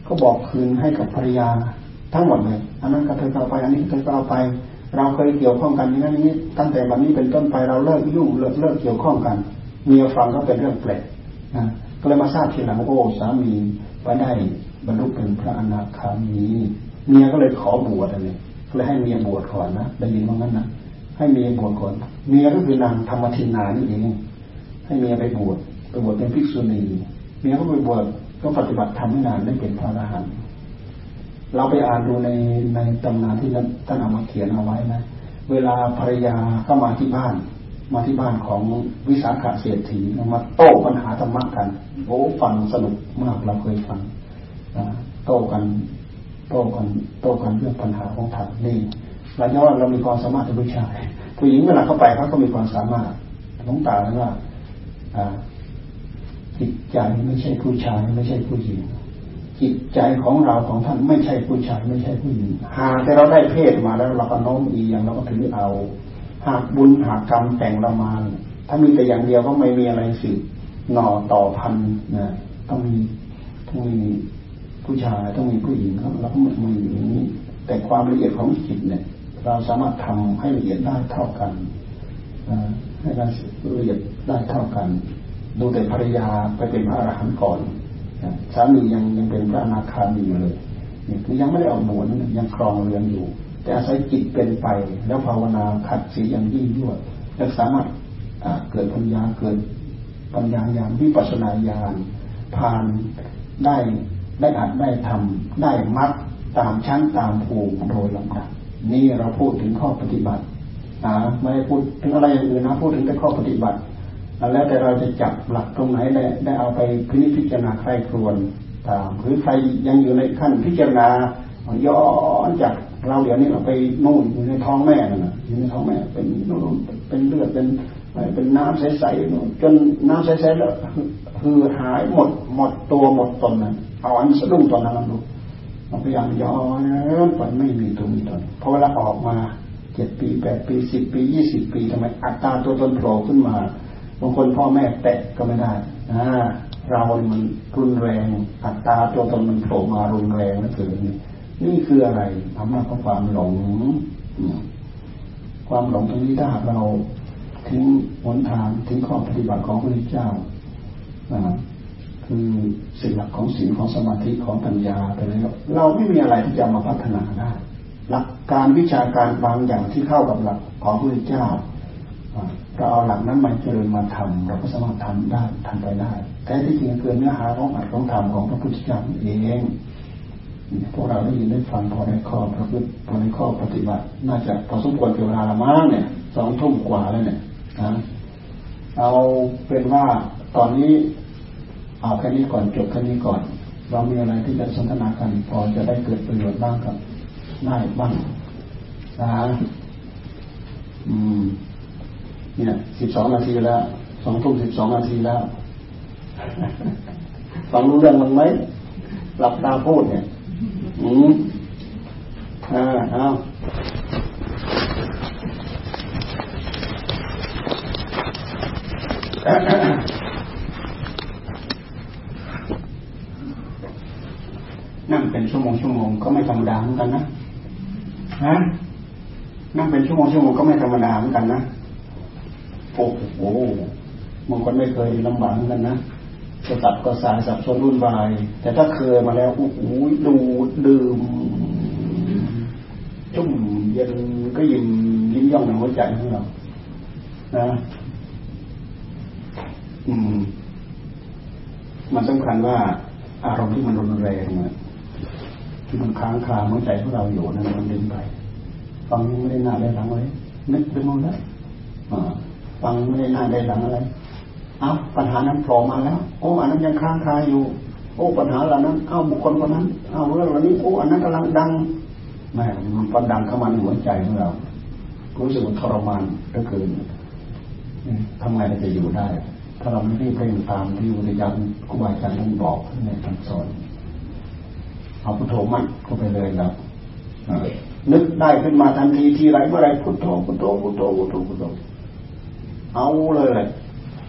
ก็บอกคืนให้กับภรรยาทั้งหมดเลยอันนั้นก็เธอเอาไป อันนี้เธอเอาไป เราเคยเกี่ยวข้องกันอย่างนั้นนี้ตั้งแต่วันนี้เป็นต้นไปเราเลิกยุ่งเลิกเลิกเกี่ยวข้องกัน เมียฟังก็เป็นเรื่องแปลกนะก็เลยมาทราบทีหลังโอ้สามีไปได้บรรลุเป็นพระอนาคามีเมียก็เลยขอบวชอะไรเลยให้เมียบวชก่อนนะได้ยินว่างั้นนะให้เมียบวชก่อน เมียก็คือนางธรรมทินานี่เองให้เมียไปบวชไปบวชเป็นภิกษุณีเมียก็ไปบวชก็ปฏิบัติทำให้นานได้เป็นพระอรหันต์เราไปอ่านดูในในตำนานที่ท่านเอามาเขียนเอาไว้นะ เวลาภรรยาเข้ามาที่บ้าน มาที่บ้านของวิสาขาเศรษฐีมาโต้ปัญหาธรรมะกัน โอ้ฟังสนุกมากเราเคยฟังโต้กันโต้กันโต้กันเรื่องปัญหาของธรรมนี่เราจะว่าเรามีความสามารถเป็นผู้ชายผู้หญิงเวลาเข้าไปเขาก็มีความสามารถหลวงตาแล้วว่าจิตใจไม่ใช่ผู้ชายไม่ใช่ผู้หญิง จิตใจของเราของท่านไม่ใช่ผู้ชายไม่ใช่ผู้หญิงหากแต่เราได้เพศมาแล้วเราก็น้อมอีอย่างเราก็ถือเอา หากบุญหากกรรมแต่งเรามาถ้ามีแต่อย่างเดียวก็ไม่มีอะไรสิหน่อต่อพันนะต้องมีต้องมีผู้ชายต้องมีผู้หญิงครับเราก็มีอย่างนี้ แต่ความละเอียดของจิตเนี่ย เราสามารถทำให้ละเอียดได้เท่ากันให้ละเอียดได้เท่ากัน ดูแต่ภรรยาไปเป็นพระอรหันต์ก่อนสามียังยังเป็นพระอนาคามีอยู่เลยนี่คือยังไม่ได้ออกบวชยังครองเรือนอยู่ แต่อาศัยจิตเป็นไป แล้วภาวนาขัดสีอย่างยิ่งยวดแล้วสามารถเกิดปัญญาเกิดปัญญาญาณวิปัสนาญาณผ่านได้ได้อัดได้ทำได้มัดตามชั้นตามภูมิโดยลำดับนี่เราพูดถึงข้อปฏิบัตินะไม่ได้พูดถึงอะไรอย่างอื่นนะพูดถึงแต่ข้อปฏิบัติ แล้วแต่เราจะจับหลักตรงไหนได้ได้เอาไปพิจิจารณาใครครวนตามหรือใครยังอยู่ในขั้นพิจารณาย้อนจาก เราเดี๋ยวนี้เราไปนู่นอยู่ในท้องแม่นั่นนะอยู่ในท้องแม่เป็นนู่นเป็นเลือดเป็นเป็นน้ำใสๆจนน้ำใสๆแล้วคือหายหมดหมดตัวหมดตนนั้นเอาอันสะดุ้งตอนนั้นดูเราพยายามย้อนไปไม่มีตัวมีตนพอเวลาออกมาเจ็ดปีแปดปีสิบปียี่สิบปีทำไมอัตราตัวตนโผล่ขึ้นมาบางคนพ่อแม่แตะก็ไม่ได้อ่าเรามันรุนแรง อัตตาตัวตนมันโผล่มารุนแรงนั่นคือ นี่คืออะไรอำนาจของความหลงความหลงตรงนี้ถ้าเราทิ้งหนทางทิ้งข้อปฏิบัติของพระพุทธเจ้าคือสิ่งหลักของศีลของสมาธิของปัญญาไปแล้วเราไม่มีอะไรที่จะมาพัฒนาได้หลักการวิชาการบางอย่างที่เข้ากับหลักของพระพุทธเจ้าเราเอาหลักนั้นมาเจริญมาทำเราก็สามารถทำได้ทำไปได้แต่ที่จริงคือเนื้อหาของอัดของธรรมของพระพุทธเจ้าเอง พวกเราได้ยินได้ฟังพอได้ข้อพระพุทธพอได้ข้อปฏิบัติ น่าจะพอสมควรเวลาละมั้งเนี่ยสองทุ่มกว่าแล้วเนี่ยนะเอาเป็นว่าตอนนี้เอาแค่นี้ก่อนจบแค่นี้ก่อน เรามีอะไรที่จะสนทนากันพอจะได้เกิดประโยชน์บ้างกับได้บ้างนะอืม เนี่ยสิบสองนาทีแล้วสองทุ่มสิบสองนาทีแล้วฟังรู้เรื่องมันไหมหลับตาพูดเนี่ย อืมอ่าเอานั่งเป็นชั่วโมงชั่วโมงก็ไม่ธรรมดาเหมือนกันนะฮะนั่งเป็นชั่วโมงชั่วโมงก็ไม่ธรรมดาเหมือนกันนะโอ้โหบางคนไม่เคยลำบากเหมือนกันนะ จะตัดก็สายสับสนรุ่นวาย แต่ถ้าเคยมาแล้วโอ้โหดูดื่มจุ่มเย็นก็ยิ้มยิ้มย่องในหัวใจของเรานะ อืม มันสำคัญว่า อารมณ์ที่มันรุนแรงนะที่มันค้างคาหัวใจของเราอยู่นั้นมันดึงไปฟังไม่ได้หน้าได้หลังเลยนึกไปหมดแล้วฟังไม่ได้หน้าได้หลังอะไร เอาปัญหานั้นโผล่มาแล้ว โอ้อันนั้นยังค้างคาอยู่ โอ้ปัญหาเหล่านั้น เอาบุคคลคนนั้น เอาเรื่องเหล่านี้โอ้อันนั้นกำลังดังแม่มันฟันดังเข้ามาในหัวใจของเรารู้สึกทรมานเหลือเกินทำไงเราจะอยู่ได้ ถ้าเราไม่ได้เพ่งตามที่อุทยานครูบาอาจารย์ท่านบอกในคำสอนเอาพุทโธมัดเข้าไปเลยครับนึกได้ขึ้นมาทันทีทีไรเมื่อไรพุทโธพุทโธพุทโธพุทโธพุทโธเอาเลย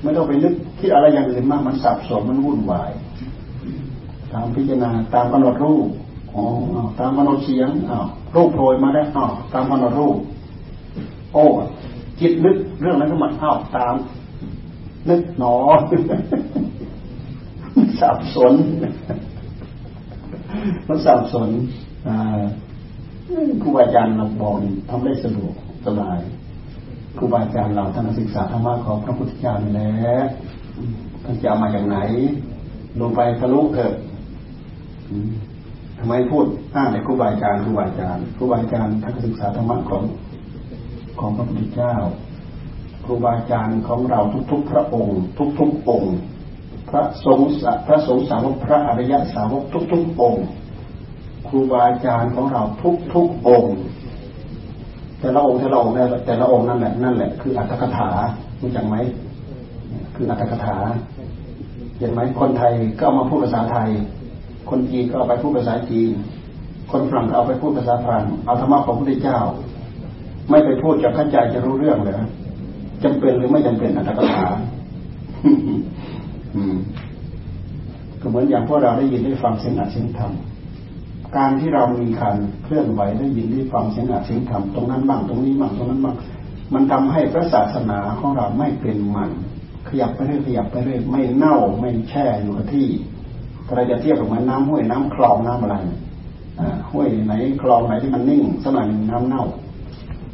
ไม่ต้องไปนึกคิดอะไรอย่างอื่นมากมันสับสนมันวุ่นวาย ตามพิจารณาตามกำหนดรูปอ๋อตามกำหนดเสียงอ้าวรูปโผล่มาแล้วอ้าวตามกำหนดรูป โอ้จิตนึกเรื่องนั้นก็มันอ้าวตาม นึกหนอสับสน มันสับสนครูบาอาจารย์เราบอกทำได้สะดวกสบาย ครูบาอาจารย์เราท่านศึกษาธรรมะของพระพุทธเจ้านี่แหละท่านจะเอามาจากไหน ลงไปทะลุเถอะทำไมพูดอ้างในครูบาอาจารย์ครูบาอาจารย์ครูบาอาจารย์ท่านศึกษาธรรมะของของพระพุทธเจ้า ครูบาอาจารย์ของเราทุกๆ พระองค์ ทุกๆองค์ พระสงฆ์พระสงฆ์สาวกพระอริยสาวกทุกๆองค์ ครูบาอาจารย์ของเราทุกๆองค์ แต่ละองค์แต่ละองค์แต่ละองค์นั่นแหละนั่นแหละคืออัตถกถารู้จักไหมคืออัตถกถาเห็นไหมคนไทยก็เอามาพูดภาษาไทย คนจีนก็เอาไปพูดภาษาจีน คนฝรั่งก็เอาไปพูดภาษาฝรั่งเอาธรรมะของพระพุทธเจ้า ไม่ไปพูดจะเข้าใจจะรู้เรื่องเลยจำเป็นหรือไม่จำเป็นอัตถกถาก็เหมือนอย่างพวกเราได้ยินได้ฟังเสียงอัดเสียงธรรม การที่เรามีการเคลื่อนไหวได้ยินได้ฟังเสียงอัดเสียงธรรมตรงนั้นบ้างตรงนี้บ้างตรงนั้นบ้างมันทำให้พระศาสนาของเราไม่เป็นมัน ขยับไปเรื่อยขยับไปเรื่อยไม่เน่าไม่แช่อยู่กับที่เราจะเทียบกับเหมือนน้ำห้วยน้ำคลองน้ำอะไรห้วยไหนคลองไหนที่มันนิ่งสมัยน้ำเน่า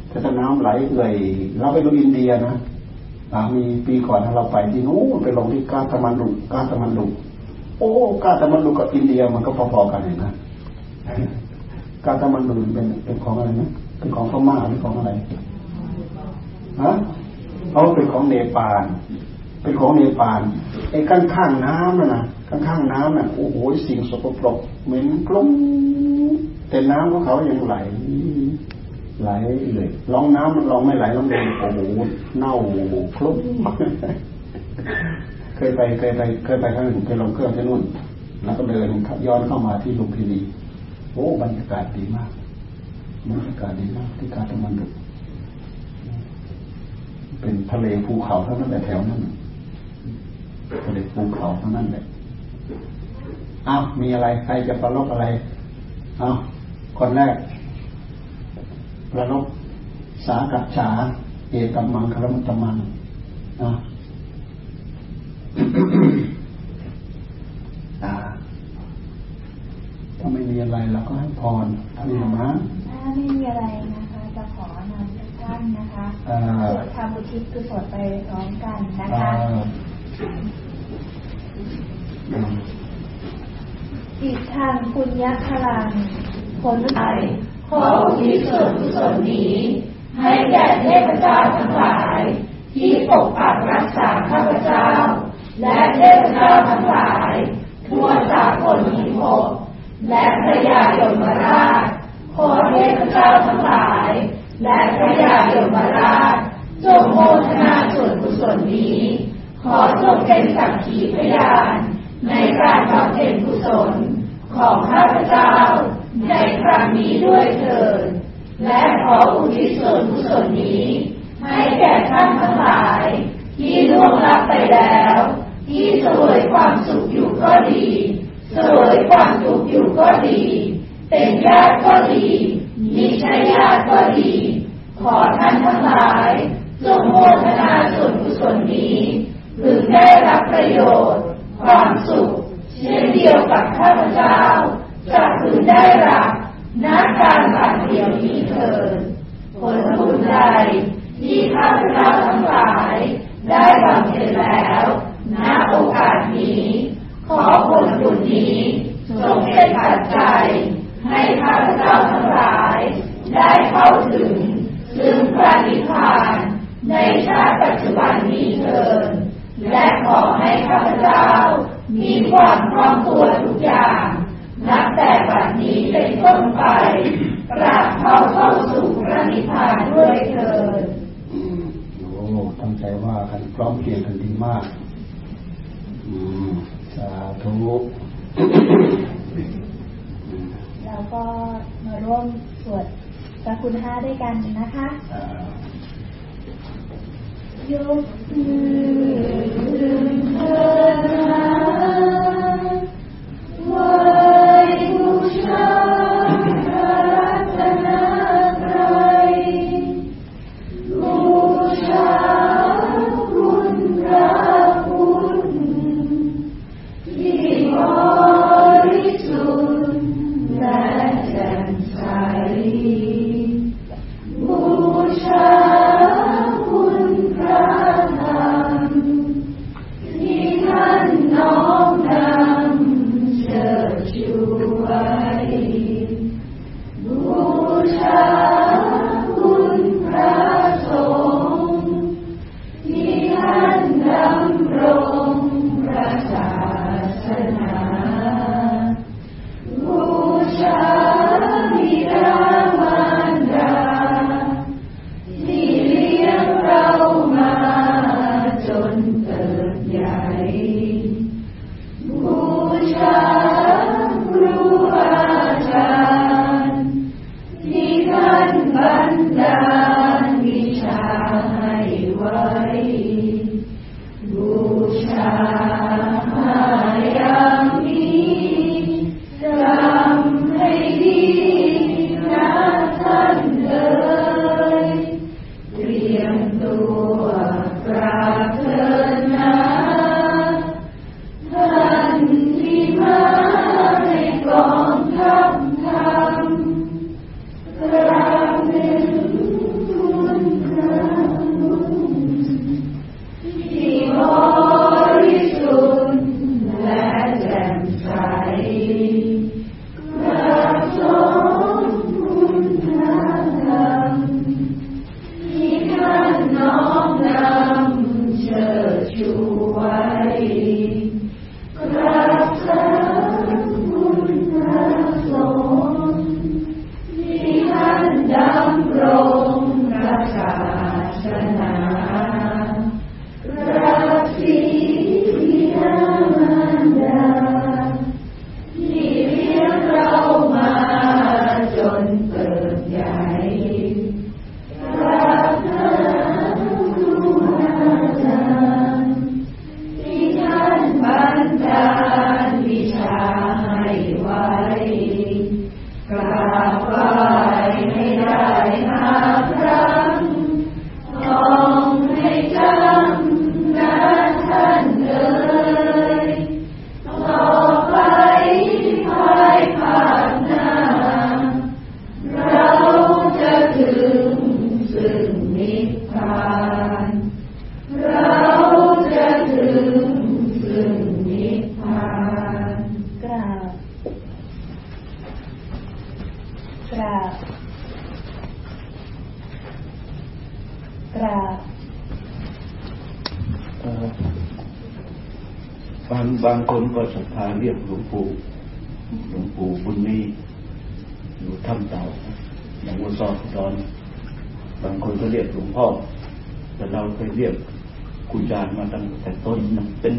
แต่ถ้าน้ำไหลเอื่อยเราไปดูอินเดียนะมีปีก่อนเราไปที่นู้นไปลงที่กาตมันดุกาตมันดุโอ้กาตมันดุกับอินเดียมันก็พอๆกันเลยนะ การทำมันดูเป็นเป็นของอะไรนะเป็นของพม่าหรือของอะไรฮะเขาเป็นของเนปาลเป็นของเนปาลไอ้ข้างข้างน้ำน่ะนะข้างข้างน้ำน่ะโอ้โหสิ่งสกปรกเหม็นกลุ้มแต่น้ำของเขายังไหลไหลเลยลองน้ำมันลองไม่ไหลลองเดินโอ้โหเน่าคลุ้มเคยไปเคยไปเคยไปครั้งหนึ่งไปลงเครื่องที่นู่น แล้วก็เดินย้อนเข้ามาที่ลุมพินี โอ้บรรยากาศดีมากบรรยากาศดีมากที่กาตมันดุเป็นทะเลภูเขาเท่านั้นแหละแถวนั้นทะเลภูเขาเท่านั้นแหละเอาวมีอะไรใครจะประลบอะไรเอาคนแรก ประลบสากัจฉาเอตัมมังคารมุตมังอะ ถ้าไม่มีอะไรเราก็ให้พรท่านมะถ้าไม่มีอะไรนะคะ จะขอนำทุกท่านนะคะสวดธรรมอุทิศคือสวดไปพร้อมกันนะคะอิทางปุญญคลังผลไทยขออุทิศส่วนกุศลนี้ ให้แก่เทพเจ้าทั้งหลาย ที่ปกปักรักษาข้าพเจ้า และเทพเจ้าทั้งหลาย ทั่วสากลนิภพ และพระยายมราชขอเทพเจ้าทั้งหลาย และพระยายมราชจงโมทนาส่วนกุศลนี้ ขอจงเป็นสักขีพยาน ในการบำเพ็ญกุศลของข้าพเจ้า ในครั้งนี้ด้วยเถิดและขออุทิศส่วนกุศลนี้ ให้แก่ท่านทั้งหลาย ที่ล่วงลับไปแล้ว ที่สวยความสุขอยู่ก็ดี สวยความทุกข์อยู่ก็ดี เป็นญาติก็ดีมิใช่ญาติก็ดี ขอท่านทั้งหลายจงโมทนาส่วนกุศลนี้พึงได้รับประโยชน์ ความสุขเช่นเดียวกับข้าพเจ้าจะพึงได้รับนักการบัดเดียวนี้เถิดผลบุญใดที่ข้าพเจ้าทั้งหลาย ได้บำเพ็ญแล้ว ณโอกาสนี้ ขอผลบุญนี้จงเป็นปัจจัยให้ข้าพเจ้าทั้งหลาย ได้เข้าถึงซึ่งพระนิพพานในชาติปัจจุบันนี้เถิดและขอให้ข้าพเจ้า มีความคล่องตัวทุกอย่าง นับแต่บัดนี้เป็นต้นไปปราบเข้าเข้าสู่พระนิพพานด้วยเถิดโอ้ตั้งใจว่ากันพร้อมเพียงกันดีมาก อืม สาธุแล้วก็มาร่วมสวดพระคุณห้าด้วยกันนะคะยกมือถึงเธอบ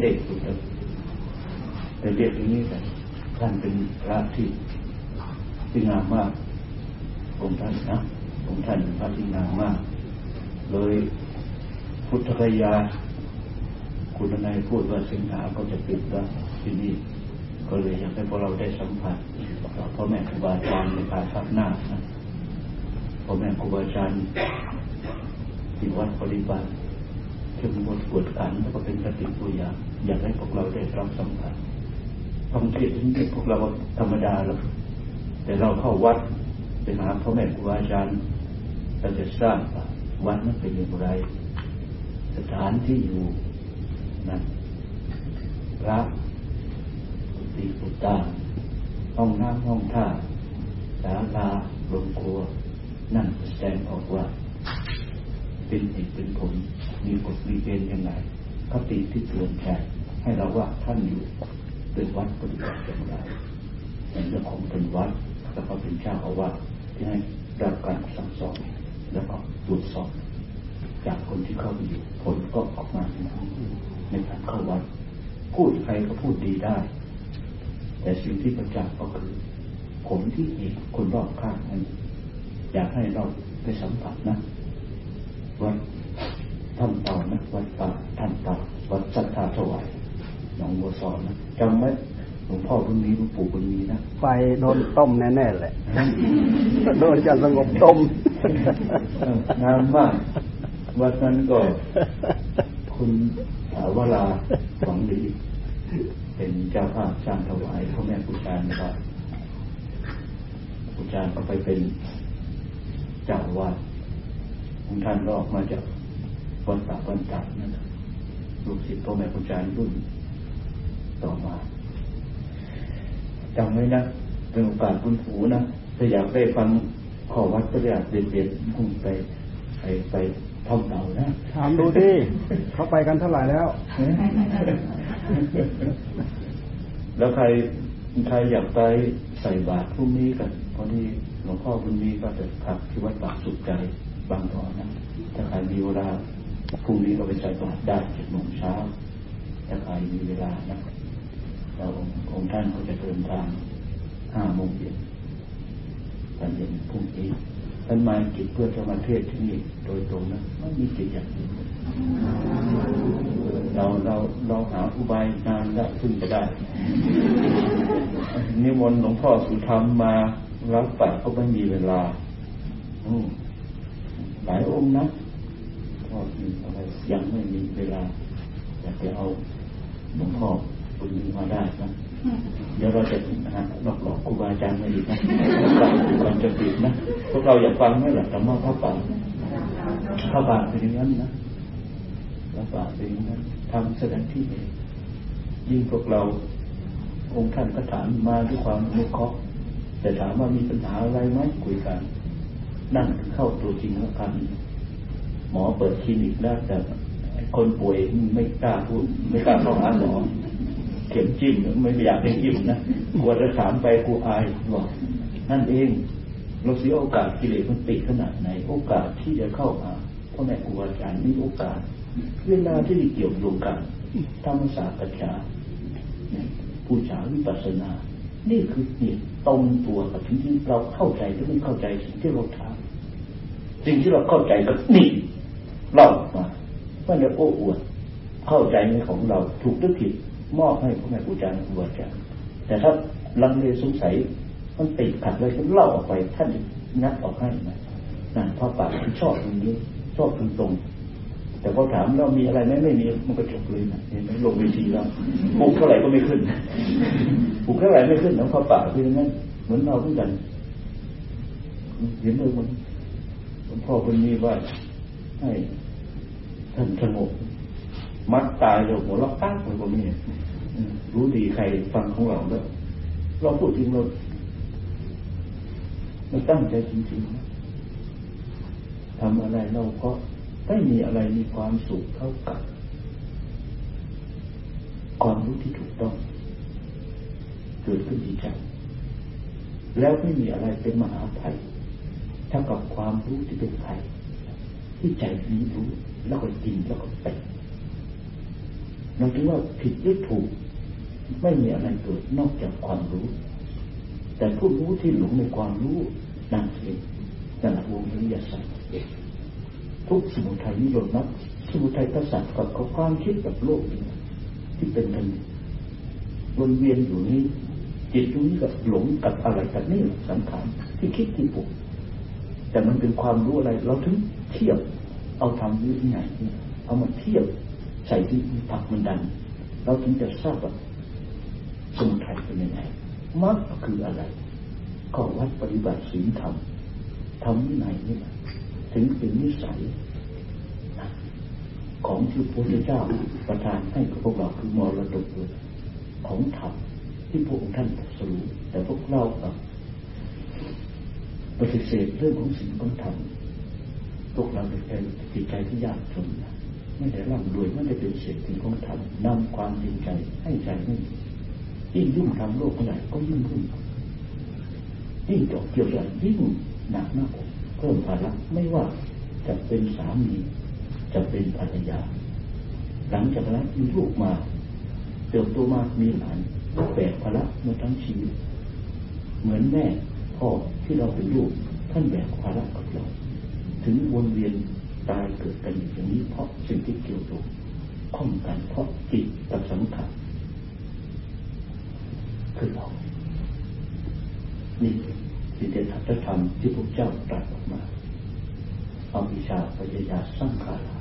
ด็กอยู่เลยไปเรียกอย่างนี้แต่ท่านเป็นพระที่ที่งามมากองค์ท่านนะองค์ท่านเป็นพระที่งามมาก เลยพุทธคยา คุณนายพูดว่าสิงหาก็จะปิดแล้วที่นี่ก็เลยอยากให้พวกเราได้สัมผัสพ่อแม่ครูบาอาจารย์ในภายภาคหน้านะพ่อแม่ครูบาอาจารย์ที่วัดปฏิบัติ เข้มงวดกวดขันแล้วก็เป็นสติตัวอย่างอยากให้พวกเราได้รับสัมผัสบางทีที่พวกเราธรรมดาแล้วแต่เราเข้าวัดไปหาพ่อแม่ครูบาอาจารย์เราจะทราบว่าวัดนั้นเป็นอย่างไร สถานที่อยู่นะพระกุฏิกุฏาห้องน้ำห้องท่าศาลาโรงครัว นั่นแสดงออกว่า เป็นเหตุเป็นผล มีกฎมีเกณฑ์ยังไงคติที่เตือนแก่ให้เราว่าท่านอยู่เป็นวัดปฏิบัติอย่างไรในเรื่องของเป็นวัดแล้วก็เป็นเจ้าอาวาสที่ให้รับการสั่งสอนแล้วก็ตรวจสอบจากคนที่เข้าไปอยู่ผลก็ออกมาในการเข้าวัดพูดใครก็พูดดีได้ แต่สิ่งที่ประจักษ์ก็คือผลที่เห็นคนรอบข้างนั้นอยากให้เราไปสัมผัสนะวัด ท่านเต่านะวัดป่าท่านเต่าวัดสัทธาถวายหนองบัวซอนนะจำไว้หลวงพ่อคนนี้หลวงปู่คนนี้นะไฟโดนต้มแน่ๆแหละโดนจะสงบต้มงามมากวัดนั้นก็ คุณสาวลาหวังดีเป็นเจ้าภาพสร้างถวายพ่อแม่ครูจารย์ครับครูจารย์ก็ไปเป็นเจ้าวาดของท่านก็ออกมาจาก วัดตาวันตานั่นนะลูกศิษย์พ่อแม่ครูจารย์รุ่นต่อมาจำไว้นะเป็นโอกาสคุณหูนะถ้าอยากได้ฟังขอวัดปฏิบัติเด็ดๆคุณไปไปไปท่องเต่านะถามดูดิเขาไปกันเท่าไหร่แล้ว แล้วใครใครอยากไปใส่บาตรพรุ่งนี้กันพอดีหลวงพ่อพรุ่งนี้ก็จะพักที่วัดปากสุขใจบางตอนนะถ้าใครมีเวลา พรุ่งนี้ก็ไปใส่บาตรได้เจ็ดโมงเช้าถ้าใครมีเวลานะเราองค์ท่านก็จะเดินทางห้าโมงเย็นตอนเย็นพรุ่งนี้ท่านมาจิตเพื่อจะมาเทศที่นี่โดยตรงนะไม่มีจิตอย่างอื่นเราเราเราหาอุบายงานแล้วพึ่งจะได้นิมนต์หลวงพ่อสุธรรมมารับปากก็ไม่มีเวลาหลายองค์นะ ก็มีอะไรยังไม่มีเวลาอยากจะเอาหลวงพ่อคุณนี้มาได้นะเดี๋ยวเราจะนะฮะหลอกหลอกครูบาอาจารย์มาอีกนะก่อนจะปิดนะพวกเราอยากฟังไหมล่ะธรรมะพระป่าพระป่าเป็นอย่างนั้นนะพระป่าเป็นอย่างนั้นทำสถานที่เองยิ่งพวกเราองค์ท่านก็ถามมาด้วยความนุเคราะห์แต่ถามว่ามีปัญหาอะไรไหมคุยกัน นั่นเข้าตัวจริงแล้วกันห มอเปิดคลินิกแล้วแต่คนป่วยไม่กล้าพูด ไม่กล้าเข้าหาหมอเข็มจิ้มไม่อยากให้จิ้มนะกลัวจะถามไปกูอายบอกนั่นเองเราเสียโอกาสกิเลสมันติดขนาดไหน โอกาสที่จะเข้าหาพ่อแม่ครูอาจารย์มีโอกาส เวลาที่เกี่ยวโยงกันธรรมศาสตร์ปัญญาผู้ชาวิปัสสนา นี่คือนี่ตรงตัวกับสิ่งที่เราเข้าใจหรือไม่เข้าใจสิ่งที่เราถามสิ่งที่เราเข้าใจก็นี่ เล่ามาว่าจะโอ้อวดเข้าใจในของเราถูกหรือผิดมอบให้พ่อแม่ครูอาจารย์ครูอาจารย์แต่ถ้าลังเลสงสัยมันติดขัดเลยฉันเล่าออกไปท่านงัดออกให้นะนั่นพ่อปากชอบตรงนี้ชอบตรงตรงแต่พอถามเรามีอะไรไหมไม่มีมันก็จบเลยนะเห็นไหมลงเวทีแล้วปลุกเท่าไหร่ก็ไม่ขึ้นปลุกเท่าไหร่ไม่ขึ้นแล้วพ่อปากคืองั้นเหมือนเราเพื่อนกันเห็นเลยมันหลวงพ่อคนนี้ว่าให้ ท่านสงบมัดตายเราหัวเราะตั้งเลยก็มีรู้ดีใครฟังของเราแล้วเราพูดจริงเราเราตั้งใจจริงๆทำอะไรเราก็ไม่มีอะไรมีความสุขเท่ากับคความรู้ที่ถูกต้อง เกิดขึ้นที่ใจแล้วไม่มีอะไรเป็นมหาภัยเท่ากับความรู้ที่เป็นภัยที่ใจนี้รู้ แล้วก็จริงแล้วก็เป็นเราคิดว่าผิดหรือถูก ไม่มีอะไรเกิดนอกจากความรู้ แต่ผู้รู้ที่หลงในความรู้นั่นเองนั่นแหละวงวิทยาศาสตร์ทุกสมุทัยนิโรธนับสมุทัยประสาทกับความคิดกับโลกที่เป็นกันวนเวียนอยู่นี้จิตตรงนี้กับหลงกับอะไรกับนี่สังขารที่คิดที่ปลุกแต่มันเป็นความรู้อะไร เราถึงเทียบ เอาทำวิไงเอามาเทียบใส่ที่ผักมันดัน เราถึงจะทราบว่าสมุทัยเป็นยังไงมรรคคืออะไร ก็วัดปฏิบัติศีลธรรมทำวินัยนี่แหละถึงเป็นนิสัยของที่พระพุทธเจ้าประทานให้กับพวกเราคือมรดกของธรรมที่พระองค์ท่านสรู้แต่พวกเรากับปฏิเสธเรื่องของสิ่งของธรรม พวกเราเป็นจิตใจที่ยากจนไม่ได้ร่ำรวยไม่ได้เป็นเศรษฐีของธรรมนำความจริงใจให้ใจไม่ยิ่งยุ่งทำโลกเท่าไหร่ก็ยิ่งยุ่งยิ่งจบเกี่ยวกับยิ่งหนักหน้าอกเพิ่มภาระไม่ว่าจะเป็นสามีจะเป็นภรรยา หลังจากนั้นมีลูกมาเติบโตมามีหลานก็แบกภาระมาทั้งชีวิตเหมือนแม่พ่อที่เราเป็นลูกท่านแบกภาระกับเรา ถึงวนเวียนตายเกิดกันอย่างนี้เพราะสิ่งที่เกี่ยวโยงข้องกันเพราะจิตกับสังขารคือเรานี่สิ่งเด่นธรรมที่พระเจ้าตรัสออกมาเอาวิชาปัญญาสร้างขารา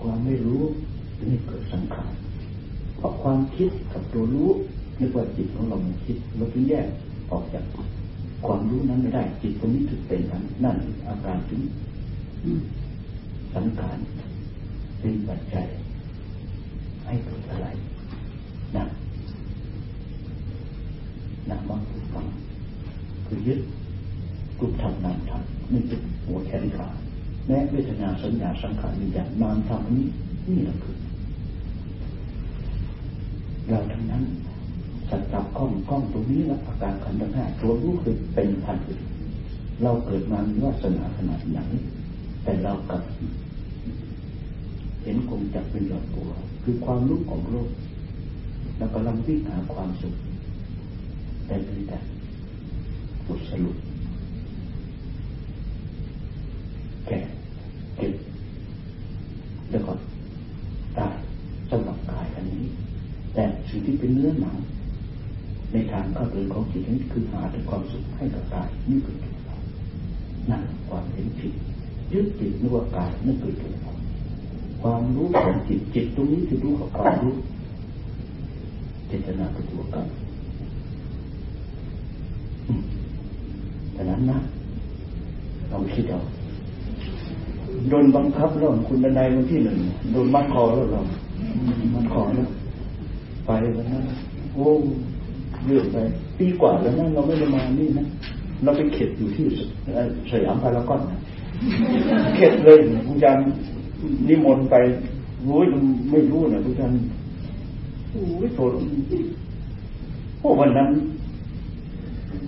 ความไม่รู้นี่เกิดสังขารเพราะความคิดกับตัวรู้นึกว่าจิตของเรามันคิดเราถึงแยกออกจาก ความรู้นั้นไม่ได้ จิตตรงนี้ถึงเป็นนั้นนั่นอาการถึงสังขารเป็นปัจจัยให้เกิดอะไรนะนะมังฟังคือยึดรูปธรรมนามธรรมนี่เป็นหัวแขนขาแม้เวทนาสัญญาสังขารวิญญาณนามธรรมนี้นี่แหละคือเราทั้งนั้น สัจจกล้องกล้องตรงนี้ละอาการขันธ์ทั้งห้าตัวรู้คือเป็นพันธุ์เราเกิดมามีวาสนาขนาดไหนแต่เรากับเห็นคงจักเป็นหยอดตัวคือความรู้ของโลกเรากำลังวิ่งหาความสุข แต่เป็นแต่บทสรุปแก่เก็บแล้วก็ตายสำหรับกายอันนี้ แต่สิ่งที่เป็นเนื้อหนัง ในทางเข้าเดินของจิตนี้นคือหาแต่ความสุขให้กับกายนี่คือตัวเรานั่นความเห็นผิดยึดติดนึกว่ากายนั่นคือตัวเราความรู้ของจิตจิตตรงนี้คือรู้กับความรู้เจตนาคือตัวกันฉะนั้นนะลองคิดเอาโดนบังคับแล้วคุณในวันที่หนึ่งโดนมัดคอแล้วเรามันคอแล้วไปแล้วนะโอ้ เรื่อยไปปีกว่าแล้วนะเราไม่ได้มานี่นะเราไปเข็ดอยู่ที่สยามพารากอนเข็ดเลยคุณจันนิมนต์ไปรู้ไม่รู้นะคุณจันโอ้ยโทษโอ้วันนั้น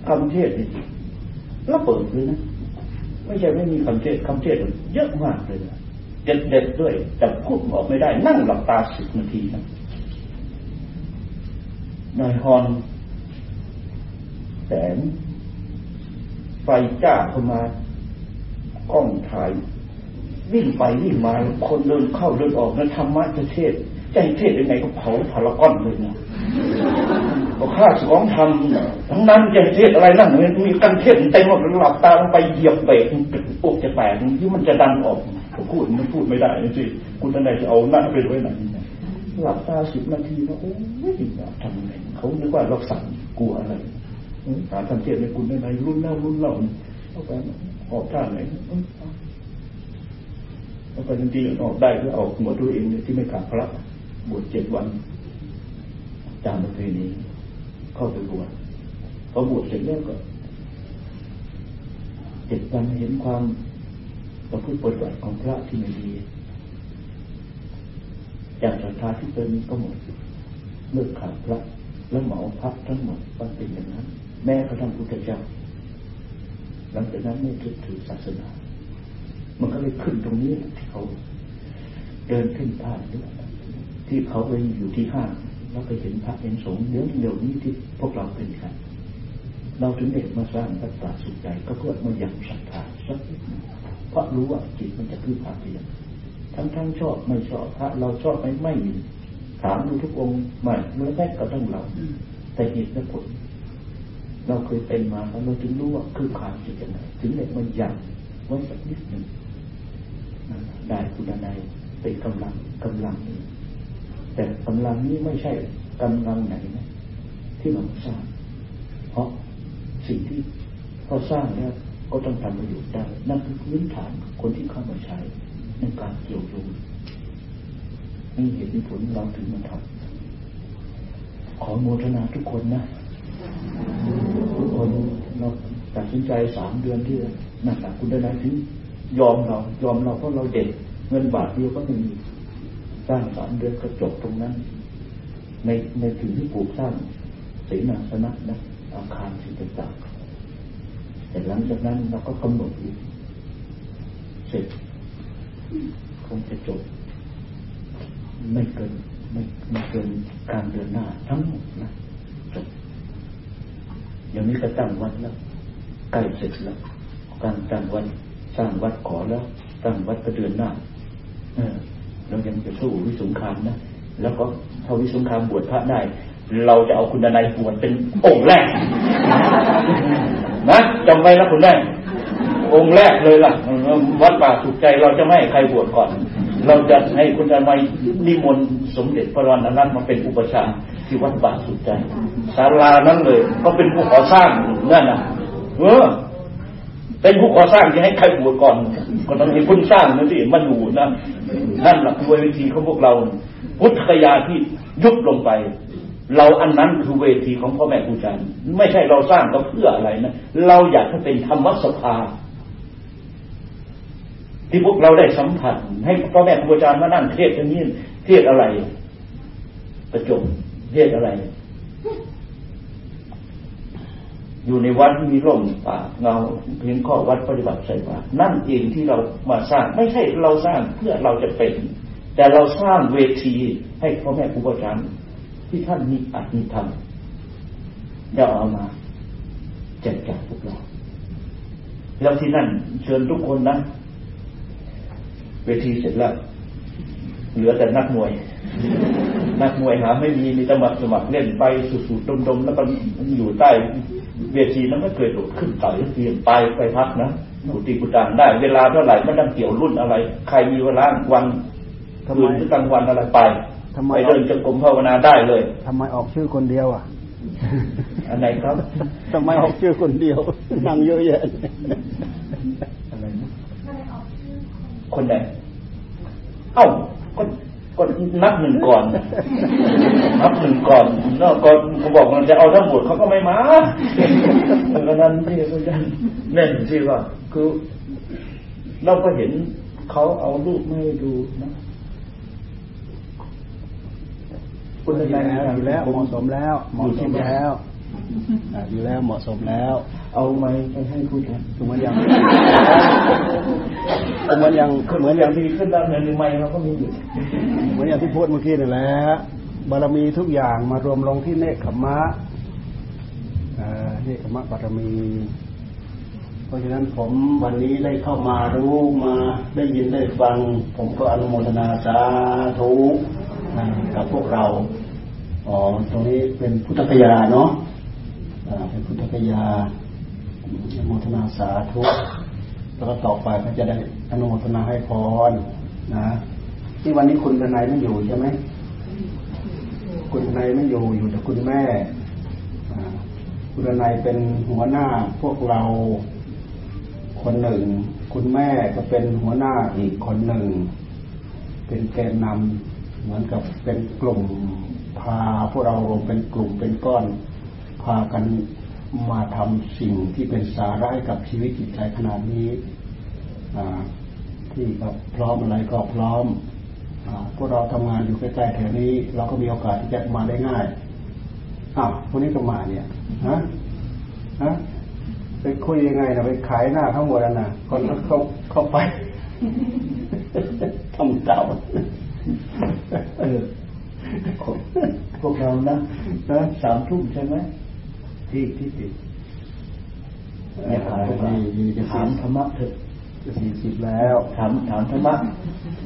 คำเทศนี่แล้วเปิดเลยนะไม่ใช่ไม่มีคำเทศคำเทศเยอะมากเลยนะเด็ดๆด้วยแต่พูดออกไม่ได้ นั่งหลับตาสิบนาทีนะนายฮอน แสง ไฟจ้าเข้ามากล้องถ่ายวิ่งไปวิ่งมาคนเดินเข้าเดินออกนั้นธรรมะจะเทศใจเทศยังไงก็เผาพารากอนเลยนะก็ข้าสองทำทั้งนั้นจะเทศอะไรนั่นมีกันเทศเต็มหมดหลับตาลงไปเหยียบเบรกปุกจะแตกที่มันจะดันออกพูดมันพูดไม่ได้จริงคุณท่านใดจะเอาหน้าไปไว้ไหนหลับตาสิบนาทีแล้วโอ้ยทำไงเขานึกว่าเราสั่งกลัวอะไร ถามท่านเทศในคุณท่านใดรุ่นเล่ารุ่นเล่าเอาไปออกท่าไหนเอาไปจริงๆออกได้ก็ออกหัวตัวเองที่ไม่ขาดพระบวชเจ็ดวันตามประเพณีเข้าไปบวชพอบวชเสร็จแล้วก็เจ็ดวันเห็นความประพฤติปฏิบัติของพระที่ไม่ดีอย่างศรัทธาที่เคยมีก็หมดเลิกขาดพระแล้วเหมาพักทั้งหมดว่าเป็นอย่างนั้น แม้กระทั่งพุทธเจ้าหลังจากนั้นไม่ถือถือศาสนา มันก็เลยขึ้นตรงนี้ที่เขาเดินขึ้นผ่านด้วยที่เขาไปอยู่ที่ห้างแล้วไปเห็นพระเห็นสงฆ์เดี๋ยวเดี๋ยวนี้ที่พวกเราเป็นกัน เราถึงเด็กมาสร้างตัตาสุขใจก็เพื่อมายังศรัทธาสักเพราะรู้ว่าจิตมันจะพึ่งพาเพียงทั้งทั้งชอบไม่ชอบพระเราชอบไม่ไม่มีถามดูทุกองค์ใหม่เมื่อแรกก็ต้องเรา แต่เหตุและผล เราเคยเป็นมาแล้วเราถึงรู้ว่าคือความจิตยังไงถึงเด็กมันยังไว้สักนิดหนึ่งได้คุณใดเป็นกำลังกำลังนี้แต่กำลังนี้ไม่ใช่กำลังไหนนะที่เราสร้าง เพราะสิ่งที่พอสร้างแล้วก็ต้องทำประโยชน์ได้นั่นคือพื้นฐานคนที่เข้ามาใช้ในการเกี่ยวโยงมีเหตุมีผลเราถึงมาทำขอโมทนาทุกคนนะ ทุกคนเราตัดสินใจสามเดือนที่นั่นแหละคุณได้ไหมถึงยอมเรา ยอมเราเพราะเราเด็กเงินบาทเดียวก็ไม่มีสร้างสามเดือนก็จบตรงนั้น ในในถึงที่ปลูกสร้างศีนาสนะนะอาคารสิ่งต่างๆแต่หลังจากนั้นเราก็กำหนดอีกเสร็จคงจะจบ ไม่เกินไม่ไม่เกินการเดินหน้าทั้งหมดนะ อย่างนี้ก็ตั้งวัดแล้วใกล้เสร็จแล้วการตั้งวัดสร้างวัดขอแล้วตั้งวัดก็เดือนหน้าเออเรายังจะสู้วิสุงคามนะแล้วก็ถ้าวิสุงคามบวชพระได้ เราจะเอาคุณนายบวชเป็นองค์แรกนะจำไว้นะคุณได้องค์แรกเลยล่ะวัดป่าสุขใจเราจะไม่ให้ใครบวชก่อน เราจะให้คุณนายนิมนต์สมเด็จพระรอนนั้นมาเป็นอุปชา ที่วัดป่าสุขใจศาลานั้นเลยก็เป็นผู้ก่อสร้างนั่นน่ะเออเป็นผู้ก่อสร้างจะให้ใครบวชก่อนก็ต้องมีคุณสร้างนั่นสิมันอยู่นะนั่นแหละคือเวทีของพวกเราพุทธคยาที่ยุบลงไป เราอันนั้นคือเวทีของพ่อแม่ครูอาจารย์ไม่ใช่เราสร้างก็เพื่ออะไรนะเราอยากให้เป็นธรรมสภาที่พวกเราได้สัมผัสให้พ่อแม่ครูอาจารย์มานั่งเทศอย่างนี้เทศอะไร ประจบ เทศอะไร อยู่ในวัดมีร่มป่าเงาเพียงข้อวัดปฏิบัติใส่บาตนั่นเองที่เรามาสร้าง ไม่ใช่เราสร้างเพื่อเราจะเป็น แต่เราสร้างเวทีให้พ่อแม่ครูอาจารย์ที่ท่านมีอัตมีธรรมได้เอามาแจกจ่ายพวกเราแล้วที่นั่นเชิญทุกคนนะ เวทีเสร็จแล้ว เหลือแต่นักมวย นักมวยหาไม่มีมีตมัดสมัครเล่นไปสุดๆดมๆแล้วก็อยู่ใต้เวทีนั้นไม่เคยโดดขึ้นต่อยเปลี่ยนไปไปพักนะกุฏิกุฏานได้ เวลาเท่าไหร่ไม่ต้องเกี่ยวรุ่นอะไร ใครมีเวลาวันคืนหรือกลางวันอะไรไปไปเดินจงกรมภาวนาได้เลยทำไมออกชื่อคนเดียวอะอันไหนครับทำไมออกชื่อคนเดียวนั่งเยอะแยะอะไรนะคนไหนเอ้าก็ ก็นับหนึ่งก่อน นับหนึ่งก่อนแล้วก็เขาบอกมันจะเอาทั้งหมดเขาก็ไม่มาเพราะนั้นนี่ก็ยันเน่นสิว่า คือ เราก็เห็นเขาเอารูปไม่ดูนะคุณอยู่แล้วอยู่แล้วเหมาะสมแล้ว เหมาะสมแล้วอ่าอยู่แล้วเหมาะสมแล้ว เอาไม้ไปให้ผู้แทนเหมือนอย่างเหมือนอย่างคือเหเหมืมืออนนออย่างย่างที่ขึ้นด้านในหรือไม่เราก็มีอยู่เหมือนอย่างที่พูดเมื่อกี้นี่แหละบารมีทุกอย่างมารวมลงที่เนคขมมะอ่าเนคขมมะบารมี เพราะฉะนั้นผมวันนี้ได้เข้ามารู้มาได้ยินได้ฟัง ผมก็อนุโมทนาสาธุอ่ากับพวกเราอ๋อตรงนี้เป็นพุทธคยาเนาะอ่าเป็นพุทธคยาอนุ โมทนาสาธุแล้วก็ต่อไปก็จะได้อนุโมทนาให้พรนะที่วันนี้คุณทนายไม่อยู่ใช่ไหมคุณทนายไม่อยู่อยู่แต่คุณแม่คุณทนายเป็นหัวหน้าพวกเราคนหนึ่ง คุณแม่ก็เป็นหัวหน้าอีกคนหนึ่ง เป็นแกนนำเหมือนกับเป็นกลุ่มพาพวกเรารวมเป็นกลุ่มเป็นก้อน พากัน มาทำสิ่งที่เป็นสาระให้กับชีวิตจิตใจขนาดนี้ที่แบบพร้อมอะไรก็พร้อมพวกเราทำงานอยู่ใกล้ๆแถวนี้ เราก็มีโอกาสที่จะมาได้ง่ายอ้าวพวกนี้ก็มาเนี่ยฮะฮะไปคุยยังไงนะไปขายหน้าทั้งหมดนะคนเข้าเข้าไปทำเต่าเออพวกเรานะนะสามทุ่มใช่ไหม ที่ที่ติดอย่าถามถามธรรมะเถอะสี่สิบแล้วถามถามธรรมะ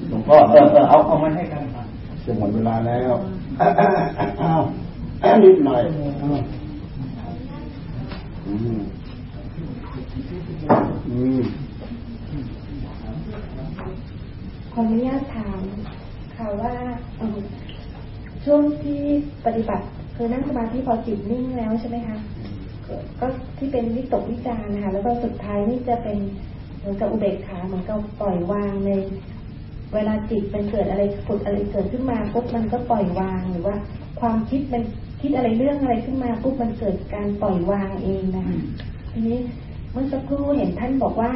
หลวงพ่อเออเออเอาเอามาให้กันจะหมดเวลาแล้วอ้าวนิดหน่อยอืมอืมขออนุญาตถามค่ะว่าช่วงที่ปฏิบัติ คือนั่งสมาธิพอจิตนิ่งแล้วใช่ไหมคะก็ที่เป็นวิตกวิจารนะคะ แล้วก็สุดท้ายนี่จะเป็นเหมือนกับอุเบกขาเหมือนกับปล่อยวางในเวลาจิตมันเกิดอะไรผุดอะไรเกิดขึ้นมาปุ๊บมันก็ปล่อยวางหรือว่า ความคิดมันคิดอะไรเรื่องอะไรขึ้นมาปุ๊บมันเกิดการปล่อยวางเองนะคะทีนี้เมื่อสักครู่เห็นท่านบอกว่า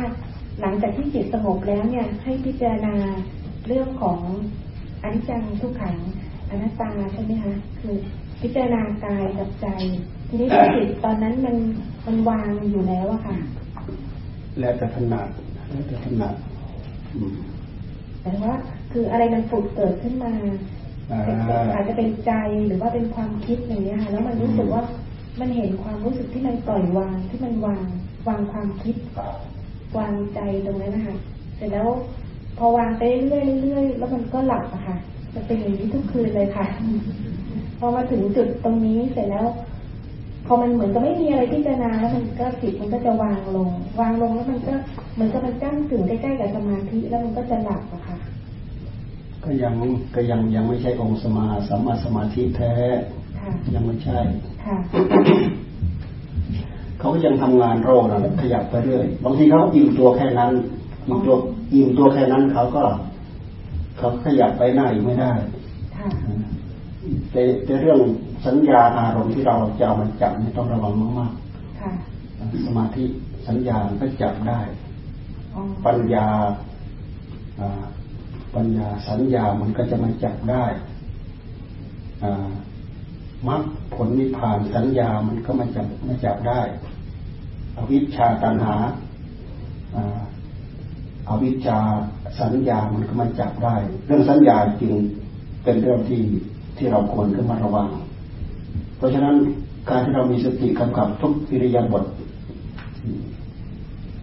หลังจากที่จิตสงบแล้วเนี่ย ให้พิจารณาเรื่องของอนิจจังทุกขังอนัตตาใช่ไหมคะคือ พิจารณากายกับใจ ทีนี้จิตตอนนั้นมันมันวางอยู่แล้วอะค่ะ แล้วแต่ถนัดแล้วแต่ถนัดแต่ว่าคืออะไรมันฝุดเกิดขึ้นมาอาจจะเป็นใจหรือว่าเป็นความคิดอย่างนี้ค่ะแล้วมันรู้สึกว่ามันเห็นความรู้สึกที่มันปล่อยวางที่มันวางวางความคิด วางใจตรงนั้นนะคะเสร็จแล้วพอวางไปเรื่อยเรื่อยแล้วมันก็หลับอะค่ะจะเป็นอย่างนี้ทุกคืนเลยค่ะ พอมาถึงจุดตรงนี้เสร็จแล้ว พอมันเหมือนกับไม่มีอะไรที่จะนาแล้วมันก็จิตมันก็จะวางลง วางลงแล้วมันก็เหมือนกับมันจ้ำถึงใกล้ๆกับสมาธิแล้วมันก็จะหลับอะค่ะ ก็ยังก็ยังยังไม่ใช่องค์สมาสัมมาสมาธิแท้ยังไม่ใช่เขาก็ยังทำงานโรนะขยับไปเรื่อยบางทีเขาอิ่มตัวแค่นั้นอิ่มตัวอิ่มตัวแค่นั้นเขาก็ เขาขยับไปหน้าอีกไม่ได้ แต่แต่เรื่องสัญญาอารมณ์ที่เราจะเอามันจับนี่ต้องระวังมากๆสมาธิสัญญาก็จับได้ ปัญญาปัญญาสัญญามันก็จะมาจับได้มรรคผลนิพพานสัญญามันก็มาจับมาจับได้ อวิชชาตัณหาอวิชชาสัญญามันก็มาจับได้ เรื่องสัญญาจริงเป็นเรื่องที่ ที่เราควรขึ้นมาระวัง เพราะฉะนั้นการที่เรามีสติกำกับทุกอิริยาบถ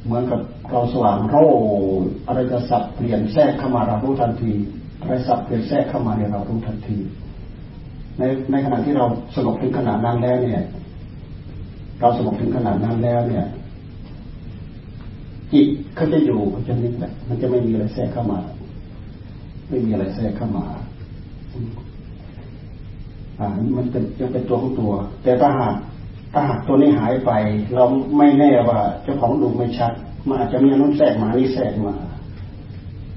เหมือนกับเราสว่างโรอะไรจะสับเปลี่ยนแทรกเข้ามาเรารู้ทันทีอะไรสับเปลี่ยนแทรกเข้ามาเนี่ยเรารู้ทันที ในในขณะที่เราสงบถึงขนาดนั้นแล้วเนี่ย เราสงบถึงขนาดนั้นแล้วเนี่ยจิตเขาจะอยู่เขาจะนิ่งแหละมันจะไม่มีอะไรแทรกเข้ามา ไม่มีอะไรแทรกเข้ามา อ่ามันเป็นยังเป็นตัวของตัว แต่ถ้าหากถ้าหากตัวนี้หายไป เราไม่แน่ว่าเจ้าของดูไม่ชัดมันอาจจะมีอนุแทรกมานี่แทรกมา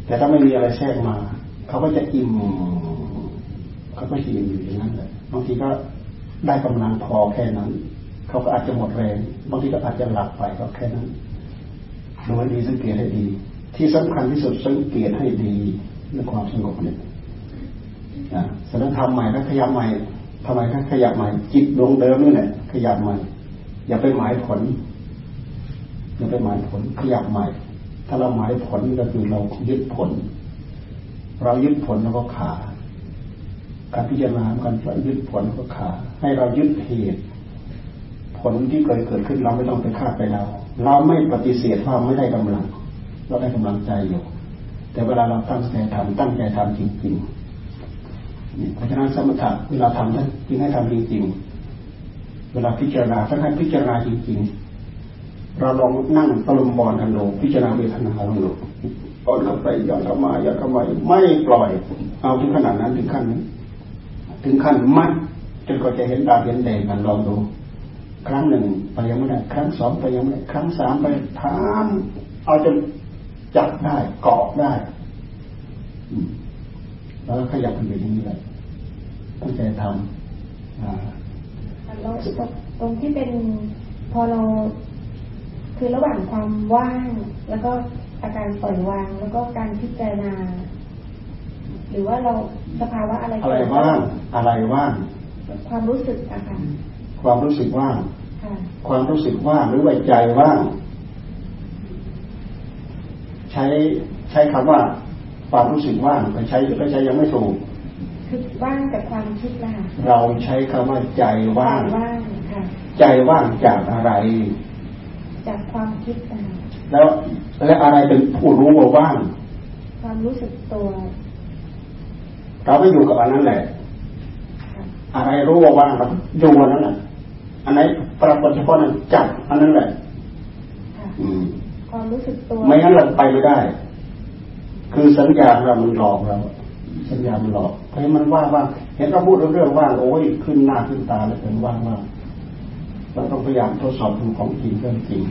แต่ถ้าไม่มีอะไรแทรกมา เขาก็จะอิ่มเขาก็อิ่มอยู่อย่างนั้นแหละบางทีก็ได้กำลังพอแค่นั้น เขาก็อาจจะหมดแรงบางทีก็อาจจะหลับไปก็แค่นั้นดูให้ดีสังเกตให้ดี ที่สำคัญที่สุดสังเกตให้ดีในความสงบเนี่ยแสดงทำใหม่แล้วขยับใหม่ ทำไมถ้าขยับใหม่ จิตดวงเดิมนี่แหละขยับใหม่ อย่าไปหมายผล อย่าไปหมายผล ขยับใหม่ ถ้าเราหมายผลก็คือเรายึดผล เรายึดผลแล้วก็ขาการพิจารณาการยึดผลก็ขาให้เรายึดเหตุ ผลที่เกิดเกิดขึ้นเราไม่ต้องไปคาดไปเรา เราไม่ปฏิเสธว่าไม่ได้กำลัง เราได้กำลังใจอยู่ แต่เวลาเราตั้งใจทำตั้งใจทำจริงๆ เพราะฉะนั้นสมถะเวลาทำท่านจึงให้ทำจริงๆเวลาพิจารณาท่านให้พิจารณาจริงๆ เราลองนั่งตะลุมบอลกันดูพิจารณาเวทนาลองดูตอนเข้าไปย้อนเข้ามาย้อนเข้ามาไม่ปล่อย เอาถึงขนาดนั้นถึงขั้นนี้ถึงขั้นมัดจนก็จะเห็นดาเห็นแดงกันลองดูครั้งหนึ่งไปยังไม่ได้ครั้งสองไปยังไม่ได้ครั้งสามไปทามเอาจนจับได้เกาะได้ แล้วขยับมันอยู่อย่างนี้แหละตั้งใจทำเราตรงที่เป็นพอเราคือระหว่างความว่าง แล้วก็อาการปล่อยวาง แล้วก็การพิจารณา หรือว่าเราสภาวะอะไรอะไรว่างอะไรว่างความรู้สึกอะค่ะความรู้สึกว่างค่ะความรู้สึกว่างหรือว่าใจว่างใช้ใช้คำว่า ความรู้สึกว่างไปใช้ไปใช้ยังไม่ถูกคือว่างจากความคิดล่ะเราใช้คำว่าใจว่างว่างค่ะใจว่างจากอะไร จากความคิดอะแล้วและอะไรเป็นผู้รู้ว่าว่าง ความรู้สึกตัว เราก็อยู่กับอันนั้นแหละค่ะอะไรรู้ว่าว่างเราอยู่อันนั้นแหละอันไหนปรากฏเฉพาะนั้นจับอันนั้นแหละค่ะอืมความรู้สึกตัว ไม่งั้นเราไปไม่ได้ คือสัญญาเรามันหลอกเราสัญญามันหลอกเพราะมันว่างว่างเห็นเราพูดเรื่องว่างโอ้ยขึ้นหน้าขึ้นตาเลยเป็นว่างว่างเราต้องพยายามทดสอบดูของจริงเรื่องจริง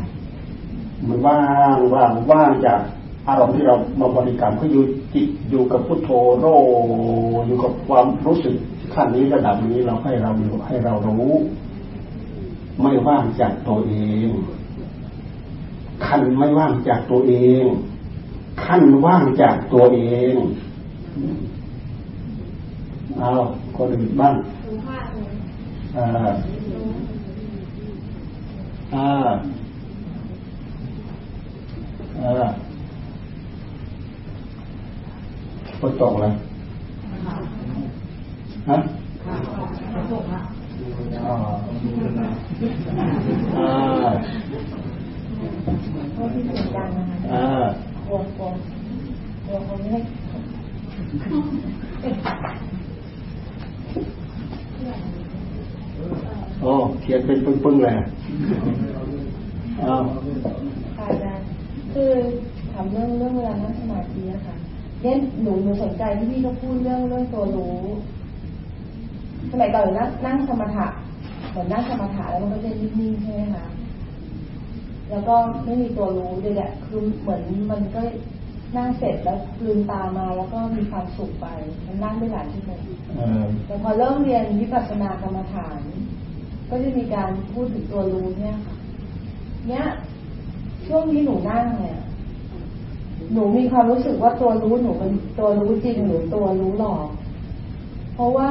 มันว่างว่างว่างจากอารมณ์ที่เรามาบริกรรมก็อยู่จิตอยู่กับพุทโธโรอยู่กับความรู้สึกขั้นนี้ระดับนี้เราให้เราอยู่ให้เรารู้ ไม่ว่างจากตัวเองขั้นไม่ว่างจากตัวเอง ขั้นว่างจากตัวเองเอาคนอื่นบ้างอ่าอ่าอ่าฝนตกเลยฮะอ่าอ่าเพราะที่เสียงดังนะคะอ่ากลัวกลัวกลัวคนไม่ให้โอ้เขียนเป็นปึ้งๆเลยอ้าวค่ะอาจารย์คือถามเรื่องเรื่องเวลานั่งสมาธิอะค่ะเนี่ยหนูหนูสนใจที่พี่เขาพูดเรื่องเรื่องตัวรู้สมัยก่อนหนูนั่งนั่งสมาธิเหมือนนั่งสมาธิแล้วมันก็จะนิ่งๆใช่ไหมคะ แล้วก็ไม่มีตัวรู้เลยแหละคือเหมือนมันก็นั่งเสร็จแล้วลืมตามาแล้วก็มีความสุขไป มันนั่งได้หลายชั่วโมงเออแต่พอเริ่มเรียนวิปัสสนากรรมฐาน ก็จะมีการพูดถึงตัวรู้เนี่ยค่ะเนี่ยช่วงที่หนูนั่งเนี่ย หนูมีความรู้สึกว่าตัวรู้หนูเป็นตัวรู้จริงหรือตัวรู้หลอก เพราะว่า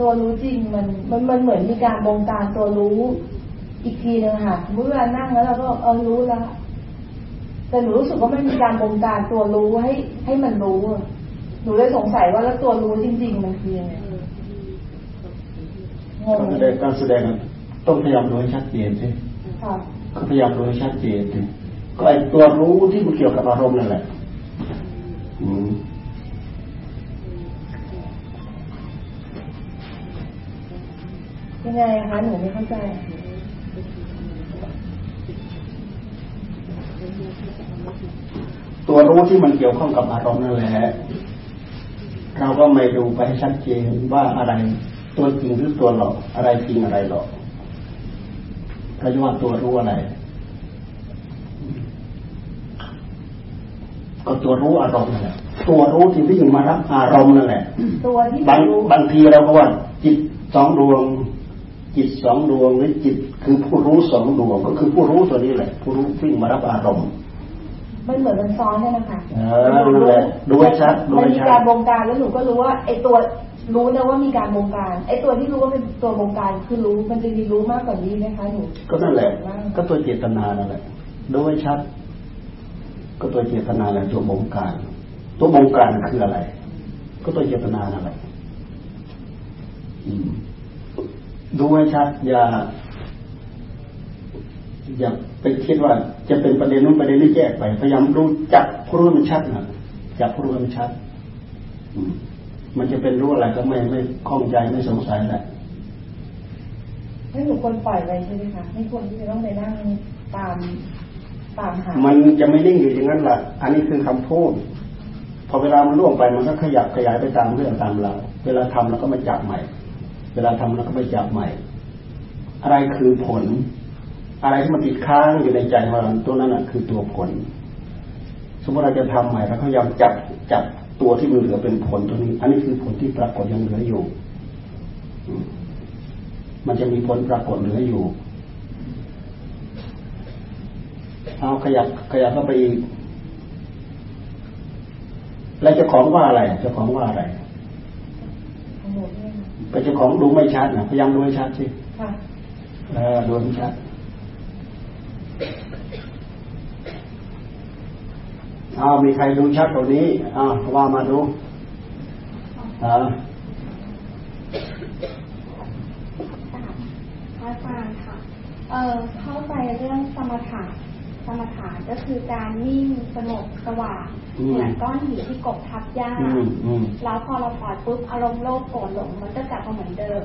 ตัวรู้จริงมันมันมันเหมือนมีการบงการตัวรู้ อีกทีนึงค่ะสมมติเวลานั่งแล้วเราก็เออรู้แล้วแต่หนูรู้สึกว่ามันมีการบงการตัวรู้ให้ ให้มันรู้อะหนูเลยสงสัยว่าแล้วตัวรู้จริง ๆ มันคือยังไงงงการแสดงการแสดงต้องพยายามดูให้ชัดเจนสิค่ะก็พยายามดูให้ชัดเจนสิก็ไอตัวรู้ที่มันเกี่ยวกับอารมณ์นั่นแหละอืมยังไงอะคะหนูไม่เข้าใจ ตัวรู้ที่มันเกี่ยวข้องกับอารมณ์นั่นแหละเราก็ไม่ดูไปให้ชัดเจนว่าอะไรตัวจริงหรือตัวหลอกอะไรจริงอะไรหลอกเราจะว่าตัวรู้อะไร ก็ตัวรู้อารมณ์นั่นแหละตัวรู้ที่วิ่งมารับอารมณ์นั่นแหละตัวที่บางรู้บางทีเราก็ว่า จิตสองดวง จิตสองดวงหรือจิตคือผู้รู้สองดวง ก็คือผู้รู้ตัวนี้แหละ ผู้รู้วิ่งมารับอารมณ์ มันเหมือนมันซ้อนกันนะคะเออนั่นแหละดูให้ชัดดูมันให้มีชัดการบงการแล้วหนูก็รู้ว่าไอ้ตัวรู้นะว่ามีการบงการไอ้ตัวที่รู้ว่าเป็นตัวบงการคือรู้มันจะมีรู้มากกว่านี้ไหมคะหนูก็นั่นแหละ ก็ตัวเจตนานั่นแหละดูให้ชัด ก็ตัวเจตนาแหละตัวบงการ ตัวบงการคืออะไร ก็ตัวเจตนานั่นแหละอืมดูให้ชัดอย่า อย่าไปคิดว่าจะเป็นประเด็นนู้นประเด็นนี้แยกไป พยายามดูจับผู้รู้ให้มันชัดนะจับผู้รู้ให้มันชัดอืมมันจะเป็นรู้อะไรก็ไม่ไม่คล่องใจไม่สงสัยแหละให้หนูควรปล่อยไปใช่ไหมคะไม่ควรที่จะต้องไปนั่งตามตามหา มันจะไม่นิ่งอยู่อย่างนั้นล่ะอันนี้คือคำพูดพอเวลามันล่วงไปมันก็ขยับขยายไปตามเรื่องตามเราวเวลาทำเราก็มาจับใหม่ เวลาทำเราก็ไปจับใหม่ อะไรคือผล อะไรที่มันติดค้างอยู่ในใจของเราตัวนั้นน่ะคือตัวผล สมมติเราจะทำใหม่เราก็พยายามจับจับตัวที่มันเหลือเป็นผลตัวนี้ อันนี้คือผลที่ปรากฏยังเหลืออยู่อืมมันจะมีผลปรากฏเหลืออยู่ เอาขยับขยับเข้าไปอีกแล้วเจ้าของว่าอะไรเจ้าของว่าอะไรเป็นเจ้าของดูไม่ชัดนะพยายามดูให้ชัดสิเออดูให้ชัด เอามีใครดูชัดกว่านี้เอาว่ามาดูอ่าอาจารย์ค่ะ เออเข้าใจเรื่องสมถะ สมถะก็คือการนิ่งสงบสว่างเหมือนก้อนหินที่กบทับหญ้าแล้วพอเราปล่อยปุ๊บอารมณ์โลภโกรธหลงมันก็กลับมาเหมือนเดิม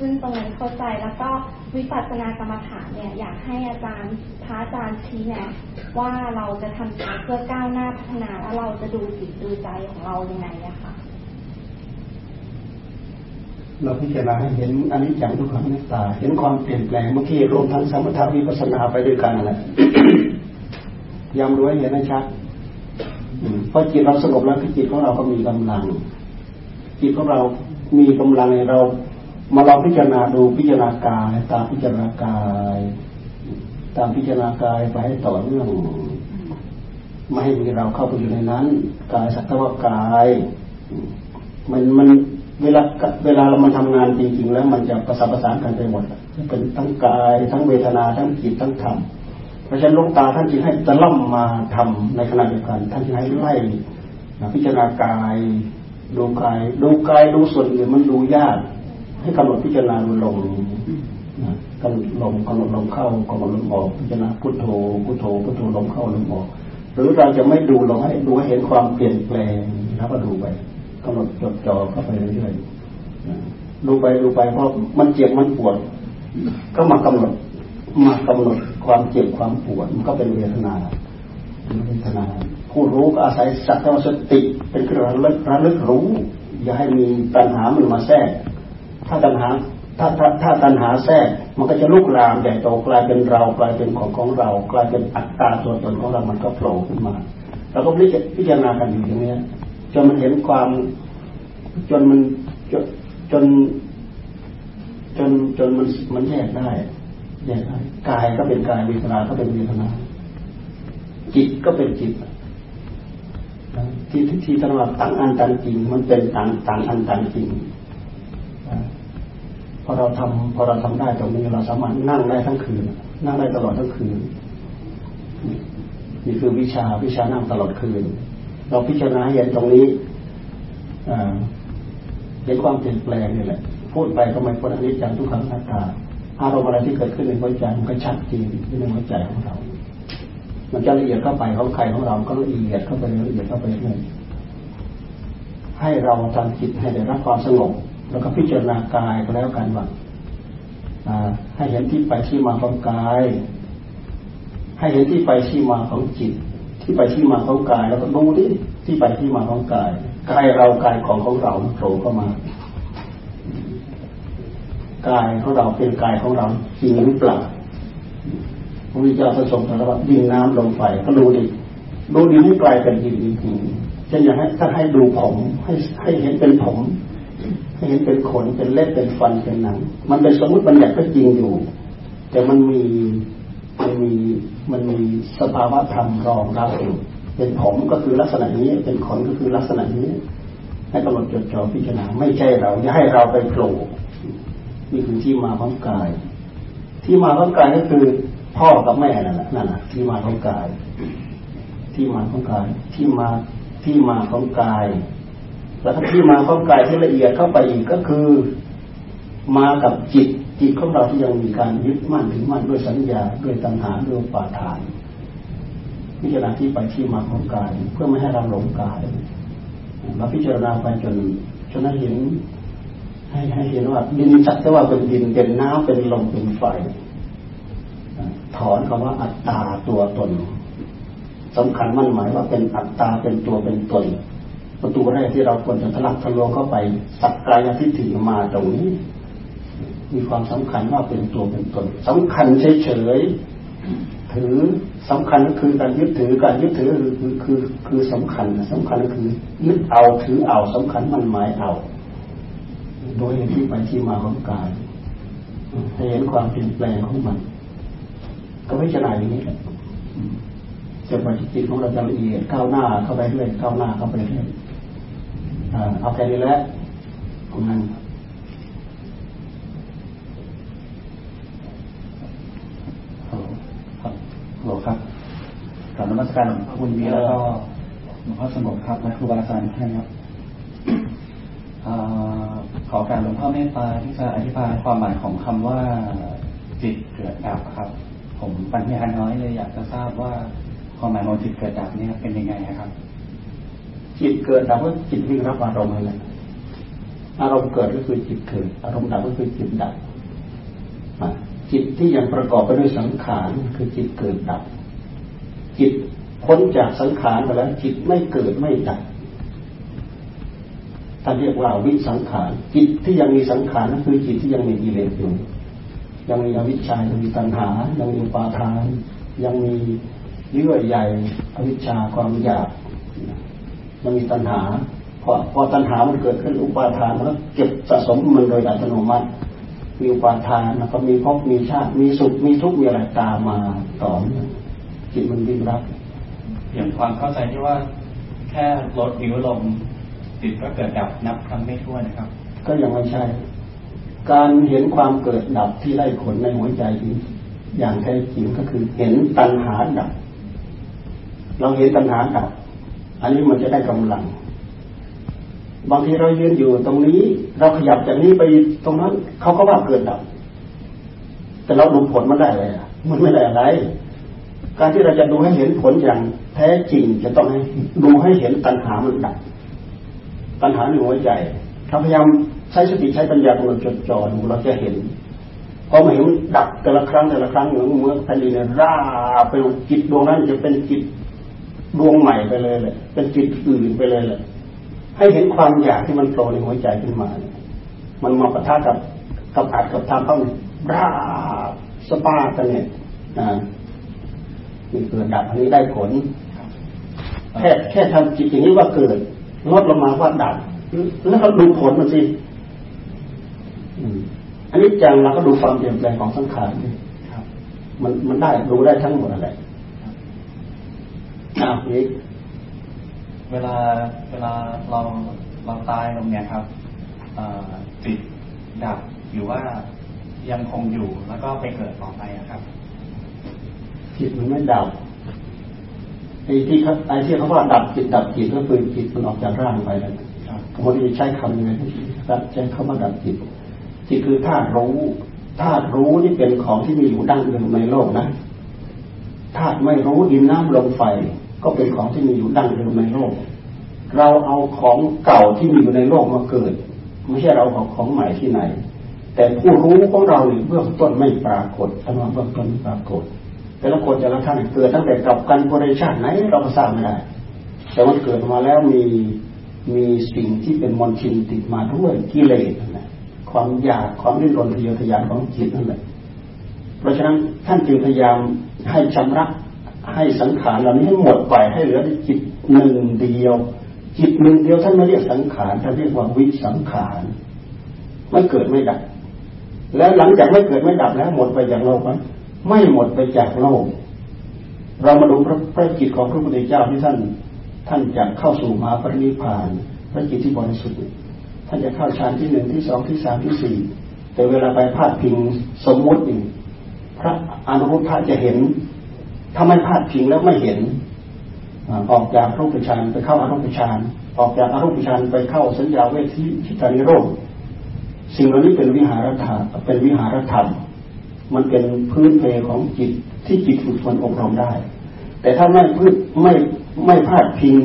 ซึ่งตรงนั้นเข้าใจแล้วก็วิปัสสนากรรมฐานเนี่ยอยากให้อาจารย์พระอาจารย์ชี้แนะว่าเราจะทำเพื่อก้าวหน้าพัฒนาแล้วเราจะดูจิตดูใจของเรายังไงอะค่ะ เราพิจารณาให้เห็นอันนี้จังทุกขังนัตตา เห็นความเปลี่ยนแปลงเมื่อกี้รวมทั้งสมถะวิปัสสนาไปด้วยกันแหละยำรู้ให้เห็นให้ชัดพอจิตเราสงบแล้วจิตของเราก็มีกำลัง จิตของเรามีกำลังเรา มาลองพิจารณาดูพิจารณากายตามพิจารณากาย ตามพิจารณากายไปให้ต่อเนื่องไม่ให้มีเราเข้าไปอยู่ในนั้น กายสัตว์ว่ากาย มันมัน เวลาเวลาเรามาทำงานจริงๆแล้วมันจะประสานประสานกันไปหมดเป็นทั้งกายทั้งเวทนาทั้งจิตทั้งธรรมเพราะฉะนั้นลงตาท่านจึงให้ตะล่อมมาทำในขณะเดียวกัน ท่านจึงให้ไล่พิจารณากายดูกายดูกายดูส่วนอื่นมันดูยากให้กำหนดพิจารณาลงกำหนดลมกำหนดลมเข้ากำหนดลมออกพิจารณาพุทโธพุทโธพุทโธลมเข้าลมออก หรือเราจะไม่ดูลงให้ดูให้เห็นความเปลี่ยนแปลงแล้วก็ดูไปำหนดจดจ่อเข้าไปเรื่อยๆดูไปดูไปเพราะมันเจ็บมันปวด ก็มากำหนดมากำหนดความเจ็บความปวดมันก็เป็นเวทนาเวทนา ผู้รู้ก็อาศัยสัตวสติ เป็นเครื่องระลึกระลึกรู้ อย่าให้มีตัณหามันมาแทรก ถ้าตัณหาถ้าถ้าถ้าตัณหาแทรกมันก็จะลุกลามใหญ่โตกลายเป็นเรากลายเป็นของของเรา กลายเป็นอัตตาตัวตนของเรามันก็โผล่ขึ้นมาเราก็พิจารณากันอยู่อย่างนี้ จนมันเห็นความ จนมันจนจนจนจนมันมันแยกได้แยกได้กายก็เป็นกายเวทนาก็เป็นเวทนา จิตก็เป็นจิตที่ที่ตลอดต่างอันต่างจริง มันเป็นต่างต่างอันต่างจริงพอเราทำพอเราทำได้ตรงนี้เราสามารถนั่งได้ทั้งคืน นั่งได้ตลอดทั้งคืนนี่คือวิชาวิชานั่งตลอดคืน เราพิจารณาเห็นตรงนี้เห็นความเปลี่ยนแปลงนี่แหละ พูดไปก็ไม่พ้นอนิจจังทุกขังนัตตาอารมณ์อะไรที่เกิดขึ้นในหัวใจมันก็ชัดเจนในหัวใจของเรา มันจะละเอียดเข้าไปของใครของเรา ก็ละเอียดเข้าไปละเอียดเข้าไปเรื่อยให้เราทำจิตให้ได้รับความสงบแล้วก็พิจารณากายก็แล้วกันว่าให้เห็นที่ไปที่มาของกาย ให้เห็นที่ไปที่มาของจิต ที่ไปที่มาของกาย แล้วก็ดูดิที่ไปที่มาของกายกายเรากายของของเราโผล่เข้ามากายของเราเป็นกายของเราจริงหรือเปล่าพระพุทธเจ้าประสงค์ตรัสว่าดินน้ำลมไฟก็ดูดิดูดินให้กลายเป็นดินจริงๆจะอยากให้ถ้าให้ดูผมให้ให้เห็นเป็นผม ให้เห็นเป็นขนเป็นเล็บเป็นฟันเป็นหนัง มันเป็นสมมติบัญญัติก็จริงอยู่ แต่มันมี มันมีมันมีสภาวะธรรมรองรับอยู่เป็นผมก็คือลักษณะนี้ เป็นขนก็คือลักษณะนี้ให้กำหนดจดจ่อพิจารณาไม่ใช่เราอย่าให้เราไปโผล่นี่คือที่มาของกาย ที่มาของกายก็คือ พ่อกับแม่นั่นแหละนั่นแหละที่มาของกาย ที่มาของกาย ที่มาที่มาของกาย แล้วที่มาของกายที่ละเอียดเข้าไปอีกก็คือ มากับจิตจิตของเราที่ยังมีการยึดมั่นถือมั่นด้วยสัญญาด้วยตัณหาด้วยปาทานพิจารณาที่ไปที่มาของกาย เพื่อไม่ให้เราหลงกายเราพิจารณาไปจนจนเห็น ให้ให้เห็นว่าดินจักแต่ว่าเป็นดินเป็นน้ำเป็นลมเป็นไฟถอนคำว่าอัตตาตัวตนสำคัญมั่นหมายว่าเป็นอัตตาเป็นตัวเป็นตน ประตูแรกที่เราควรจะทะลักทะลวงเข้าไป สักกายทิฏฐิมาตรงนี้ มีความสำคัญว่าเป็นตัวเป็นตนสำคัญเฉยๆถือสำคัญก็คือการยึดถือการยึดถือคือคือคือสำคัญสำคัญก็คือยึดเอาถือเอาสำคัญมันหมายเอา โดยที่ไปที่มาของกายให้เห็นความเปลี่ยนแปลงของมัน ก็ไม่จะไหนอย่างนี้แหละจะปฏิจิตของเราจะละเอียดก้าวหน้าเข้าไปเรื่อยก้าวหน้าเข้าไปเรื่อยเอาแค่นี้แหละของนั้ นครับกลับนมัสการคุณวีแล้วก็หลวงพ่อสงบครับและครูบาอาจารย์ท่านครับขอการหลวงพ่อเมตตาที่จะอธิบายความหมายของคำว่าจิตเกิดดับครับ ผมปัญญาน้อยเลยอยากจะทราบว่าความหมายของจิตเกิดดับเนี่ยเป็นยังไงครับ จิตเกิดดับก็จิตวิ่งรับอารมณ์อะไรอารมณ์เกิดก็คือจิตเกิด อารมณ์ดับก็คือจิตดับ จิตที่ยังประกอบไปด้วยสังขารคือจิตเกิดดับ จิตพ้นจากสังขารไปแล้วจิตไม่เกิดไม่ดับท่านเรียกว่าวิสังขารจิตที่ยังมีสังขารนั่นคือจิตที่ยังมีกิเลสอยู่ ยังมีอวิชชายังมีตัณหา ยังมีปาทาน ยังมีเยื่อใยอวิชชาความอยากยังมีตัณหาพอพอตัณหามันเกิดขึ้นอุปาทานมันก็เก็บสะสมมันโดยอัตโนมัติ มีอุปาทานแล้วก็มีภพมีชาติ มีสุข มีทุกข์ มีอะไรตามมาต่อเนื่องจิตมันดิ้นรับอย่างความเข้าใจที่ว่า แค่ลดนิ้วลงจิตก็เกิดดับนับครั้งไม่ถ้วนนะครับ ก็ยังไม่ใช่ การเห็นความเกิดดับที่ไล่ผลในหัวใจจริงอย่างแท้จริงก็คือเห็นตัณหาดับ เราเห็นตัณหาดับ อันนี้มันจะได้กำลัง บางทีเรายืนอยู่ตรงนี้ เราขยับจากนี้ไปตรงนั้นเขาก็ว่าเกิดดับ แต่เราดูผลมันได้เลยมันไม่ได้อะไร การที่เราจะดูให้เห็นผลอย่างแท้จริงจะต้องให้ดูให้เห็นตัณหามันดับปัญหาในหัวใจถ้าพยายามใช้สติใช้ปัญญากำหนดจดจ่อดูเราจะเห็นพอมาเห็นดับแต่ละครั้งแต่ละครั้งเหมือนเมื่อแผ่นดินร่าไปจิตดวงนั้นจะเป็นจิตดวงใหม่ไปเลยเลยเป็นจิตอื่นไปเลยเลย ให้เห็นความอยากที่มันโตในหัวใจขึ้นมาเนี่ยมันมาปะทะกับกับอัดกับทำต้องร่าสปากันเนี่ยอ่านี่เกิดดับอันนี้ได้ผล แค่แค่ทำจิตอย่างนี้ว่าเกิดลดลงมาว่าดับแล้วก็ดูผลมันสิอันนี้จังเราก็ดูความเปลี่ยนแปลงของสังขารมันมันได้ดูได้ทั้งหมดอะไรอ้าวนี้ เวลาเวลาเราเราตายลงเนี่ยครับจิตดับอยู่ว่ายังคงอยู่แล้วก็ไปเกิดต่อไปครับจิตมันไม่ดับไอ้ที่เขาไอ้ที่เขาว่าดับจิตดับจิตก็คือจิตมันออกจากร่างไปแล้วคนที่ใช้คำยังไงใช้คำว่าดับจิตจิตคือธาตุรู้ธาตุรู้นี่เป็นของที่มีอยู่ดั้งเดิมในโลกนะธาตุไม่รู้ดินน้ำลมไฟ ก็เป็นของที่มีอยู่ดั้งเดิมในโลก เราเอาของเก่าที่มีอยู่ในโลกมาเกิด ไม่ใช่เราเอาของใหม่ที่ไหน แต่ผู้รู้ของเราเบื้องต้นไม่ปรากฏอันว่าเบื้องต้นไม่ปรากฏ แต่ละคนแต่ละท่านเกิดตั้งแต่กับกันบริชาติไหนเราก็ทราบไม่ได้ แต่ว่าเกิดมาแล้วมีมีสิ่งที่เป็นมลทินติดมาด้วยกิเลสนะความอยากความริ้นรนทะเยอทะยานของจิตนั่นแหละ เพราะฉะนั้นท่านจึงพยายามให้ชำระ ให้สังขารเหล่านี้ให้หมดไปให้เหลือจิตหนึ่งเดียว จิตหนึ่งเดียวท่านไม่เรียกสังขารท่านเรียกว่าวิสังขารไม่เกิดไม่ดับ แล้วหลังจากไม่เกิดไม่ดับแล้วหมดไปจากโลกไหมไม่หมดไปจากโลก เรามาดูพระพระจิตของพระพุทธเจ้าที่ท่าน ท่านจะเข้าสู่มหาปรินิพาน พระจิตที่บริสุทธิ์ท่านจะเข้าฌานที่หนึ่งที่สองที่สามที่สี่แต่เวลาไปพาดพิงสมมุตินี่พระอนุรุทธะจะเห็น ถ้าไม่พลาดพิงแล้วไม่เห็นออกจากรูปฌานไปเข้าอารูปฌานออกจากอรูปฌานไปเข้าสัญญาเวทีชิตานิโรธสิ่งเหล่านี้เป็นวิหารธรรมเป็นวิหารธรรม มันเป็นพื้นเพของจิตที่จิตฝึกฝนอบรมได้ แต่ถ้าไม่พืชไม่ไม่พลาดพิง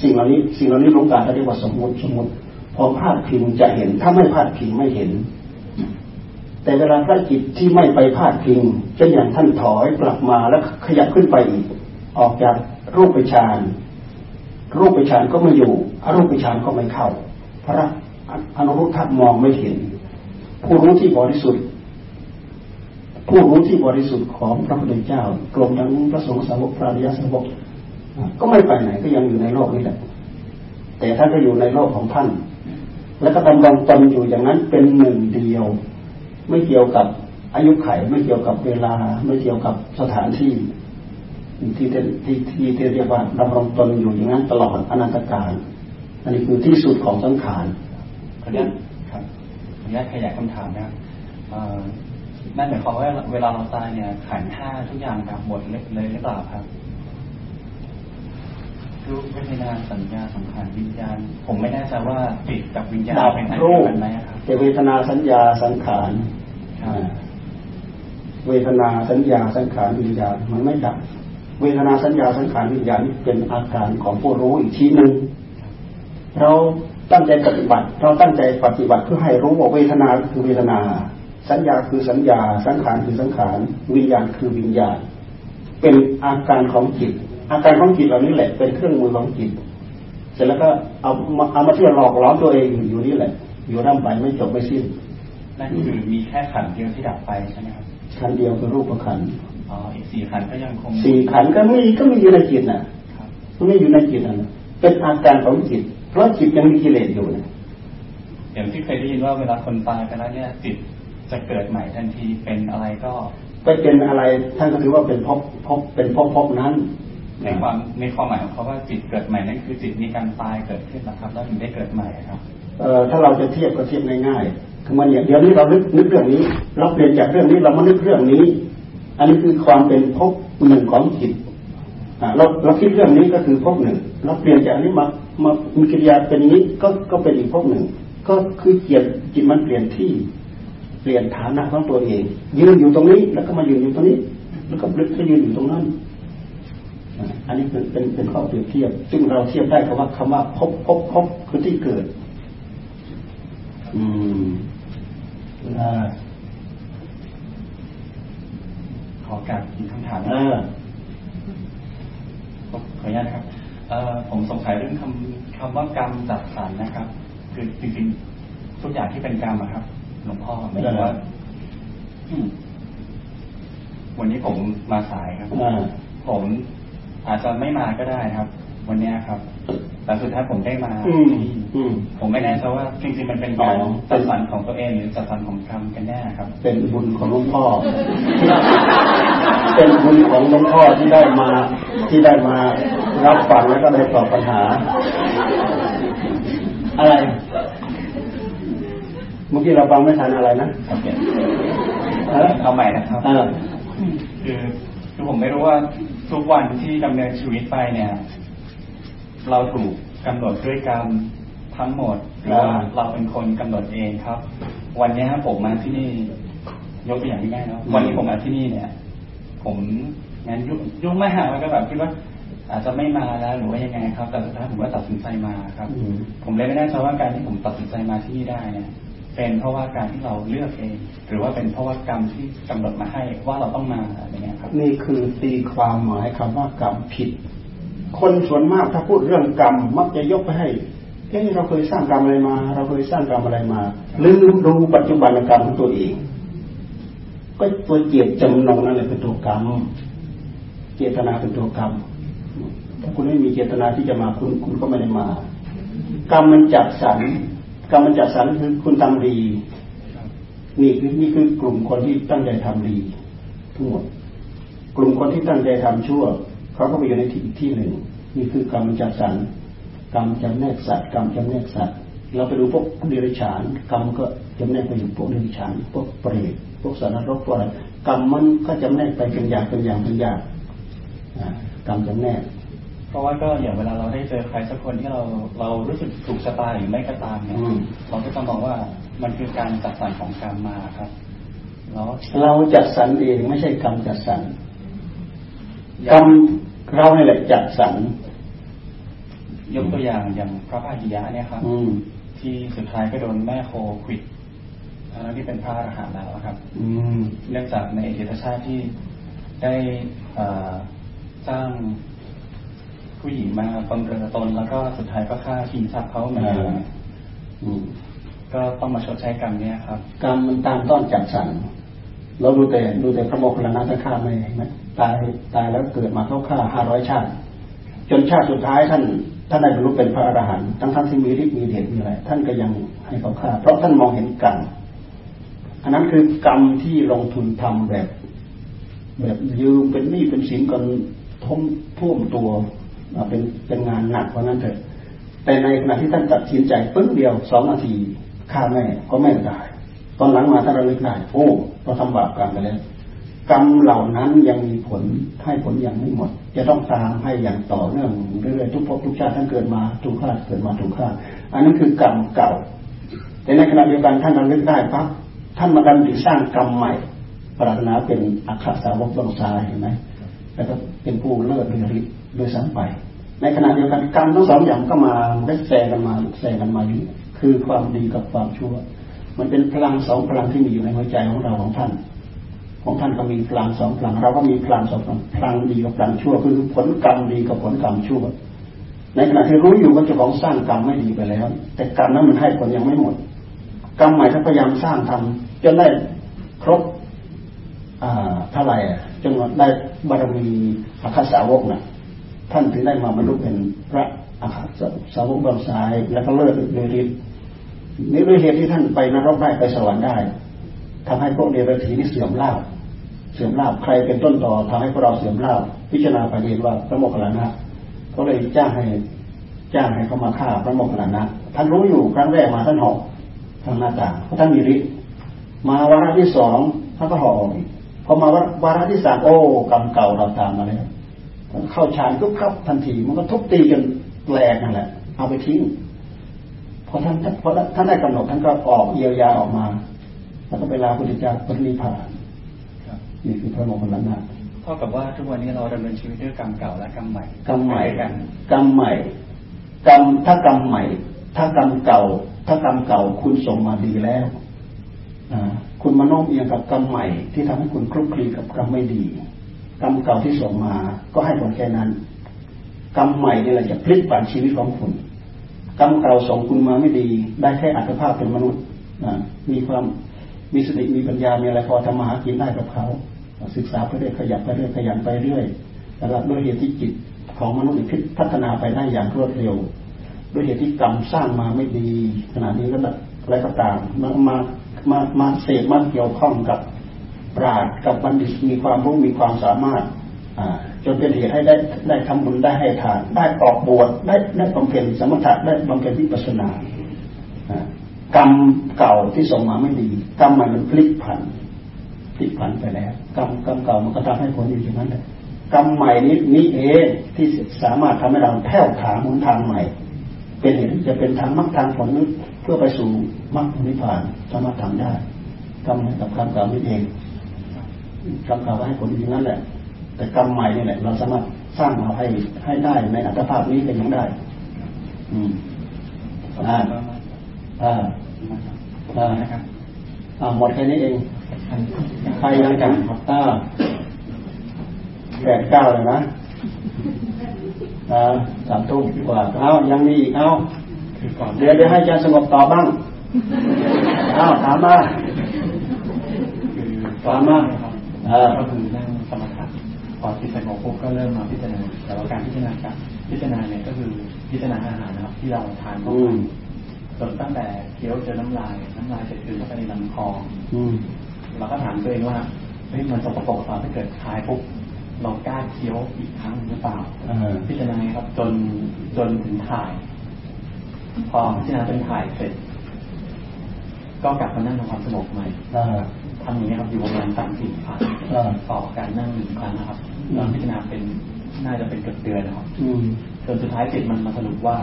สิ่งเหล่านี้ สิ่งเหล่านี้ลงการเรียกว่าสมมติสมมติพอพลาดพิงจะเห็น ถ้าไม่พลาดพิงไม่เห็น แต่เวลาพระจิตที่ไม่ไปพาดพิงเช่นอย่างท่านถอยกลับมาแล้วขยับขึ้นไปอีกออกจากรูปฌานรูปฌานก็ไม่อยู่อรูปฌานก็ไม่เข้า พระอนุรุทธะมองไม่เห็น ผู้รู้ที่บริสุทธิ์ ผู้รู้ที่บริสุทธิ์ของพระพุทธเจ้ากลมทั้งพระสงฆ์สาวกพระอริยสาวกก็ไม่ไปไหนก็ยังอยู่ในโลกนี้แหละแต่ท่านก็อยู่ในโลกของท่าน แล้วก็ดำรงตนอยู่อย่างนั้นเป็นหนึ่งเดียว ไม่เกี่ยวกับอายุไขไม่เกี่ยวกับเวลา ไม่เกี่ยวกับสถานที่ ที่ที่ที่ที่เรียกว่าดำรงตนอยู่อย่างนั้นตลอดอนันตกาลอันนี้คือที่สุดของสังขารขออนุญาตครับขออนุญาตขยายคำถามนะครับนั่นหมายความว่าเวลาเราตายเนี่ยขันห้าทุกอย่างดับหมดเลยหรือเปล่าครับรูปเวทนาสัญญาสังขารวิญญาณ ผมไม่แน่ใจว่าจิตกับวิญญาณดับเป็นอันรูเดียวปกันไหมครับแต่เวทนาสัญญาสังขารครับ เวทนาสัญญาสังขารวิญญาณมันไม่ดับ เวทนาสัญญาสังขารวิญญาณนี่เป็นอาการของผู้รู้อีกทีหนึ่งเราตั้งใจปฏิบัติ เราตั้งใจปฏิบัติเพื่อให้รู้ว่าเวทนาคือเวทนา สัญญาคือสัญญา สังขารคือสังขาร วิญญาณคือวิญญาณ เป็นอาการของจิต อาการของจิตเหล่านี้แหละ เป็นเครื่องมือของจิต เสร็จแล้วก็เอามาเอามาที่ยวหลอกล้อมตัวเองอยู่นี่แหละ อยู่ร่ำไปไม่จบไม่สิ้น นั่นคือมีแค่ขันเดียวที่ดับไปใช่ไหมครับขันเดียวคือรูปขันธ์อ๋ออีกสี่ขันก็ยังคงสี่ขันธ์ก็มีก็มีอยู่ในจิตน่ะครับมันไม่อยู่ในจิตน่ะเป็นอาการของจิต เพราะจิตยังมีกิเลสอยู่นะอย่างที่เคยได้ยินว่าเวลาคนตายไปแล้วเนี่ยจิตจะเกิดใหม่ทันทีเป็นอะไรก็ไปเป็นอะไรท่านก็ถือว่าเป็นภพภพเป็นภพภพนั้น ในความในความหมายของเขาว่าจิตเกิดใหม่นั่นคือจิตมีการตายเกิดขึ้นนะครับแล้วถึงได้เกิดใหม่ครับเอ่อถ้าเราจะเทียบก็เทียบง่ายๆ คือมันอย่างเดี๋ยวนี้เรานึกนึกเรื่องนี้เราเปลี่ยนจากเรื่องนี้เรามานึกเรื่องนี้ อันนี้คือความเป็นภพหนึ่งของจิตเราเราคิดเรื่องนี้ก็คือภพหนึ่งเราเปลี่ยนจากนี้มามามีกิริยาเป็นนี้ก็ก็เป็นอีกภพหนึ่ง ก็คือเกียรจิตมันเปลี่ยนที่เปลี่ยนฐานะของตัวเอง ยืนอยู่ตรงนี้ แล้วก็มายืนอยู่ตรงนี้ แล้วก็ลึกก็ยืนอยู่ตรงนั้น อันนี้เป็นเป็นเป็นข้อเปรียบเทียบ ซึ่งเราเทียบได้กับว่าคำว่าพบพบพบคือที่เกิด อืมอ่า ขอการอีกคำถามนะอ่าขออนุญาตนะครับเอ่อผมสงสัยเรื่องคำคำว่ากรรมจัดสรรนะครับ คือจริงๆทุกอย่างที่เป็นกรรมอะครับหลวงพ่อหมายถึงว่าอืมวันนี้ผมมาสายครับอ่าผมอาจจะไม่มาก็ได้ครับ วันเนี้ยครับ แต่สุดท้ายผมได้มาอืมที่อืมผมไม่แน่ใจว่าจริงๆมันเป็นการอ๋อจัดสรรของตัวเองหรือจัดสรรของกรรมกันแน่ครับ เป็นบุญของหลวงพ่อ เป็นบุญของหลวงพ่อที่ได้มา ที่ได้มารับฟังแล้วก็ได้ตอบปัญหา อะไรเมื่อกี้เราฟังไม่ทันอะไรนะโอเคเออเอาใหม่นะครับเออคือคือผมไม่รู้ว่าทุกวันที่ดำเนินชีวิตไปเนี่ย เราถูกกำหนดด้วยกรรมทั้งหมดหรือว่าเราเป็นคนกำหนดเองครับ วันเนี้ยผมมาที่นี่ ยกตัวอย่างง่ายๆเนาะวันนี้ผมมาที่นี่เนี่ย ผมงั้นยุ่งยุ่งไม่หาแล้วก็แบบคิดว่าอาจจะไม่มาแล้วหรือว่ายังไงครับ แต่สุดท้ายผมก็ตัดสินใจมาครับอืมผมเลยไม่แน่ใจว่าการที่ผมตัดสินใจมาที่นี่ได้เนี่ยเป็นเพราะว่าการที่เราเลือกเอง หรือว่าเป็นเพราะว่ากรรมที่กำหนดมาให้ว่าเราต้องมาอะไรเงี้ยครับ นี่คือตีความหมายคำว่ากรรมผิด คนส่วนมากถ้าพูดเรื่องกรรม มักจะยกไปให้เอ๊ะเราเคยสร้างกรรมอะไรมา เราเคยสร้างกรรมอะไรมาลืมดูปัจจุบันกรรมของตัวเอง ก็ตัวเจตจำนงนั่นแหละเป็นตัวกรรม เจตนาเป็นตัวกรรม ถ้าคุณไม่มีเจตนาที่จะมาคุณคุณก็ไม่ได้มา กรรมมันจัดสรรกรรมมันจัดสรรคือคุณทำดี นี่คือนี่คือกลุ่มคนที่ตั้งใจทำดีทั้งหมด กลุ่มคนที่ตั้งใจทำชั่ว เขาก็ไปอยู่ในที่อีกที่หนึ่ง นี่คือกรรมจัดสรรกรรมจำแนกสัตว์กรรมจำแนกสัตว์ เราไปดูพวกเดรัจฉานกรรมก็จำแนกไปอยู่พวกเดรัจฉานพวกเปรตพวกสัตว์นรกพวกอะไรกรรมมันก็จำแนกไปเป็นอย่างเป็นอย่างเป็นอย่างอ่ากรรมจำแนกเพราะว่าก็อย่างเวลาเราได้เจอใครสักคนที่เราเรารู้สึกถูกชะตาหรือไม่ก็ตามเนี่ยอืมเราก็จะมองว่ามันคือการจัดสรรของกรรมมาครับแล้วเราจัดสรรเองไม่ใช่กรรมจัดสรรกรรม เราเนี่แหละจัดสรรยกตัวอย่างอย่างพระพาหิยะเนี่ยครับอืมที่สุดท้ายก็โดนแม่โคขวิดทั้งที่เป็นพระอรหันต์แล้วครับ อืมเนื่องจากในอดีตชาติที่ได้เอ่อจ้างผู้หญิงมาบำเรอตนแล้วก็สุดท้ายก็ฆ่าชิงทรัพย์เขาเหมือนกันอ่าอืมก็ต้องมาชดใช้กรรมเนี้ยครับ กรรมมันตามต้อนจัดสรรเราดูแต่ดูแต่พระโมคคัลลานะท่านฆ่าไม่เห็นไหม ตายตายแล้วเกิดมาเข้าฆ่าห้าร้อยชาติ จนชาติสุดท้ายท่านท่านได้บรรลุเป็นพระอรหันต์ทั้งท่านที่มีฤทธิ์มีเดชมีอะไรท่านก็ยังให้เขาฆ่า เพราะท่านมองเห็นกรรมอันนั้นคือกรรมที่ลงทุนทำแบบ แบบยืมเป็นหนี้เป็นสินกันท่มท่วมตัวเป็นเป็นงานหนักเพราะนั้นเถอะแต่ในขณะที่ท่านตัดสินใจปึ้งเดียวสองนาทีฆ่าแม่ก็แม่ตาย ตอนหลังมาถ้าเราลึกได้โอ้เราทำบาปกรรมไปแล้ว กรรมเหล่านั้นยังมีผลให้ผลยังไม่หมด จะต้องตามให้อย่างต่อเนื่องเรื่อยๆทุกภพทุกชาติท่านเกิดมาทุกชาติเกิดมาทุกชาติอันนั้นคือกรรมเก่า แต่ในขณะเดียวกันท่านระลึกได้ปั๊บท่านมาดันติสร้างกรรมใหม่ปรารถนาเป็นอัคคสาวกดวงชายเห็นไหมแล้วก็เป็นผู้เลิศเรือริโดยสัมไป ในขณะเดียวกันกรรมทั้งสองอย่างก็มาได้แซงกันมาแซงกันมาอยู่คือความดีกับความชั่ว มันเป็นพลังสองพลังที่มีอยู่ในหัวใจของเราของท่าน ของท่านก็มีพลังสองพลังเราก็มีพลังสองพลังพลังดีกับพลังชั่วคือผลกรรมดีกับผลกรรมชั่ว ในขณะที่รู้อยู่ว่าเจ้าของสร้างกรรมไม่ดีไปแล้ว แต่กรรมนั้นมันให้ผลยังไม่หมด กรรมใหม่ท่านพยายามสร้างทำจนได้ครบเท่าไหร่จนได้บารมีอาคาสาวกนะ่ะท่านถึงได้มาบรรลุเป็นพระอาคาสาวกบางสาย แล้วก็เลิศโดยฤทธิ์นี่ด้วยเหตุที่ท่านไปนรกได้ไปสวรรค์ได้ ทำให้พวกเดรัจฉีนี่เสื่อมลาบเสื่อมลาบใครเป็นต้นต่อทำให้พวกเราเสื่อมลาบพิจารณาประเด็นว่าพระโมคคัลลานะเขาเลยจ้างให้จ้างให้เขามาฆ่าพระโมคคัลลานะท่านรู้อยู่ครั้งแรกมาท่านหอกทางหน้าต่างเพราะท่านมีฤทธิ์มาวาระที่สองท่านก็หอกอีกพอมาวาระที่สามโอ้กรรมเก่าเราตามมาแล้วเข้าฌานก็ครับทันที มันก็ทุบตีจนแหลกนั่นแหละ เอาไปทิ้งพอท่านพอท่านได้กำหนดท่านก็ออกเยียวยาออกมา แล้วก็เวลาพุทธเจ้าปรินิพพานนี่คือพระโมคคัลลานะเท่ากับว่าทุกวันนี้เราดำเนินชีวิตด้วยกรรมเก่าและกรรมใหม่กรรมใหม่กันกรรมใหม่กรรมถ้ากรรมใหม่ ถ้ากรรมเก่า ถ้ากรรมเก่าคุณส่งมาดีแล้วคุณมาโน้มเอียงกับกรรมใหม่ ที่ทำให้คุณคลุกคลีกับกรรมไม่ดีกรรมเก่าที่ส่งมาก็ให้ผลแค่นั้นกรรมใหม่นี่แหละจะพลิกผันชีวิตของคุณกรรมเก่าส่งคุณมาไม่ดี ได้แค่อัตภาพเป็นมนุษย์มีความ มีสติมีปัญญามีอะไรพอทำมาหากินได้กับเขาศึกษาไปเรื่อยขยันไปเรื่อยขยันไปเรื่อยแล้ด้วยเหตุที่จิตของมนุษย์พัฒนาไปได้อย่างรวดเร็ว ด้วยเหตุที่กรรมสร้างมาไม่ดีขนาดนี้ก็แบบอะไรก็ตามมามามามาเสพมาเกี่ยวข้องกับปราดกับบัณฑิตมีความรู้มีความสามารถจนเป็นเหตุให้ได้ได้ทำบุญได้ให้ทาน ได้ออกบวชได้ได้บำเพ็ญสมถะได้บำเพ็ญวิปัสสนา กรรมเก่าที่ส่งมาไม่ดี กรรมใหม่มันพลิกผันพลิกผันไปแล้ว กรรมกรรมเก่ามันก็ทำให้ผลอยู่อย่างนั้นแหละกรรมใหม่นี้นี้เองที่สามารถทำให้เราแผ่วถางหนทางใหม่ เป็นเหตุจะเป็นทางมรรคทางผลเพื่อไปสู่มรรคนิพพานสามารถทำได้กรรมกับกรรมเก่านี้เองกรรมเก่าให้ผลอย่างนั้นแหละ แต่กรรมใหม่นี่แหละ เราสามารถสร้างมาให้ให้ได้ในอัตภาพนี้เป็นอย่างได้ อืมอ่า อ่าอ่านะครับอ่าหมดแค่นี้เองใครยังจำอ่าแปดเก้าเลยนะอ่าสามทุ่มกว่า เอายังมีอีก เอาเดี๋ยวเดี๋ยวให้อาจารย์สงบตอบบ้างอ้าวถามมาถามมาก็คือนั่งสมาธิพอจิตสงบปุ๊บก็เริ่มมาพิจารณาแต่ว่าการพิจารณาพิจารณาเนี่ยก็คือพิจารณาอาหารนะครับที่เราทานเข้าไป จนตั้งแต่เคี้ยวเจอน้ำลาย น้ำลายเสร็จคือเข้าไปในลำคอเราก็ถามตัวเองว่าเฮ้ยมันสกปรกตอนที่เกิดคลายปุ๊บเรากล้าเคี้ยวอีกครั้งหรือเปล่าพิจารณาครับ จนจนถึงถ่าย พอพิจารณาจนถ่ายเสร็จ ก็กลับมานั่งทำความสงบใหม่ทำอย่างนี้ครับอยู่ประมาณสามสี่ครั้งต่อการนั่งหนึ่งครั้งนะครับเราพิจารณาเป็นน่าจะเป็นเกือบเดือนนะครับจนสุดท้ายจิตมันมาสรุปว่า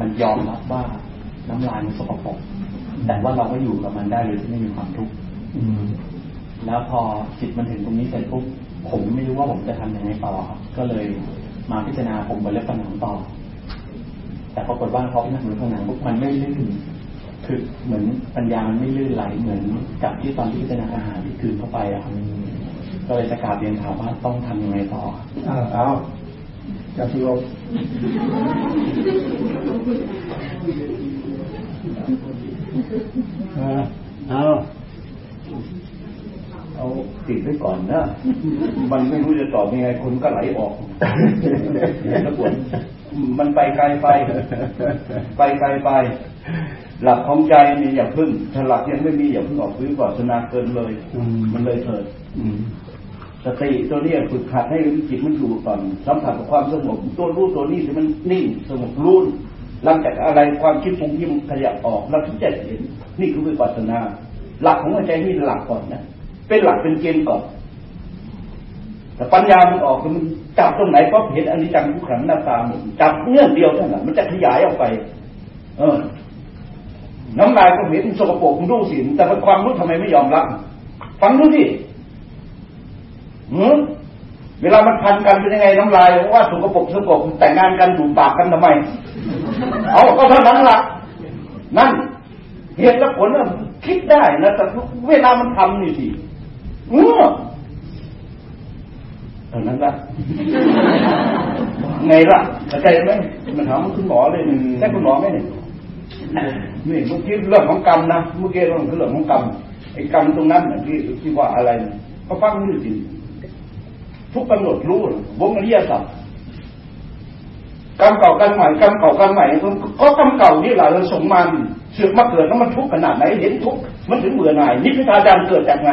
มันยอมรับว่า น้ำลายมันสกปรกแต่ว่าเราก็อยู่กับมันได้เลยที่ไม่มีความทุกข์แล้วพอจิตมันถึงตรงนี้เสร็จปุ๊บผมไม่รู้ว่าผมจะทำยังไงต่อครับก็เลยมาพิจารณาผมบนเล็บผนังต่อ แต่ปรากฏว่าพอพิจารณาบนผนังปุ๊บมันไม่ลื่นคือเหมือนปัญญามันไม่ลื่นไหลเหมือนกับที่ตอนที่พิจารณาอาหารที่คืนเข้าไปอะครับก็เลยจะกราบเรียนถามว่าต้องทำยังไงต่ออ้าวเอา จะที่ว่าเอาเอาติดไว้ก่อนนะมันไม่รู้จะตอบยังไงคนก็ไหลออกแล้วปวดมันไปไกลไป ไปไกลไป หลักของใจมีอย่าพึ่งถ้าหลักยังไม่มีอย่าพึ่งออกพื้นก่อนสนาเกินเลย มันเลยเถิด สติตัวนี้ฝึกขัดให้จิตมันอยู่ก่อนสัมผัสกับความสงบตัวรู้ตัวนี้ที่มันนิ่งสงบรู้หลังจากอะไรความคิดปรุงที่มันขยับออกเราถึงจะเห็นนี่คือวิปัสสนา หลักของหัวใจนี่หลักก่อนนะเป็นหลักเป็นเกณฑ์ก่อนแต่ปัญญามันออกมันจับตรงไหนก็เห็นอันิจจังทุกขังหน้าตาหมดจับเงื่อนเดียวเท่านั้นมันจะขยายออกไป เออ น้ำลายก็เห็นสกปรกรู้สิแต่ความรู้ทำไมไม่ยอมรับฟังดูสิ หืมเวลามันพันกันเป็นยังไงน้ำลายว่าสุกปรกสุกปรกแต่งงานกันดูปากกันทำไม เอาก็เท่านั้นละนั่นเหตุและผลคิดได้นะแต่เวลามันทำนี่สิเออเท่านั้นละไงล่ะเข้าใจไหมมันถามคุณหมอเลยใช่คุณหมอไหมเนี่ยนี่เมื่อกี้เรื่องของกรรมนะเมื่อกี้เรื่องเรื่องของกรรมไอ้กรรมตรงนั้นที่ที่ว่าอะไร ก็ฟังนี่สิ ทุกกำหนดรู้วงอริยสัจกรรมเก่ากรรมใหม่กรรมเก่ากรรมใหม่ก็กรรมเก่านี่แหละเราส่งมาเสือกมาเกิดแล้วมันทุกข์ขนาดไหนเห็นทุกข์มันถึงเบื่อหน่ายนิพพานดานเกิดจากไหน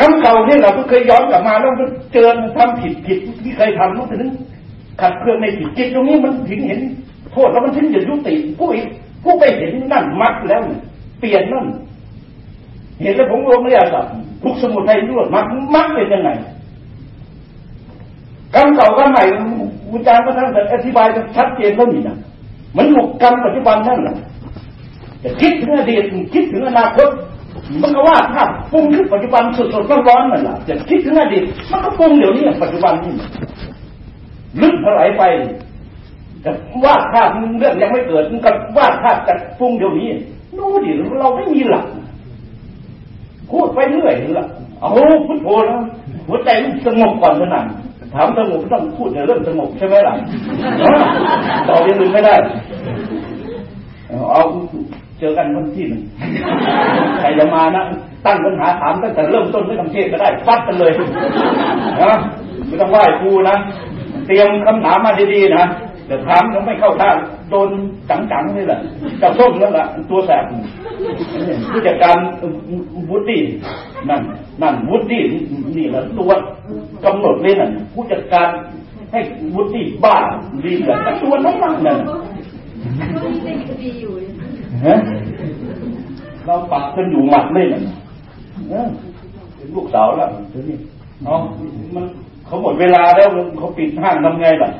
กรรมเก่านี่เราก็เคยย้อนกลับมาแล้วเจอทำผิดผิดที่เคยทำรู้ถึงขัดเคลื่อนในจิตจิตตรงนี้มันถึงเห็น โทษแล้วมันถึงจะยุติผู้ผู้ไปเห็นนั่นมัดแล้วเปลี่ยนนั่น เห็นแล้วผมรวมไม่ได้สับ ทุกสมุทัยรวดมัดมัดเป็นยังไงกรรมเก่ากรรมใหม่อาจารย์ก็ท่านอธิบายชัดเจนเท่านี้นะมันถูกกรรมปัจจุบันนั่นแหละจะคิดถึงอดีตคิดถึงอนาคตมันก็ว่าถ้าปรุงขึ้นปัจจุบันสดๆร้อนๆนั่นแหละจะคิดถึงอดีตมันก็ปรุงเดี๋ยวนี้ปัจจุบันนี่ลึกเท่าไหร่ไปจะวาดภาพเรื่องยังไม่เกิดมันก็วาดภาพจะปรุงเดี๋ยวนี้นู่ดิเราไม่มีหลัก พูดไปเรื่อยละเอาพุทโธนะหัวใจมันสงบก่อนเท่านั้นถามสงบต้องพูดในเรื่องสงบใช่ไหมล่ะต่อยังลืมไม่ได้ เอาเจอกันวันที่หนึ่งใครจะมานะตั้งปัญหาถามตั้งแต่เริ่มต้นไม่ต้องเทศก็ได้ฟัดกันเลยนะไม่ต้องไหว้ครูนะเตรียมคำถามมาดีๆนะแต่ถามยังไม่เข้าท่า โดนจังๆนี่แหละจับส้มนั่นแหละตัวแสบผู้จัดการวุฒินั่นนั่นวุฒินี่แหละตัวกำหนดเลยนั่นผู้จัดการให้วุฒิบ้าดีเหลือตัวนั้นนั่นเราปักกันอยู่หมัดเลยน่ะเป็นลูกสาวแล้วเดี๋ยวนี้เนาะมันเขาหมดเวลาแล้วเขาปิดห้างทำไงล่ะ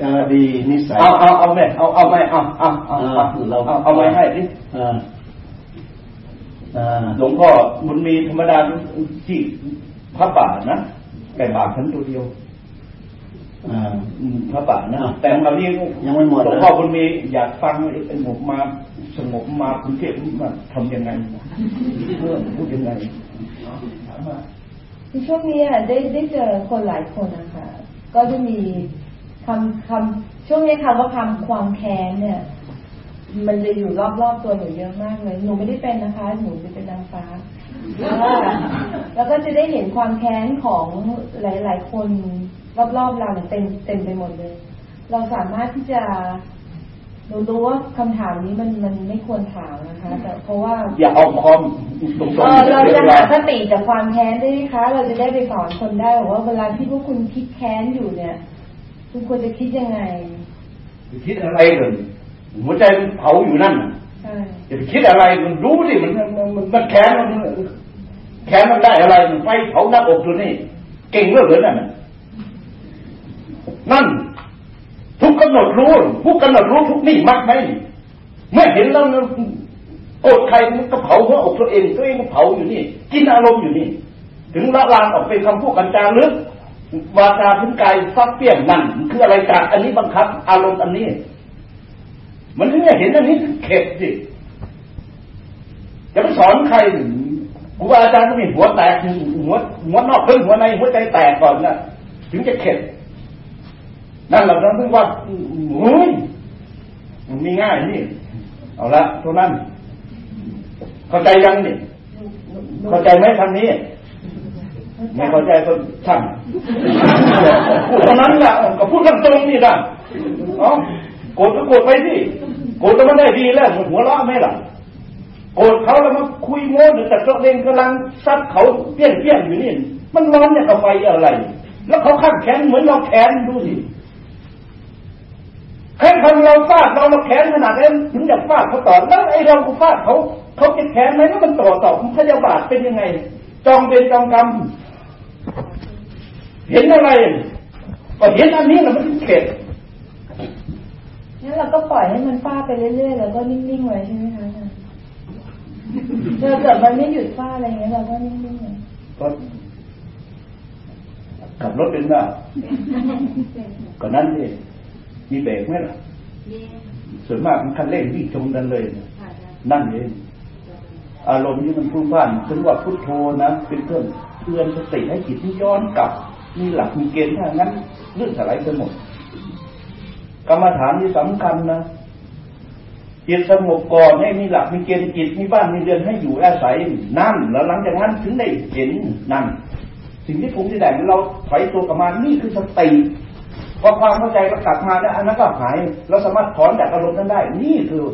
จะดีนิสัยเอาเอาเอาไหมเอาเอาไหมเอาเอาเอาเราเอาไหมให้ดิหลวงพ่อบุญมีธรรมดาที่พระป่านะแต่บาปฉันตัวเดียวพระป่านะแต่คราวนี้ยังไม่หมดหลวงพ่อบุญมีอยากฟังสงบมาสงบมากรุงเทพมาทำยังไงเพื่อพูดยังไงในช่วงนี้ได้ได้เจอคนหลายคนนะคะก็จะมี คำคำช่วงนี้คำว่าคำความแค้นเนี่ย มันจะอยู่รอบๆตัวหนูเยอะมากเลย หนูไม่ได้เป็นนะคะ หนูจะเป็นนางฟ้า แล้วก็จะได้เห็นความแค้นของหลาย ๆ คนรอบๆเราเนี่ยเต็มเต็มไปหมดเลย เราสามารถที่จะเรารู้ว่าคำถามนี้มันมันไม่ควรถามนะคะ แต่เพราะว่า อย่าเอาความตรงๆเราจะหาสติจากความแค้นได้ไหมคะ เราจะได้ไปสอนคนได้ว่าเวลาที่พวกคุณคิดแค้นอยู่เนี่ย คุณควรจะคิดยังไงคิดอะไรเลยหัวใจมันเผาอยู่นั่นจะไปคิดอะไรมันรู้ดิมันมันมันแค้นมันแค้นมันได้อะไรมันไฟเผาหน้าอกตัวนี้เก่งเหลือเกินนั่นนั่น ทุกกำหนดรู้ผู้กำหนดรู้ทุกนี่มากไหมเมื่อเห็นแล้วโกรธใครมันก็เผาหัวอกตัวเองตัวเองก็เผาอยู่นี่ กินอารมณ์อยู่นี่ ถึงละลานออกเป็นคำพูดกันจาลึก วาจาถึงกายฟักเปี้ยงนั่นคืออะไรจากอันนี้บังคับ อารมณ์อันนี้ มันถึงจะเห็นอันนี้เข็ดสิจะไปสอนใครครูอาจารย์ก็มีหัวแตกหัวหัวนอกครึ่งหัวในหัวใจแตกก่อนนะถึงจะเข็ดนั่นเราต้องพูดว่าโอ้ยมันมีง่ายนี่ เอาละตัวนั้น เข้าใจยังนี่ เข้าใจไหมทางนี้ ไม่เข้าใจก็ช่างพูดเท่านั้นแหละก็พูดตรงนี่นะอ๋อโกรธก็โกรธไปสิโกรธแล้วมันได้ดีแล้วหัวเราะไหมล่ะโกรธเขาแล้วมาคุยโม้หรือแต่ตัวเองกำลังซัดเขาเปี้ยนเปี้ยนอยู่นี่มันร้อนเนี่ยกับไฟอะไร แล้วเขาขัดแขนเหมือนเราแขนดูสิแค่ทำเราฟาดเราเราแขนขนาดนั้นถึงอยากฟาดเขาต่อแล้วไอ้เราก็ฟาดเขาเขาจะแขนไหมแล้วมันต่อต่อพยาบาทเป็นยังไง จองเป็นจองกรรม เห็นอะไรก็เห็นอันนี้แหละมันเข็ดงั้นเราก็ปล่อยให้มันฟาดไปเรื่อยๆแล้วก็นิ่งๆไว้ใช่ไหมคะอาจารย์เกิดเกิดมันไม่หยุดฟาดอะไรเงี้ยเราก็นิ่งๆไว้ก็ขับรถเป็นได้ก็นั้นเองมีเบรกไหมล่ะส่วนมากมันคันเร่งวิ่งชนกันเลยนั่นเองอารมณ์ที่มันพุ่งพ่านถึงว่าพุทโธนะเป็นเครื่องเตือนสติให้จิตที่ย้อนกลับ มีหลักมีเกณฑ์ถ้างั้นเรื่องสลายไปหมด กรรมฐานที่สำคัญนะจิตสงบก่อนให้มีหลักมีเกณฑ์จิตมีบ้านมีเรือนให้อยู่อาศัยนั่นแล้วหลังจากนั้นถึงได้เห็นนั่น สิ่งที่ผมที่แดงเราถตัวกลับมานี่คือสติพอความเข้าใจเรากลับมาแล้วอันนั้นก็หาย เราสามารถถอนจากอารมณ์นั้นได้ นี่คือ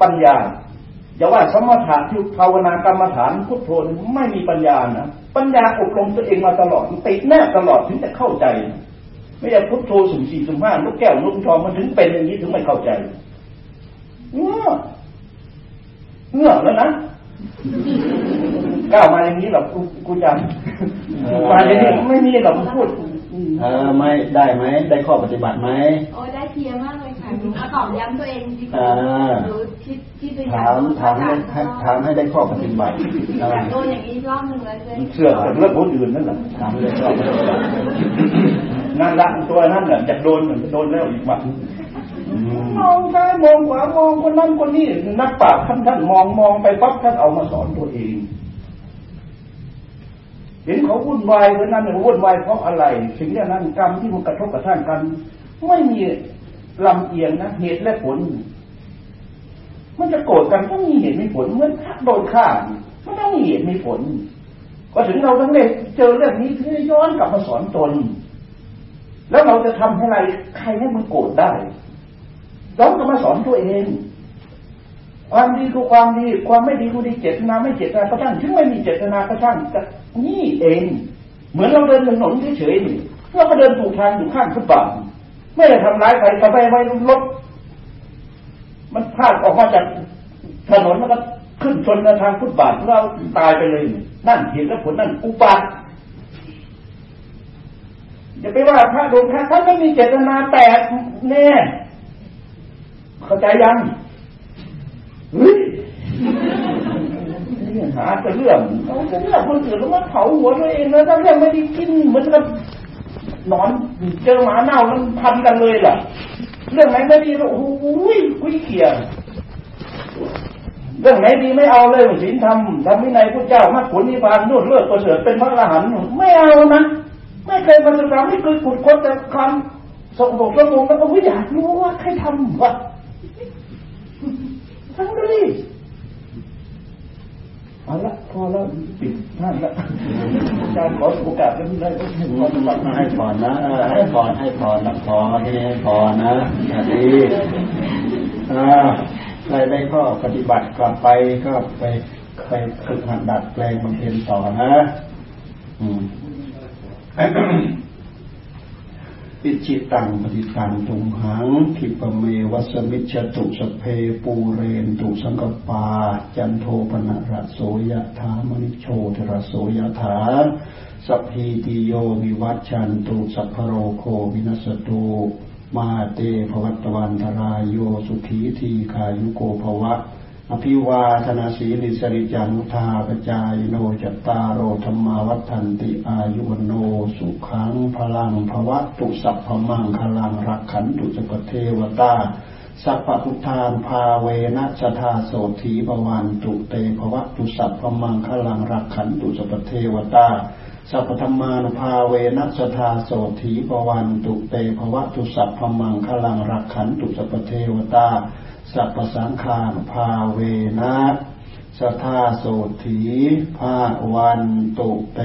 ปัญญาอย่าว่าสมถะที่ภาวนากรรมฐานพุทโธไม่มีปัญญานะ ปัญญาอบรมตัวเองมาตลอดติดแน่ตลอดถึงจะเข้าใจ ไม่ใช่พุทโธสุ่มสี่สุ่มห้าลูกแก้วลูกทองมันถึงเป็นอย่างนี้ถึงไม่เข้าใจเงื่อเงื่อแล้วนะก้าวมาอย่างนี้หรอกกูกูจำมาอย่างนี้ไม่มีหรอกพูดเออไม่ได้ไหมได้ข้อปฏิบัติไหมโอ้ได้เคลียร์มากเลยค่ะหนู เอาตอบย้ำตัวเองดีกอ่ว่าาหนูคิดที่ตัวถามถามให้ให้ถามให้ได้ข้อปฏิบัติเอออยากโดนอย่างนี้รอบหนึ่งเลยเลยเชื่อแต่เรื่องคนอื่นนั่นแหละถามเลยข้อปฏิบัตินั่นละตัวนั่นแหละจะโดนเหมือนโดนแล้วอีกวันอืมมองซ้ายมองขวามองคนนั้นคนนี้นักปราชญ์ท่านท่านมองมองไปปั๊บท่านเอามาสอนตัวเองเห็นเขาวุ่นวายเพราะนั้นเนี่ยวุ่นวายเพราะอะไรสิ่งนี้นั้นกรรมที่มันกระทบกระทั่งกัน ไม่มี ลำเอียงนะเหตุและผล มันจะโกรธกันก็มีเหตุมีผลเหมือนโดนฆ่ามันต้องมีเหตุมีผล ก็ถึงเราต้องเล่เจอเรื่องนี้ถึงได้ย้อนกลับมาสอนตน แล้วเราจะทำให้อะไรใครให้มันโกรธได้เราก็มาสอนตัวเองความดีคือความดี ความไม่ดีคือดีเจตนาไม่เจตนาก็ช่างถึงไม่มีเจตนาก็ช่างจะนี่เอง เหมือนเราเดินถนนเฉยๆเราก็เดินถูกทางอยู่ข้างฟุตบาท ไม่ได้ทำร้ายใครก็ไปไว้รถ มันพลาดออกมาจากถนนแล้วก็ขึ้นชนกับทางฟุตบาทเราตายไปเลย นั่นเหตุและผลนั่นอุบัติอย่าไปว่าพระโดนพระท่านไม่มีเจตนาแตกแน่เข้าใจยังเฮ้ยหาแต่เรื่องเอาแต่เรื่องคนอื่นแล้วมาเผาหัวตัวเองแล้วถ้าเรื่องไม่ได้กินเหมือนกับ นอนเจอหมาเน่าแล้วพันกันเลยล่ะเรื่องไหนไม่ดีโอ้โหคุยเขี่ยเรื่องไหนดีไม่เอาเลยศีลธรรมธรรมวินัยพระเจ้ามรรคผลนิพพานนู่นเลิศประเสริฐเป็นพระอรหันต์ไม่เอานะไม่เคยมาศึกษาไม่เคยขุดค้นแต่คำสกปรกสมบูรณ์แล้วก็ไม่อยากรู้ว่าใครทำวะทั้งนี้ เอาละพอแล้วปิดท่านละอาจารย์ขอโอกาสได้ได้ให้พรบัตรให้พรนะให้พรให้พรรับพรที่ให้พรนะอย่างนี้อ่าใครได้ข้อปฏิบัติกลับไปก็ไปไปฝึกหัดดัดแปลงบำเพ็ญต่อนะ อืม ปิจิตังปฏิตังตุมหังคิปเมวัสมิจฉตุสเพปูเรนตุสังกปา จันโทปนะระโสยถามณิโชตระโสยถาสัพพีติโยวิวัชชันตุสัพพโรโควินัสตุมาเตภวัตวันทรายโยสุขีทีขายุโกภวะ อภิวาธนาสีลิสริจันุธาปจายโนจตารโอธรรมาวัฏันติอายุวโนสุขังพลังภวะตุสัพพมังคลังรักขันตุจปเทวตาสัพพุทธานภาเวนะสทาโสถีปวันตุเตภวะตุสัพพมังคลังรักขันตุจปเทวตาสัพพธรรมานุภาเวนัสธาโสถีปวันตุเตภวะตุสัพพมังคลังรักขันตุสัพเทวตา สัพพสังฆานุภาเวนะสทาโสถีภาวันตุเต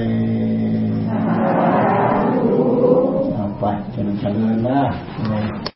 เอาไปเจริญเจริญนะ